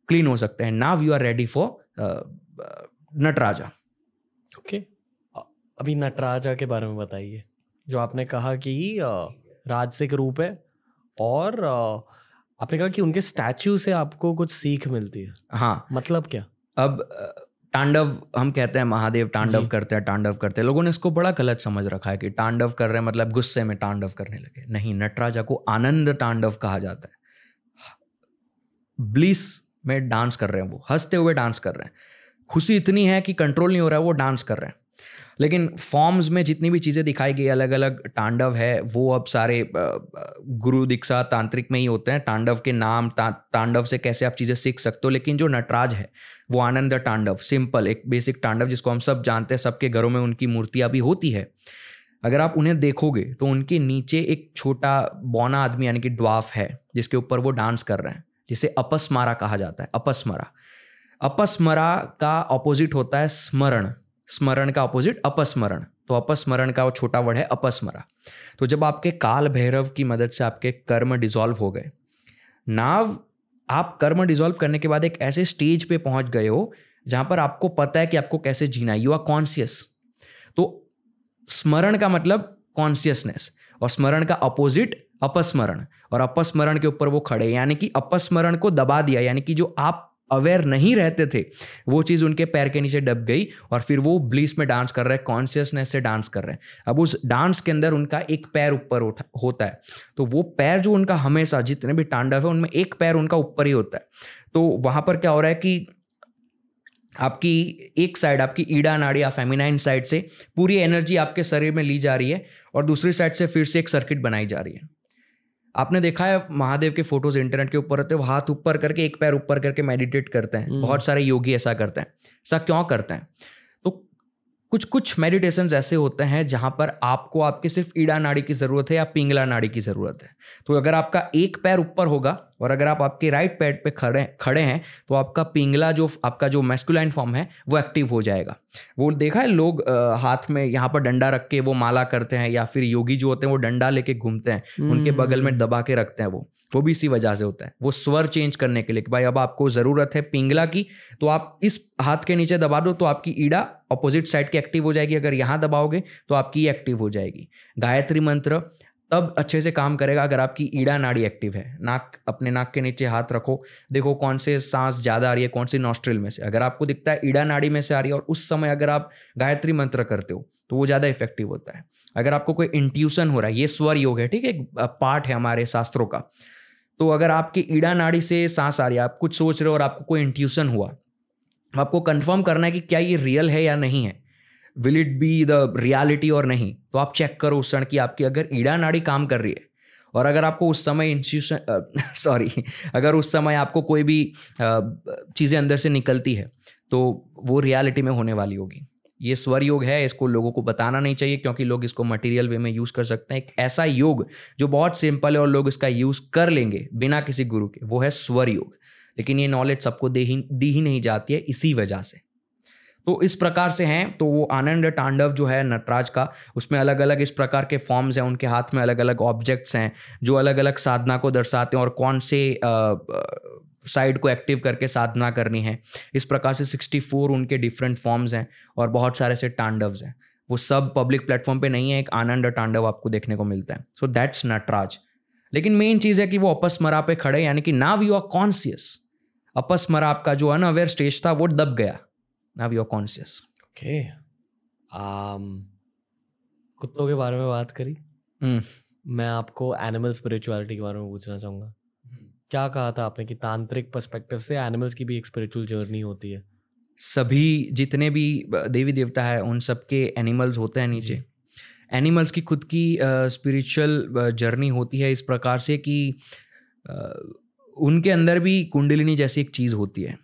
क्लीन हो सकते हैं। Now you are ready for Nataraja. Okay अभी नटराजा के बारे में बताइए। जो आपने कहा कि राजसिक रूप है और आपने कहा कि उनके स्टैचू से आपको कुछ सीख मिलती है। हाँ। मतलब क्या? अब तांडव हम कहते हैं महादेव तांडव करते हैं तांडव करते हैं। लोगों ने इसको बड़ा गलत समझ रखा है कि तांडव कर रहे हैं मतलब गुस्से में तांडव करने लगे। नहीं नटराजा को आनंद तांडव कहा जाता है। ब्लिस में डांस कर रहे हैं वो हँसते हुए डांस कर रहे हैं। खुशी इतनी है कि कंट्रोल नहीं हो रहा है वो डांस कर रहे हैं। लेकिन फॉर्म्स में जितनी भी चीज़ें दिखाई गई अलग अलग तांडव है वो अब सारे गुरु दीक्षा तांत्रिक में ही होते हैं। तांडव के नाम ता, तांडव से कैसे आप चीज़ें सीख सकते हो लेकिन जो नटराज है वो आनंद तांडव सिंपल एक बेसिक तांडव जिसको हम सब जानते हैं सबके घरों में उनकी मूर्तियाँ भी होती है। अगर आप उन्हें देखोगे तो उनके नीचे एक छोटा बौना आदमी यानी कि ड्वाफ है जिसके ऊपर वो डांस कर रहे हैं जिसे अपस्मारा कहा जाता है अपस्मरा। अपस्मरा का ऑपोजिट होता है स्मरण। स्मरण का अपोजिट अपस्मरण। तो अपस्मरण का वो छोटा वर्ड है अपस्मरा। तो जब आपके काल भैरव की मदद से आपके कर्म डिजॉल्व हो गए, नाव, आप कर्म डिजॉल्व करने के बाद एक ऐसे स्टेज पे पहुँच गए हो, जहाँ पर आपको पता है कि आपको कैसे जीना यू आर कॉन्सियस तो स्मरण का मतलब कॉन्सियसनेस और स्मरण का अपोजिट अपस्मरण। और अपस्मरण के ऊपर वो खड़े यानी कि अपस्मरण को दबा दिया, यानी कि जो आप अवेयर नहीं रहते थे, वो चीज़ उनके पैर के नीचे दब गई और फिर वो ब्लीस में डांस कर रहे हैं कॉन्शियसनेस से डांस कर रहे हैं। अब उस डांस के अंदर उनका एक पैर ऊपर होता है। तो वो पैर जो उनका हमेशा, जितने भी तांडव है, उनमें एक पैर उनका ऊपर ही होता है। तो वहाँ पर क्या हो रहा है कि आपकी एक साइड आपकी ईडा नाड़ी या फेमिनाइन साइड से पूरी एनर्जी आपके शरीर में ली जा रही है और दूसरी साइड से फिर से एक सर्किट बनाई जा रही है। आपने देखा है महादेव के फ़ोटोज़ इंटरनेट के ऊपर रहते हैं हाथ ऊपर करके एक पैर ऊपर करके मेडिटेट करते हैं। हम्म। बहुत सारे योगी ऐसा करते हैं। ऐसा क्यों करते हैं? तो कुछ कुछ मेडिटेशन ऐसे होते हैं जहाँ पर आपको आपके सिर्फ़ ईड़ा नाड़ी की ज़रूरत है या पिंगला नाड़ी की ज़रूरत है। तो अगर आपका एक पैर ऊपर होगा और अगर आप आपके राइट पैड पे खड़े खड़े हैं तो आपका पिंगला जो आपका जो मेस्कुलाइन फॉर्म है वो एक्टिव हो जाएगा। वो देखा है लोग आ, हाथ में यहाँ पर डंडा रख के वो माला करते हैं या फिर योगी जो होते हैं वो डंडा लेके घूमते हैं उनके बगल में दबा के रखते हैं वो। वो भी इसी वजह से होता है। वो स्वर चेंज करने के लिए कि भाई अब आपको ज़रूरत है पिंगला की तो आप इस हाथ के नीचे दबा दो तो आपकी ईड़ा अपोजिट साइड की एक्टिव हो जाएगी। अगर यहाँ दबाओगे तो आपकी एक्टिव हो जाएगी। गायत्री मंत्र तब अच्छे से काम करेगा अगर आपकी ईड़ा नाड़ी एक्टिव है। नाक, अपने नाक के नीचे हाथ रखो। देखो कौन से सांस ज़्यादा आ रही है, कौन सी नॉस्ट्रिल में से। अगर आपको दिखता है ईड़ा नाड़ी में से आ रही है और उस समय अगर आप गायत्री मंत्र करते हो तो वो ज़्यादा इफ़ेक्टिव होता है। अगर आपको कोई इंट्यूशन हो रहा है, ये स्वर योग है, ठीक है? एक पार्ट है हमारे शास्त्रों का। तो अगर आपकी ईड़ा नाड़ी से सांस आ रही है, आप कुछ सोच रहे हो और आपको कोई इंट्यूशन हुआ, आपको कंफर्म करना है कि क्या ये रियल है या नहीं है। Will it be the reality और नहीं? तो आप चेक करो उस क्षण की आपकी अगर ईड़ा नाड़ी काम कर रही है और अगर आपको उस समय इंस्टीट्यूशन सॉरी अगर उस समय आपको कोई भी चीज़ें अंदर से निकलती है तो वो रियलिटी में होने वाली होगी। ये स्वर योग है, इसको लोगों को बताना नहीं चाहिए क्योंकि लोग इसको मटेरियल वे में यूज़ कर सकते हैं। एक ऐसा योग जो बहुत सिंपल है और लोग इसका यूज़ कर लेंगे बिना किसी गुरु के, वो है स्वर योग लेकिन ये नॉलेज सबको दे ही, दी ही नहीं जाती है, इसी वजह से। तो इस प्रकार से हैं। तो वो आनंद तांडव जो है नटराज का, उसमें अलग अलग इस प्रकार के फॉर्म्स हैं, उनके हाथ में अलग अलग ऑब्जेक्ट्स हैं, जो अलग अलग साधना को दर्शाते हैं और कौन से साइड को एक्टिव करके साधना करनी है। इस प्रकार से सिक्सटी फोर उनके डिफरेंट फॉर्म्स हैं और बहुत सारे से तांडव्स हैं। वो सब पब्लिक प्लेटफॉर्म पे नहीं है, एक आनंद तांडव आपको देखने को मिलता है। So that's Nataraj. लेकिन मेन चीज़ है कि वो अपस्मरा पे खड़े, यानी कि now you are conscious Apasmara आपका जो अनअवेयर स्टेज था, वो दब गया। You are conscious okay. कुत्तों के बारे में बात करी। mm. मैं आपको एनिमल स्पिरिचुअलिटी के बारे में पूछना चाहूँगा। क्या कहा था आपने कि तांत्रिक पर्सपेक्टिव से एनिमल्स की भी एक स्पिरिचुअल जर्नी होती है? सभी जितने भी देवी देवता है उन सबके एनिमल्स होते हैं नीचे। एनिमल्स की खुद की स्पिरिचुअल जर्नी होती है इस प्रकार से कि uh, उनके अंदर भी कुंडलिनी जैसी एक चीज़ होती है।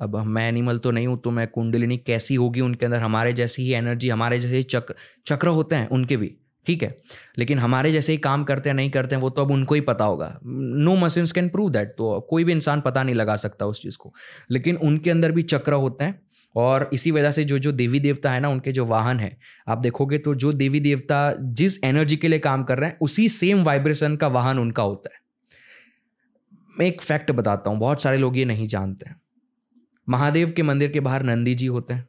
अब मैं एनिमल तो नहीं हूँ तो मैं कुंडलिनी कैसी होगी उनके अंदर? हमारे जैसी ही एनर्जी हमारे जैसे ही चक्र चक्र होते हैं उनके भी, ठीक है? लेकिन हमारे जैसे ही काम करते हैं, नहीं करते हैं, वो तो अब उनको ही पता होगा। No machines can prove that तो कोई भी इंसान पता नहीं लगा सकता उस चीज़ को। लेकिन उनके अंदर भी चक्र होते हैं, और इसी वजह से जो जो देवी देवता है ना, उनके जो वाहन है, आप देखोगे तो जो देवी देवता जिस एनर्जी के लिए काम कर रहे हैं, उसी सेम वाइब्रेशन का वाहन उनका होता है। मैं एक फैक्ट बताता हूँ, बहुत सारे लोग ये नहीं जानते हैं। महादेव के मंदिर के बाहर नंदी जी होते हैं।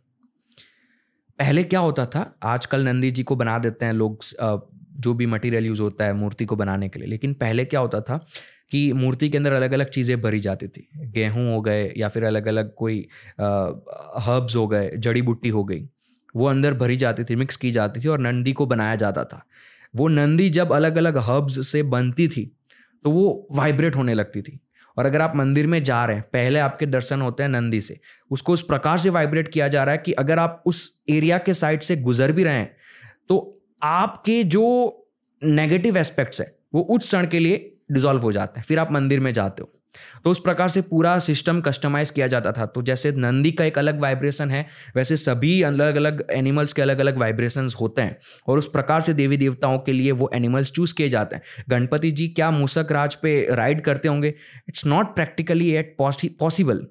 पहले क्या होता था? आजकल नंदी जी को बना देते हैं लोग जो भी मटेरियल यूज़ होता है मूर्ति को बनाने के लिए। लेकिन पहले क्या होता था कि मूर्ति के अंदर अलग अलग चीज़ें भरी जाती थी। गेहूँ हो गए या फिर अलग अलग कोई हर्ब्स हो गए, जड़ी बूटी हो गई, वो अंदर भरी जाती थी मिक्स की जाती थी और नंदी को बनाया जाता था। वो नंदी जब अलग अलग हर्ब्स से बनती थी तो वो वाइब्रेट होने लगती थी। और अगर आप मंदिर में जा रहे हैं, पहले आपके दर्शन होते हैं नंदी से, उसको उस प्रकार से वाइब्रेट किया जा रहा है कि अगर आप उस एरिया के साइड से गुजर भी रहे हैं तो आपके जो नेगेटिव एस्पेक्ट्स है, वो उस क्षण के लिए डिजॉल्व हो जाते हैं। फिर आप मंदिर में जाते हो। तो उस प्रकार से पूरा सिस्टम कस्टमाइज किया जाता था। तो जैसे नंदी का एक अलग वाइब्रेशन है, वैसे सभी अलग अलग एनिमल्स के अलग अलग वाइब्रेशन होते हैं। और उस प्रकार से देवी देवताओं के लिए वो एनिमल्स चूज़ किए जाते हैं। गणपति जी क्या मूसक राज पे राइड करते होंगे? It's not practically at possible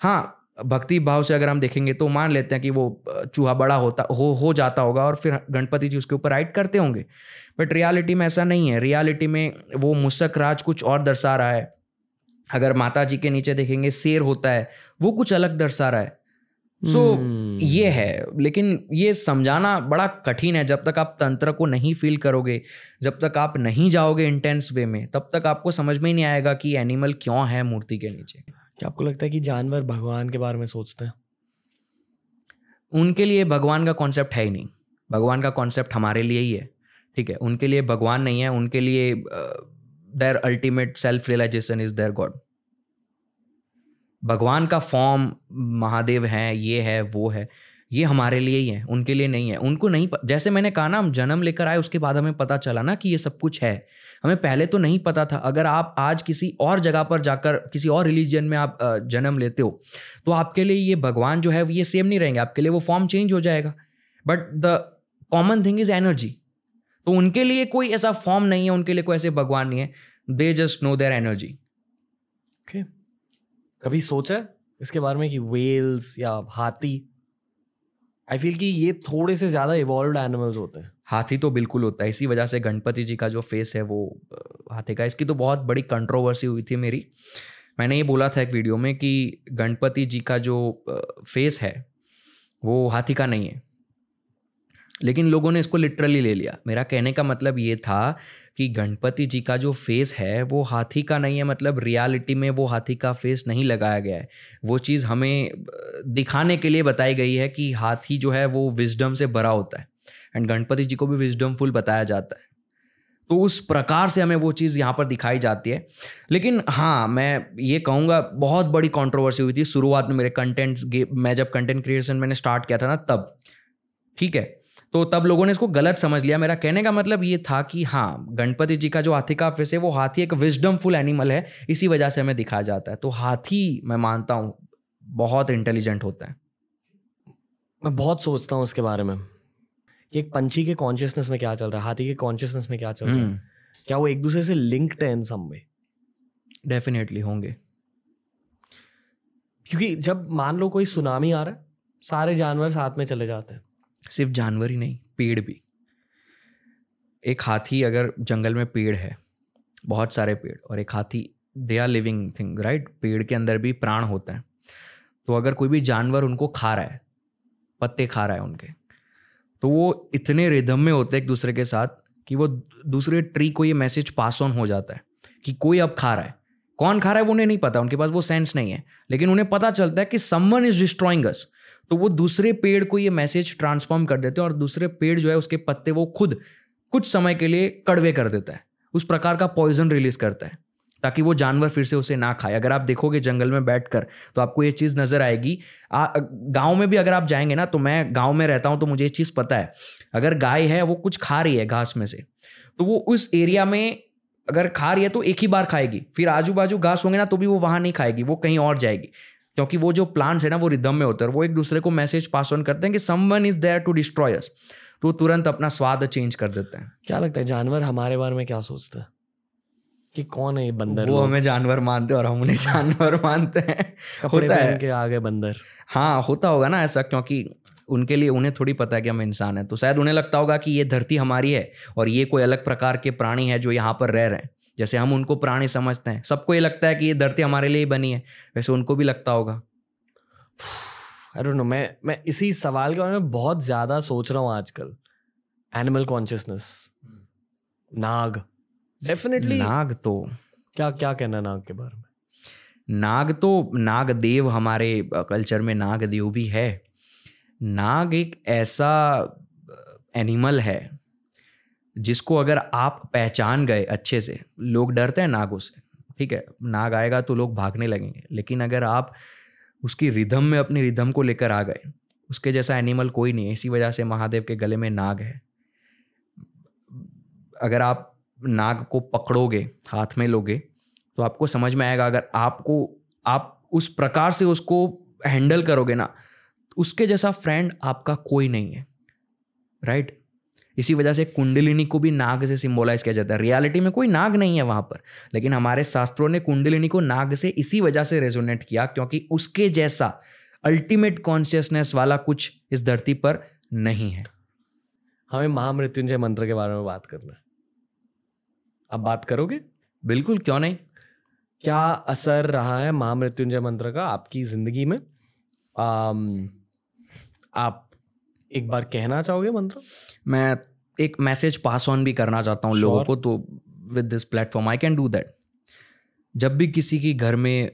हाँ भक्ति भाव से अगर हम देखेंगे तो मान लेते हैं कि वो चूहा बड़ा होता, हो हो जाता होगा और फिर गणपति जी उसके ऊपर राइड करते होंगे। बट रियलिटी में ऐसा नहीं है। रियलिटी में वो मुसक राज कुछ और दर्शा रहा है। अगर माता जी के नीचे देखेंगे शेर होता है वो कुछ अलग दर्शा रहा है। सो so, hmm. ये है लेकिन ये समझाना बड़ा कठिन है। जब तक आप तंत्र को नहीं फील करोगे जब तक आप नहीं जाओगे इंटेंस वे में तब तक आपको समझ में ही नहीं आएगा कि एनिमल क्यों है मूर्ति के नीचे। क्या आपको लगता है कि जानवर भगवान के बारे में सोचते हैं? उनके लिए भगवान का कॉन्सेप्ट है ही नहीं। भगवान का कॉन्सेप्ट हमारे लिए ही है ठीक है? उनके लिए भगवान नहीं है उनके लिए their ultimate self realization is their god भगवान का फॉर्म महादेव है, ये है, वो है, ये हमारे लिए ही है, उनके लिए नहीं है, उनको नहीं जैसे मैंने कहा ना, हम जन्म लेकर आए, उसके बाद हमें पता चला ना कि ये सब कुछ है। हमें पहले तो नहीं पता था, अगर आप आज किसी और जगह पर जाकर, किसी और रिलीजन में आप जन्म लेते हो तो आपके लिए ये भगवान जो है ये सेम नहीं रहेंगे, आपके लिए वो फॉर्म चेंज हो जाएगा। But the common thing is energy तो उनके लिए कोई ऐसा फॉर्म नहीं है उनके लिए कोई ऐसे भगवान नहीं है। They just know their energy okay कभी सोचा इसके बारे में कि वेल्स या हाथी? आई फील कि ये थोड़े से ज़्यादा इवॉल्व एनिमल्स होते हैं। हाथी तो बिल्कुल होता है। इसी वजह से गणपति जी का जो फेस है वो हाथी का। इसकी तो बहुत बड़ी कंट्रोवर्सी हुई थी मेरी। मैंने ये बोला था एक वीडियो में कि गणपति जी का जो फेस है वो हाथी का नहीं है। लेकिन लोगों ने इसको लिटरली ले लिया। मेरा कहने का मतलब ये था कि गणपति जी का जो फेस है, वो हाथी का नहीं है मतलब रियलिटी में वो हाथी का फेस नहीं लगाया गया है। वो चीज़ हमें दिखाने के लिए बताई गई है कि हाथी जो है, वो विजडम से भरा होता है। एंड गणपति जी को भी विजडमफुल बताया जाता है। तो उस प्रकार से हमें वो चीज़ यहाँ पर दिखाई जाती है। लेकिन हाँ मैं ये कहूँगा, बहुत बड़ी कंट्रोवर्सी हुई थी शुरुआत में मेरे कंटेंट्स मैं जब कंटेंट क्रिएशन मैंने स्टार्ट किया था ना, तब। ठीक है? तो तब लोगों ने इसको गलत समझ लिया। मेरा कहने का मतलब ये था कि हाँ गणपति जी का जो हाथी का फेस है वो हाथी एक विजडमफुल एनिमल है इसी वजह से हमें दिखाया जाता है। तो हाथी मैं मानता हूँ बहुत इंटेलिजेंट होता है। मैं बहुत सोचता हूँ उसके बारे में। कि एक पंछी के कॉन्शियसनेस में क्या चल रहा है हाथी के कॉन्शियसनेस में क्या चल रहा है? हम्म। क्या वो एक दूसरे से लिंक्ड है इन सम में? डेफिनेटली होंगे। क्योंकि जब मान लो कोई सुनामी आ रहा है सारे जानवर साथ में चले जाते हैं। सिर्फ़ जानवर ही नहीं, पेड़ भी। एक हाथी अगर जंगल में पेड़ है, बहुत सारे पेड़, और एक हाथी they are living thing right पेड़ के अंदर भी प्राण होता है। तो अगर कोई भी जानवर उनको खा रहा है, पत्ते खा रहा है उनके तो वो इतने रिदम में होते हैं एक दूसरे के साथ कि वो दूसरे ट्री को ये मैसेज पास ऑन हो जाता है कि कोई अब खा रहा है। कौन खा रहा है वो उन्हें नहीं पता, उनके पास वो सेंस नहीं है। लेकिन उन्हें पता चलता है कि समवन इज़ डिस्ट्रॉइंग अस तो वो दूसरे पेड़ को ये मैसेज ट्रांसफॉर्म कर देते हैं और दूसरे पेड़ जो है उसके पत्ते वो खुद कुछ समय के लिए कड़वे कर देता है, उस प्रकार का पॉइजन रिलीज़ करता है, ताकि वो जानवर फिर से उसे ना खाए। अगर आप देखोगे जंगल में बैठकर तो आपको ये चीज़ नज़र आएगी। गाँव में भी अगर आप जाएँगे ना तो मैं गाँव में रहता हूँ तो मुझे ये चीज़ पता है, अगर गाय है वो कुछ खा रही है घास में से तो वो उस एरिया में अगर खा रही है तो एक ही बार खाएगी, फिर आजू बाजू घास होंगे ना तो भी वो वहाँ नहीं खाएगी, वो कहीं और जाएगी। क्योंकि वो जो प्लांट्स है ना वो रिदम में होते हैं वो एक दूसरे को मैसेज पास ऑन करते हैं कि someone is there to destroy us तो तुरंत अपना स्वाद चेंज कर देते हैं। क्या लगता है जानवर हमारे बारे में क्या सोचते हैं? कि कौन है ये बंदर वो हमें जानवर मानते हैं और हम उन्हें जानवर मानते हैं। होता है। के आगे बंदर। हाँ होता होगा ना ऐसा क्योंकि उनके लिए उन्हें थोड़ी पता है कि हम इंसान हैं। तो शायद उन्हें लगता होगा कि ये धरती हमारी है और ये कोई अलग प्रकार के प्राणी है जो यहाँ पर रह रहे हैं। जैसे हम उनको प्राणी समझते हैं। सबको ये लगता है कि ये धरती हमारे लिए ही बनी है। वैसे उनको भी लगता होगा। डोंट नो मैं मैं इसी सवाल के बारे में बहुत ज़्यादा सोच रहा हूँ आजकल। एनिमल कॉन्शियसनेस नाग। डेफिनेटली नाग तो। क्या क्या कहना नाग के बारे में? नाग तो नाग देव हमारे कल्चर में नाग देव भी है। नाग एक ऐसा एनिमल है। जिसको अगर आप पहचान गए अच्छे से, लोग डरते हैं नागों से, ठीक है, नाग आएगा तो लोग भागने लगेंगे, लेकिन अगर आप उसकी रिधम में, अपनी रिधम को लेकर आ गए, उसके जैसा एनिमल कोई नहीं है, इसी वजह से महादेव के गले में नाग है। अगर आप नाग को पकड़ोगे, हाथ में लोगे तो आपको समझ में आएगा, अगर आपको, आप उस प्रकार से उसको हैंडल करोगे ना उसके जैसा फ्रेंड आपका कोई नहीं है राइट इसी वजह से कुंडलिनी को भी नाग से सिंबोलाइज किया जाता है। रियलिटी में कोई नाग नहीं है वहाँ पर लेकिन हमारे शास्त्रों ने कुंडलिनी को नाग से इसी वजह से रेजोनेट किया क्योंकि उसके जैसा अल्टीमेट कॉन्शियसनेस वाला कुछ इस धरती पर नहीं है। हमें महामृत्युंजय मंत्र के बारे में बात करना है। अब बात करोगे? बिल्कुल क्यों नहीं? क्या असर रहा है महामृत्युंजय मंत्र का आपकी ज़िंदगी में? आम, आप एक बार कहना चाहोगे मंत्र? मैं एक मैसेज पास ऑन भी करना चाहता हूँ sure. लोगों को तो with this platform I can do that जब भी किसी की घर में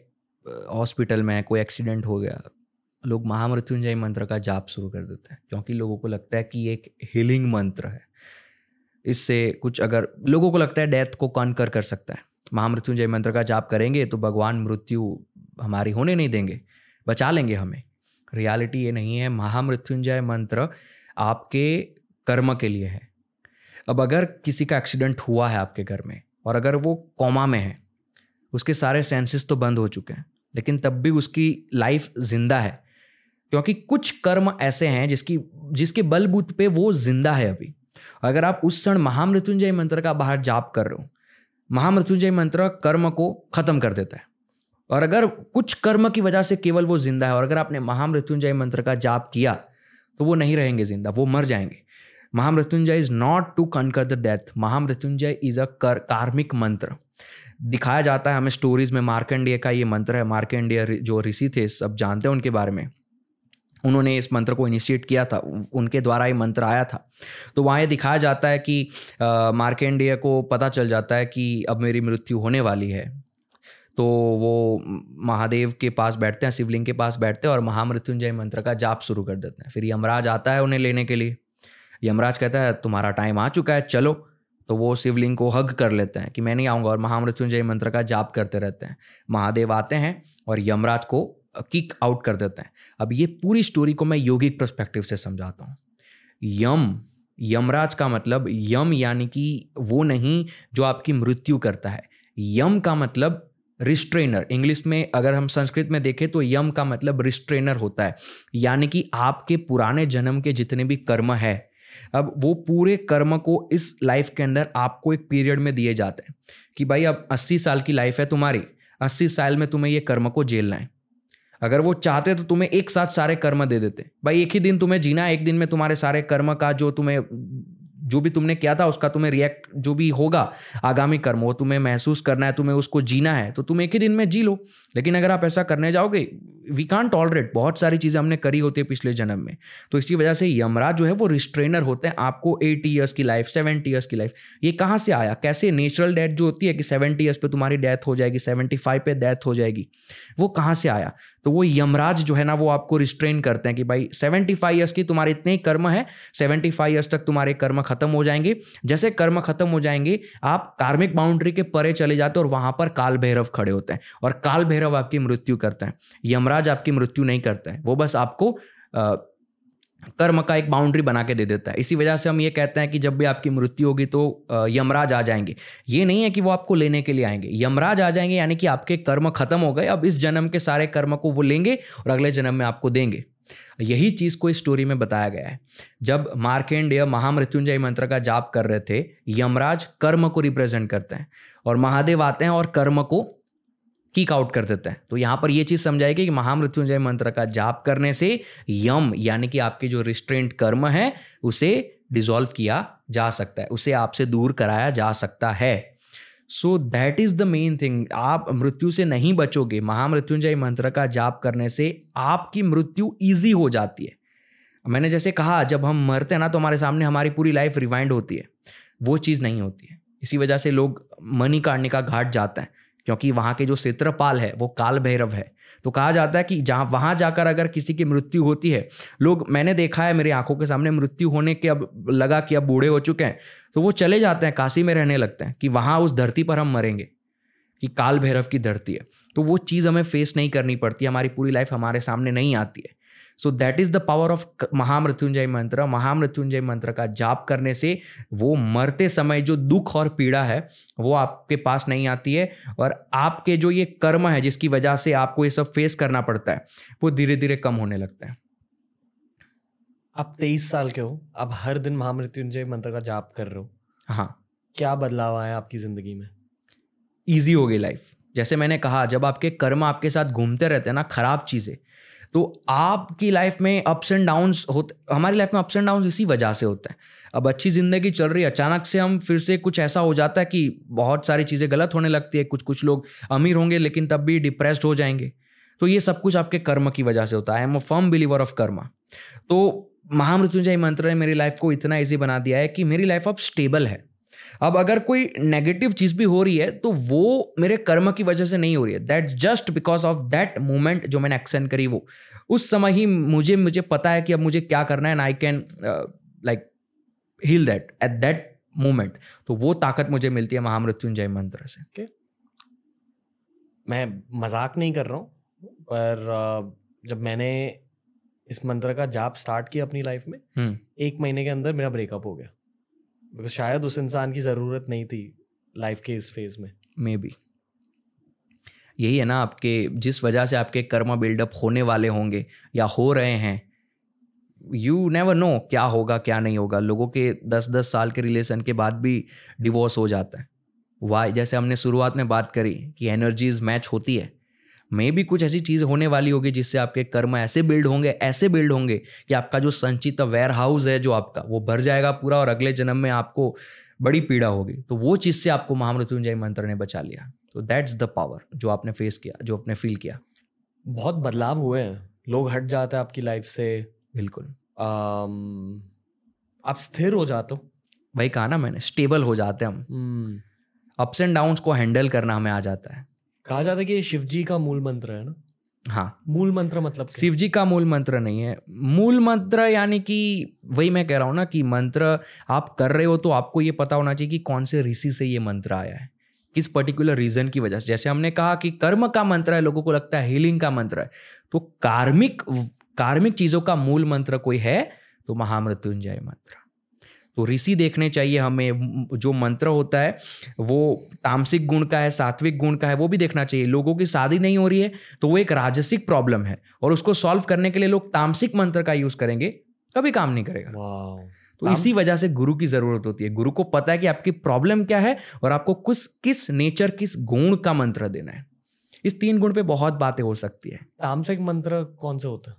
हॉस्पिटल में कोई एक्सीडेंट हो गया लोग महामृत्युंजय मंत्र का जाप शुरू कर देते हैं क्योंकि लोगों को लगता है कि एक हीलिंग मंत्र है। इससे कुछ अगर लोगों को लगता है डेथ को कॉन्कर कर सकता है। महामृत्युंजय मंत्र का जाप करेंगे तो भगवान मृत्यु हमारी होने नहीं देंगे बचा लेंगे हमें। रियलिटी ये नहीं है, महामृत्युंजय मंत्र आपके कर्म के लिए है। अब अगर किसी का एक्सीडेंट हुआ है आपके घर में और अगर वो कॉमा में है, उसके सारे सेंसेस तो बंद हो चुके हैं, लेकिन तब भी उसकी लाइफ ज़िंदा है, क्योंकि कुछ कर्म ऐसे हैं जिसकी, जिसके बलबूत पे वो ज़िंदा है अभी। अगर आप उस क्षण महामृत्युंजय मंत्र का बाहर जाप कर रहे हो, महामृत्युंजय मंत्र कर्म को खत्म कर देता है। और अगर कुछ कर्म की वजह से केवल वो ज़िंदा है, और अगर आपने महामृत्युंजय मंत्र का जाप किया तो वो नहीं रहेंगे ज़िंदा, वो मर जाएँगे। Mahamrityunjay is not to conquer the death Mahamrityunjay is a कर कार्मिक मंत्र दिखाया जाता है हमें स्टोरीज में मार्कंडेय का ये मंत्र है। मार्कंडेय जो ऋषि थे, सब जानते हैं उनके बारे में। उन्होंने इस मंत्र को इनिशिएट किया था, उनके द्वारा ये मंत्र आया था। तो वहाँ ये दिखाया जाता है कि मार्केंडेय को पता चल जाता है कि अब मेरी मृत्यु होने वाली है। तो वो महादेव के पास बैठते हैं, शिवलिंग के पास बैठते हैं और महामृत्युंजय मंत्र का जाप शुरू कर देते हैं। फिर यमराज आता है उन्हें लेने के लिए। यमराज कहता है, तुम्हारा टाइम आ चुका है, चलो। तो वो शिवलिंग को हग कर लेते हैं कि मैं नहीं आऊँगा और महामृत्युंजय मंत्र का जाप करते रहते हैं। महादेव आते हैं और यमराज को किक आउट कर देते हैं। अब ये पूरी स्टोरी को मैं योगिक परस्पेक्टिव से समझाता हूँ। यम, यमराज का मतलब यम यानी कि वो नहीं जो आपकी मृत्यु करता है। यम का मतलब रिस्ट्रेनर। इंग्लिश में अगर हम संस्कृत में देखें तो यम का मतलब रिस्ट्रेनर होता है। यानी कि आपके पुराने जन्म के जितने भी कर्म है, अब वो पूरे कर्म को इस लाइफ के अंदर आपको एक पीरियड में दिए जाते हैं कि भाई अब अस्सी साल की लाइफ है तुम्हारी, अस्सी साल में तुम्हें ये कर्म को झेलना है। अगर वो चाहते तो तुम्हें एक साथ सारे कर्म दे देते भाई एक ही दिन तुम्हें जीना एक दिन में तुम्हारे सारे कर्म का जो तुम्हें जो भी तुमने किया था, उसका तुम्हें रिएक्ट जो भी होगा आगामी कर्म, वो तुम्हें महसूस करना है, तुम्हें उसको जीना है तो तुम एक ही दिन में जी लो। लेकिन अगर आप ऐसा करने जाओगे वी कान टॉलरेट बहुत सारी चीज़ें हमने करी होती है पिछले जन्म में। तो इसकी वजह से यमराज जो है, वो रिस्ट्रेनर होते हैं, आपको एट ईयर्स की लाइफ सेवेंटी ईयर्स की लाइफ ये कहाँ से आया? कैसे नेचुरल डेथ जो होती है कि सेवेंटी ईयर्स पे तुम्हारी डेथ हो जाएगी सेवेंटी फाइव पे डेथ हो जाएगी, वो कहाँ से आया? तो वो यमराज जो है ना, वो आपको रिस्ट्रेन करते हैं कि भाई सेवेंटी फाइव ईयर्स की तुम्हारे इतने ही कर्म है सेवेंटी फाइव ईयर्स तक तुम्हारे कर्म खत्म हो जाएँगे। जैसे कर्म खत्म हो जाएँगे, आप कार्मिक बाउंड्री के परे चले जाते हैं और वहाँ पर काल भैरव खड़े होते हैं और काल भैरव आपकी मृत्यु करते हैं। यमराज आपकी मृत्यु नहीं करता है। वो बस आपको कर्म का एक बाउंड्री बना के दे देता है। इसी वजह से हम ये कहते हैं कि जब भी आपकी मृत्यु होगी तो यमराज आ जाएँगे। ये नहीं है कि वो आपको लेने के लिए आएँगे। यमराज आ जाएँगे, यानी कि आपके कर्म खत्म हो गए। अब इस जन्म के सारे कर्म को वो लेंगे और अगले जन्म में आपको देंगे। यही चीज़ को इस स्टोरी में बताया गया है। जब मार्केंडेय महामृत्युंजय मंत्र का जाप कर रहे थे, यमराज कर्म को रिप्रेजेंट करते हैं और महादेव आते हैं और कर्म को किक आउट कर देते हैं। तो यहाँ पर यह चीज़ समझाएगी कि महामृत्युंजय मंत्र का जाप करने से यम, यानी कि आपके जो रिस्ट्रेंट कर्म है, उसे डिजोल्व किया जा सकता है, उसे आपसे दूर कराया जा सकता है। So that is the main thing आप मृत्यु से नहीं बचोगे, महामृत्युंजय मंत्र का जाप करने से आपकी मृत्यु ईजी हो जाती है। मैंने जैसे कहा, जब हम मरते हैं ना तो हमारे सामने हमारी पूरी लाइफ रिवाइंड होती है। वो चीज़ नहीं होती है। इसी वजह से लोग मनी काटने का घाट जाते हैं। क्योंकि वहाँ के जो क्षेत्रपाल है, वो काल भैरव है। तो कहा जाता है कि जहाँ, वहाँ जाकर अगर किसी की मृत्यु होती है, लोग, मैंने देखा है मेरी आँखों के सामने मृत्यु होने के अब, लगा कि अब बूढ़े हो चुके हैं तो वो चले जाते हैं, काशी में रहने लगते हैं कि वहाँ उस धरती पर हम मरेंगे, कि काल भैरव की धरती है। तो वो चीज़ हमें फेस नहीं करनी पड़ती, हमारी पूरी लाइफ हमारे सामने नहीं आती है। So that is the power of Mahamrityunjay mantra Mahamrityunjay mantra का जाप करने से वो मरते समय जो दुख और पीड़ा है वो आपके पास नहीं आती है और आपके जो ये कर्म है जिसकी वजह से आपको ये सब फेस करना पड़ता है वो धीरे धीरे कम होने लगता है। आप तेईस साल के हो आप हर दिन महामृत्युंजय मंत्र का जाप कर रहे हो। हाँ। क्या बदलाव आया आपकी ज़िंदगी में? ईजी हो गई लाइफ जैसे मैंने कहा जब आपके कर्म आपके साथ घूमते रहते हैं ना खराब चीज़ें तो आपकी लाइफ में अप्स एंड डाउन्स होते, हमारी लाइफ में अप्स एंड डाउन्स इसी वजह से होता है। अब अच्छी ज़िंदगी चल रही है, अचानक से हम फिर से कुछ ऐसा हो जाता है कि बहुत सारी चीज़ें गलत होने लगती है कुछ कुछ लोग अमीर होंगे लेकिन तब भी डिप्रेस्ड हो जाएँगे। तो ये सब कुछ आपके कर्म की वजह से होता है। I am a firm believer of karma तो महामृत्युंजय मंत्र ने मेरी लाइफ को इतना ईजी बना दिया है कि मेरी लाइफ अब स्टेबल है। अब अगर कोई नेगेटिव चीज़ भी हो रही है तो वो मेरे कर्म की वजह से नहीं हो रही है। That just because of that moment जो मैंने एक्शन करी वो। उस समय ही मुझे मुझे पता है कि अब मुझे क्या करना है and I can like heal that at that moment तो वो ताकत मुझे मिलती है महामृत्युंजय मंत्र से। Okay. मैं मज़ाक नहीं कर रहा हूँ पर uh, जब मैंने इस मंत्र का जाप स्टार्ट किया अपनी लाइफ में हम्म। एक महीने के अंदर मेरा ब्रेकअप हो गया। बिकॉज़ शायद उस इंसान की ज़रूरत नहीं थी लाइफ के इस फ़ेज़ में। मे बी यही है ना आपके, जिस वजह से आपके कर्म बिल्डअप होने वाले होंगे या हो रहे हैं यू नेवर नो क्या होगा, क्या नहीं होगा। लोगों के दस दस साल के रिलेशन के बाद भी डिवोर्स हो जाता है। वाई जैसे हमने शुरुआत में बात करी कि एनर्जीज मैच होती है। मे भी कुछ ऐसी चीज़ होने वाली होगी जिससे आपके कर्म ऐसे बिल्ड होंगे ऐसे बिल्ड होंगे कि आपका जो संचित वेयर हाउस है जो आपका वो भर जाएगा पूरा और अगले जन्म में आपको बड़ी पीड़ा होगी। तो वो चीज़ से आपको महामृत्युंजय मंत्र ने बचा लिया। तो दैट्स द पावर जो आपने फेस किया जो आपने फील किया। बहुत बदलाव हुए हैं। लोग हट जाते हैं आपकी लाइफ से। बिल्कुल। आम, आप स्थिर हो जाते हो। भाई कहा ना मैंने स्टेबल हो जाते हैं हम। अप्स एंड डाउन्स को हैंडल करना हमें आ जाता है। कहा जाता है कि शिव जी का मूल मंत्र है ना? हाँ। मूल मंत्र मतलब शिव जी का मूल मंत्र नहीं है। मूल मंत्र यानी कि वही मैं कह रहा हूँ ना कि मंत्र आप कर रहे हो तो आपको ये पता होना चाहिए कि कौन से ऋषि से ये मंत्र आया है। किस पर्टिकुलर रीजन की वजह से? जैसे हमने कहा कि कर्म का मंत्र है लोगों को लगता है हीलिंग का मंत्र है। तो कार्मिक कार्मिक चीज़ों का मूल मंत्र कोई है तो महामृत्युंजय मंत्र। तो ऋषि देखने चाहिए हमें जो मंत्र होता है वो तामसिक गुण का है सात्विक गुण का है वो भी देखना चाहिए। लोगों की शादी नहीं हो रही है तो वो एक राजसिक प्रॉब्लम है और उसको सॉल्व करने के लिए लोग तामसिक मंत्र का यूज़ करेंगे कभी काम नहीं करेगा। तो इसी वजह से गुरु की ज़रूरत होती है। गुरु को पता है कि आपकी प्रॉब्लम क्या है और आपको किस किस नेचर किस गुण का मंत्र देना है। इस तीन गुण पे बहुत बातें हो सकती है। तामसिक मंत्र कौन से होता हैं?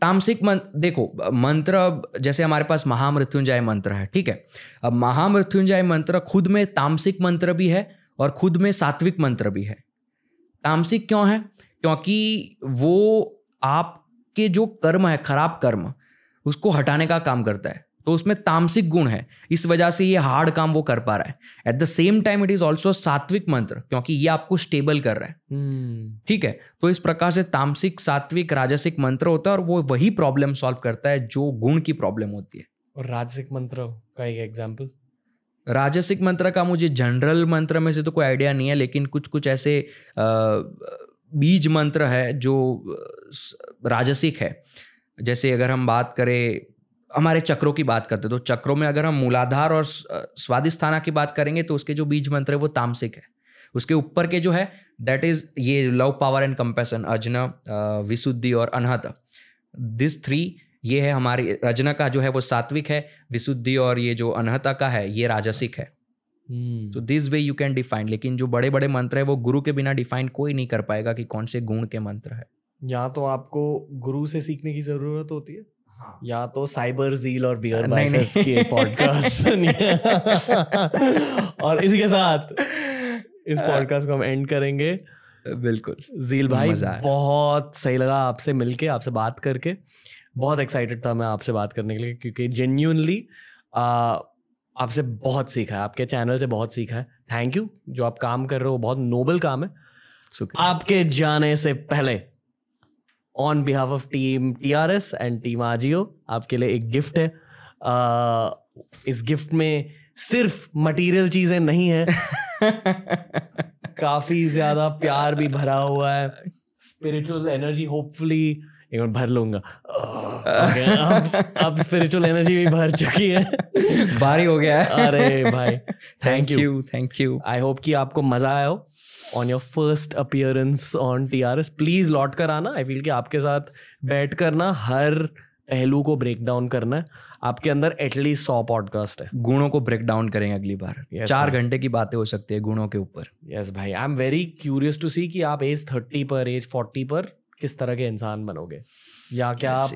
तामसिक मंत्र देखो, मंत्र, जैसे हमारे पास महामृत्युंजय मंत्र है, ठीक है? अब महामृत्युंजय मंत्र खुद में तामसिक मंत्र भी है और खुद में सात्विक मंत्र भी है। तामसिक क्यों है? क्योंकि वो आपके जो कर्म है, खराब कर्म, उसको हटाने का काम करता है। तो उसमें तामसिक गुण है। इस वजह से ये हार्ड काम वो कर पा रहा है। At the same time it is also sattvic mantra क्योंकि ये आपको स्टेबल कर रहा है। हम्म। ठीक है? तो इस प्रकार से तामसिक सात्विक राजसिक मंत्र होता है और वो वही प्रॉब्लम सॉल्व करता है जो गुण की प्रॉब्लम होती है। और राजसिक मंत्र का एक एग्ज़ाम्पल राजसिक मंत्र का मुझे जनरल मंत्र में से तो कोई आइडिया नहीं है लेकिन कुछ कुछ ऐसे बीज मंत्र है जो राजसिक है। जैसे अगर हम बात करें हमारे चक्रों की बात करते तो चक्रों में अगर हम मूलाधार और स्वादिष्ठाना की बात करेंगे तो उसके जो बीज मंत्र है वो तामसिक है। उसके ऊपर के जो है दैट इज़ ये love power and compassion Ajna Vishuddhi और अनहत। दिस थ्री ये है हमारी रजना का जो है वो सात्विक है विशुद्धि और ये जो अनहता का है ये राजसिक है। तो this way you can define लेकिन जो बड़े बड़े मंत्र है वो गुरु के बिना डिफाइन कोई नहीं कर पाएगा कि कौन से गुण के मंत्र है। यहाँ तो आपको गुरु से सीखने की ज़रूरत होती है। या तो साइबर जील और बियर बाइसेप्स नहीं। पॉडकास्ट और इसी के साथ इस पॉडकास्ट को हम एंड करेंगे। बिल्कुल। जील भाई बहुत सही लगा आपसे मिलके आपसे बात करके। बहुत एक्साइटेड था मैं आपसे बात करने के लिए क्योंकि जेन्यूनली आपसे बहुत सीखा है आपके चैनल से बहुत सीखा है। थैंक यू जो आप काम कर रहे हो बहुत नोबल काम है। आपके जाने से पहले on behalf of team TRS and team Ajio आपके लिए एक गिफ्ट है। आ, इस गिफ्ट में सिर्फ़ मटेरियल चीज़ें नहीं है। काफ़ी ज़्यादा प्यार भी भरा हुआ है। स्पिरिचुअल एनर्जी होपफुली एक बार भर लूँगा। Okay, अब अब स्पिरिचुअल एनर्जी भी भर चुकी है। भारी हो गया है। अरे भाई thank you thank you I hope कि आपको मज़ा आया हो। On your first appearance on T R S please लौट कर आना आई फील कि आपके साथ बैठ कर ना हर पहलू को ब्रेक डाउन करना है। आपके अंदर एटलीस्ट सौ पॉडकास्ट है। गुणों को ब्रेक डाउन करेंगे अगली बार। Yes, चार घंटे की बातें हो सकती है गुणों के ऊपर। यस yes, भाई। I am very curious to see कि आप एज थर्टी पर एज फोर्टी पर किस तरह के इंसान बनोगे? या क्या आप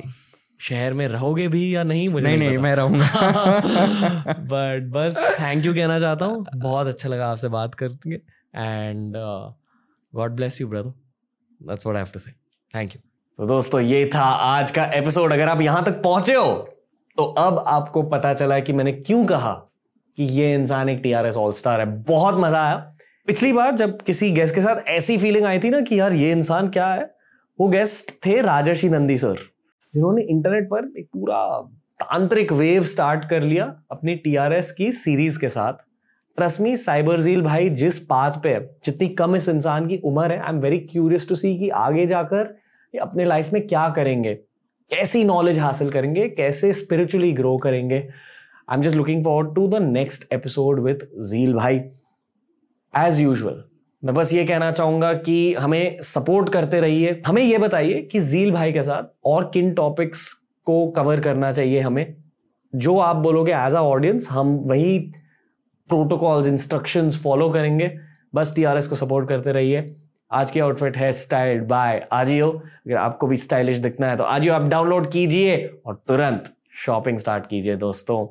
शहर में रहोगे भी या नहीं? मुझे नहीं नहीं पता। मैं रहूँगा। बट बस थैंक यू कहना चाहता हूँ। बहुत अच्छा लगा आपसे बात करके। And God bless you brother that's what I have to say thank you तो दोस्तों, ये था आज का एपिसोड अगर आप यहाँ तक पहुँचे हो तो अब आपको पता चला कि मैंने क्यों कहा कि ये इंसान एक टीआरएस ऑल स्टार है। बहुत मज़ा आया। पिछली बार जब किसी गेस्ट के साथ ऐसी फीलिंग आई थी ना कि यार, ये इंसान क्या है? वो गेस्ट थे राजर्षि नंदी सर, जिन्होंने इंटरनेट पर एक पूरा तांत्रिक वेव स्टार्ट कर लिया अपनी टीआरएस की सीरीज़ के साथ। ट्रस्ट मी साइबर जील भाई, जिस पाथ पे, जितनी कम इस इंसान की उम्र है I am very curious to see कि आगे जाकर ये अपने लाइफ में क्या करेंगे, कैसी नॉलेज हासिल करेंगे, कैसे स्पिरिचुअली ग्रो करेंगे। I am just looking forward to the next episode with Zeel भाई। एज यूजल मैं बस ये कहना चाहूँगा कि हमें सपोर्ट करते रहिए। हमें ये बताइए कि जील भाई के साथ और किन टॉपिक्स को कवर करना चाहिए हमें। जो आप बोलोगे एज अ ऑडियंस हम वही प्रोटोकॉल्स इंस्ट्रक्शंस फॉलो करेंगे। बस टीआरएस को सपोर्ट करते रहिए। आज की आउटफिट है स्टाइल्ड बाय आजियो अगर आपको भी स्टाइलिश दिखना है तो आजियो आप डाउनलोड कीजिए और तुरंत शॉपिंग स्टार्ट कीजिए दोस्तों।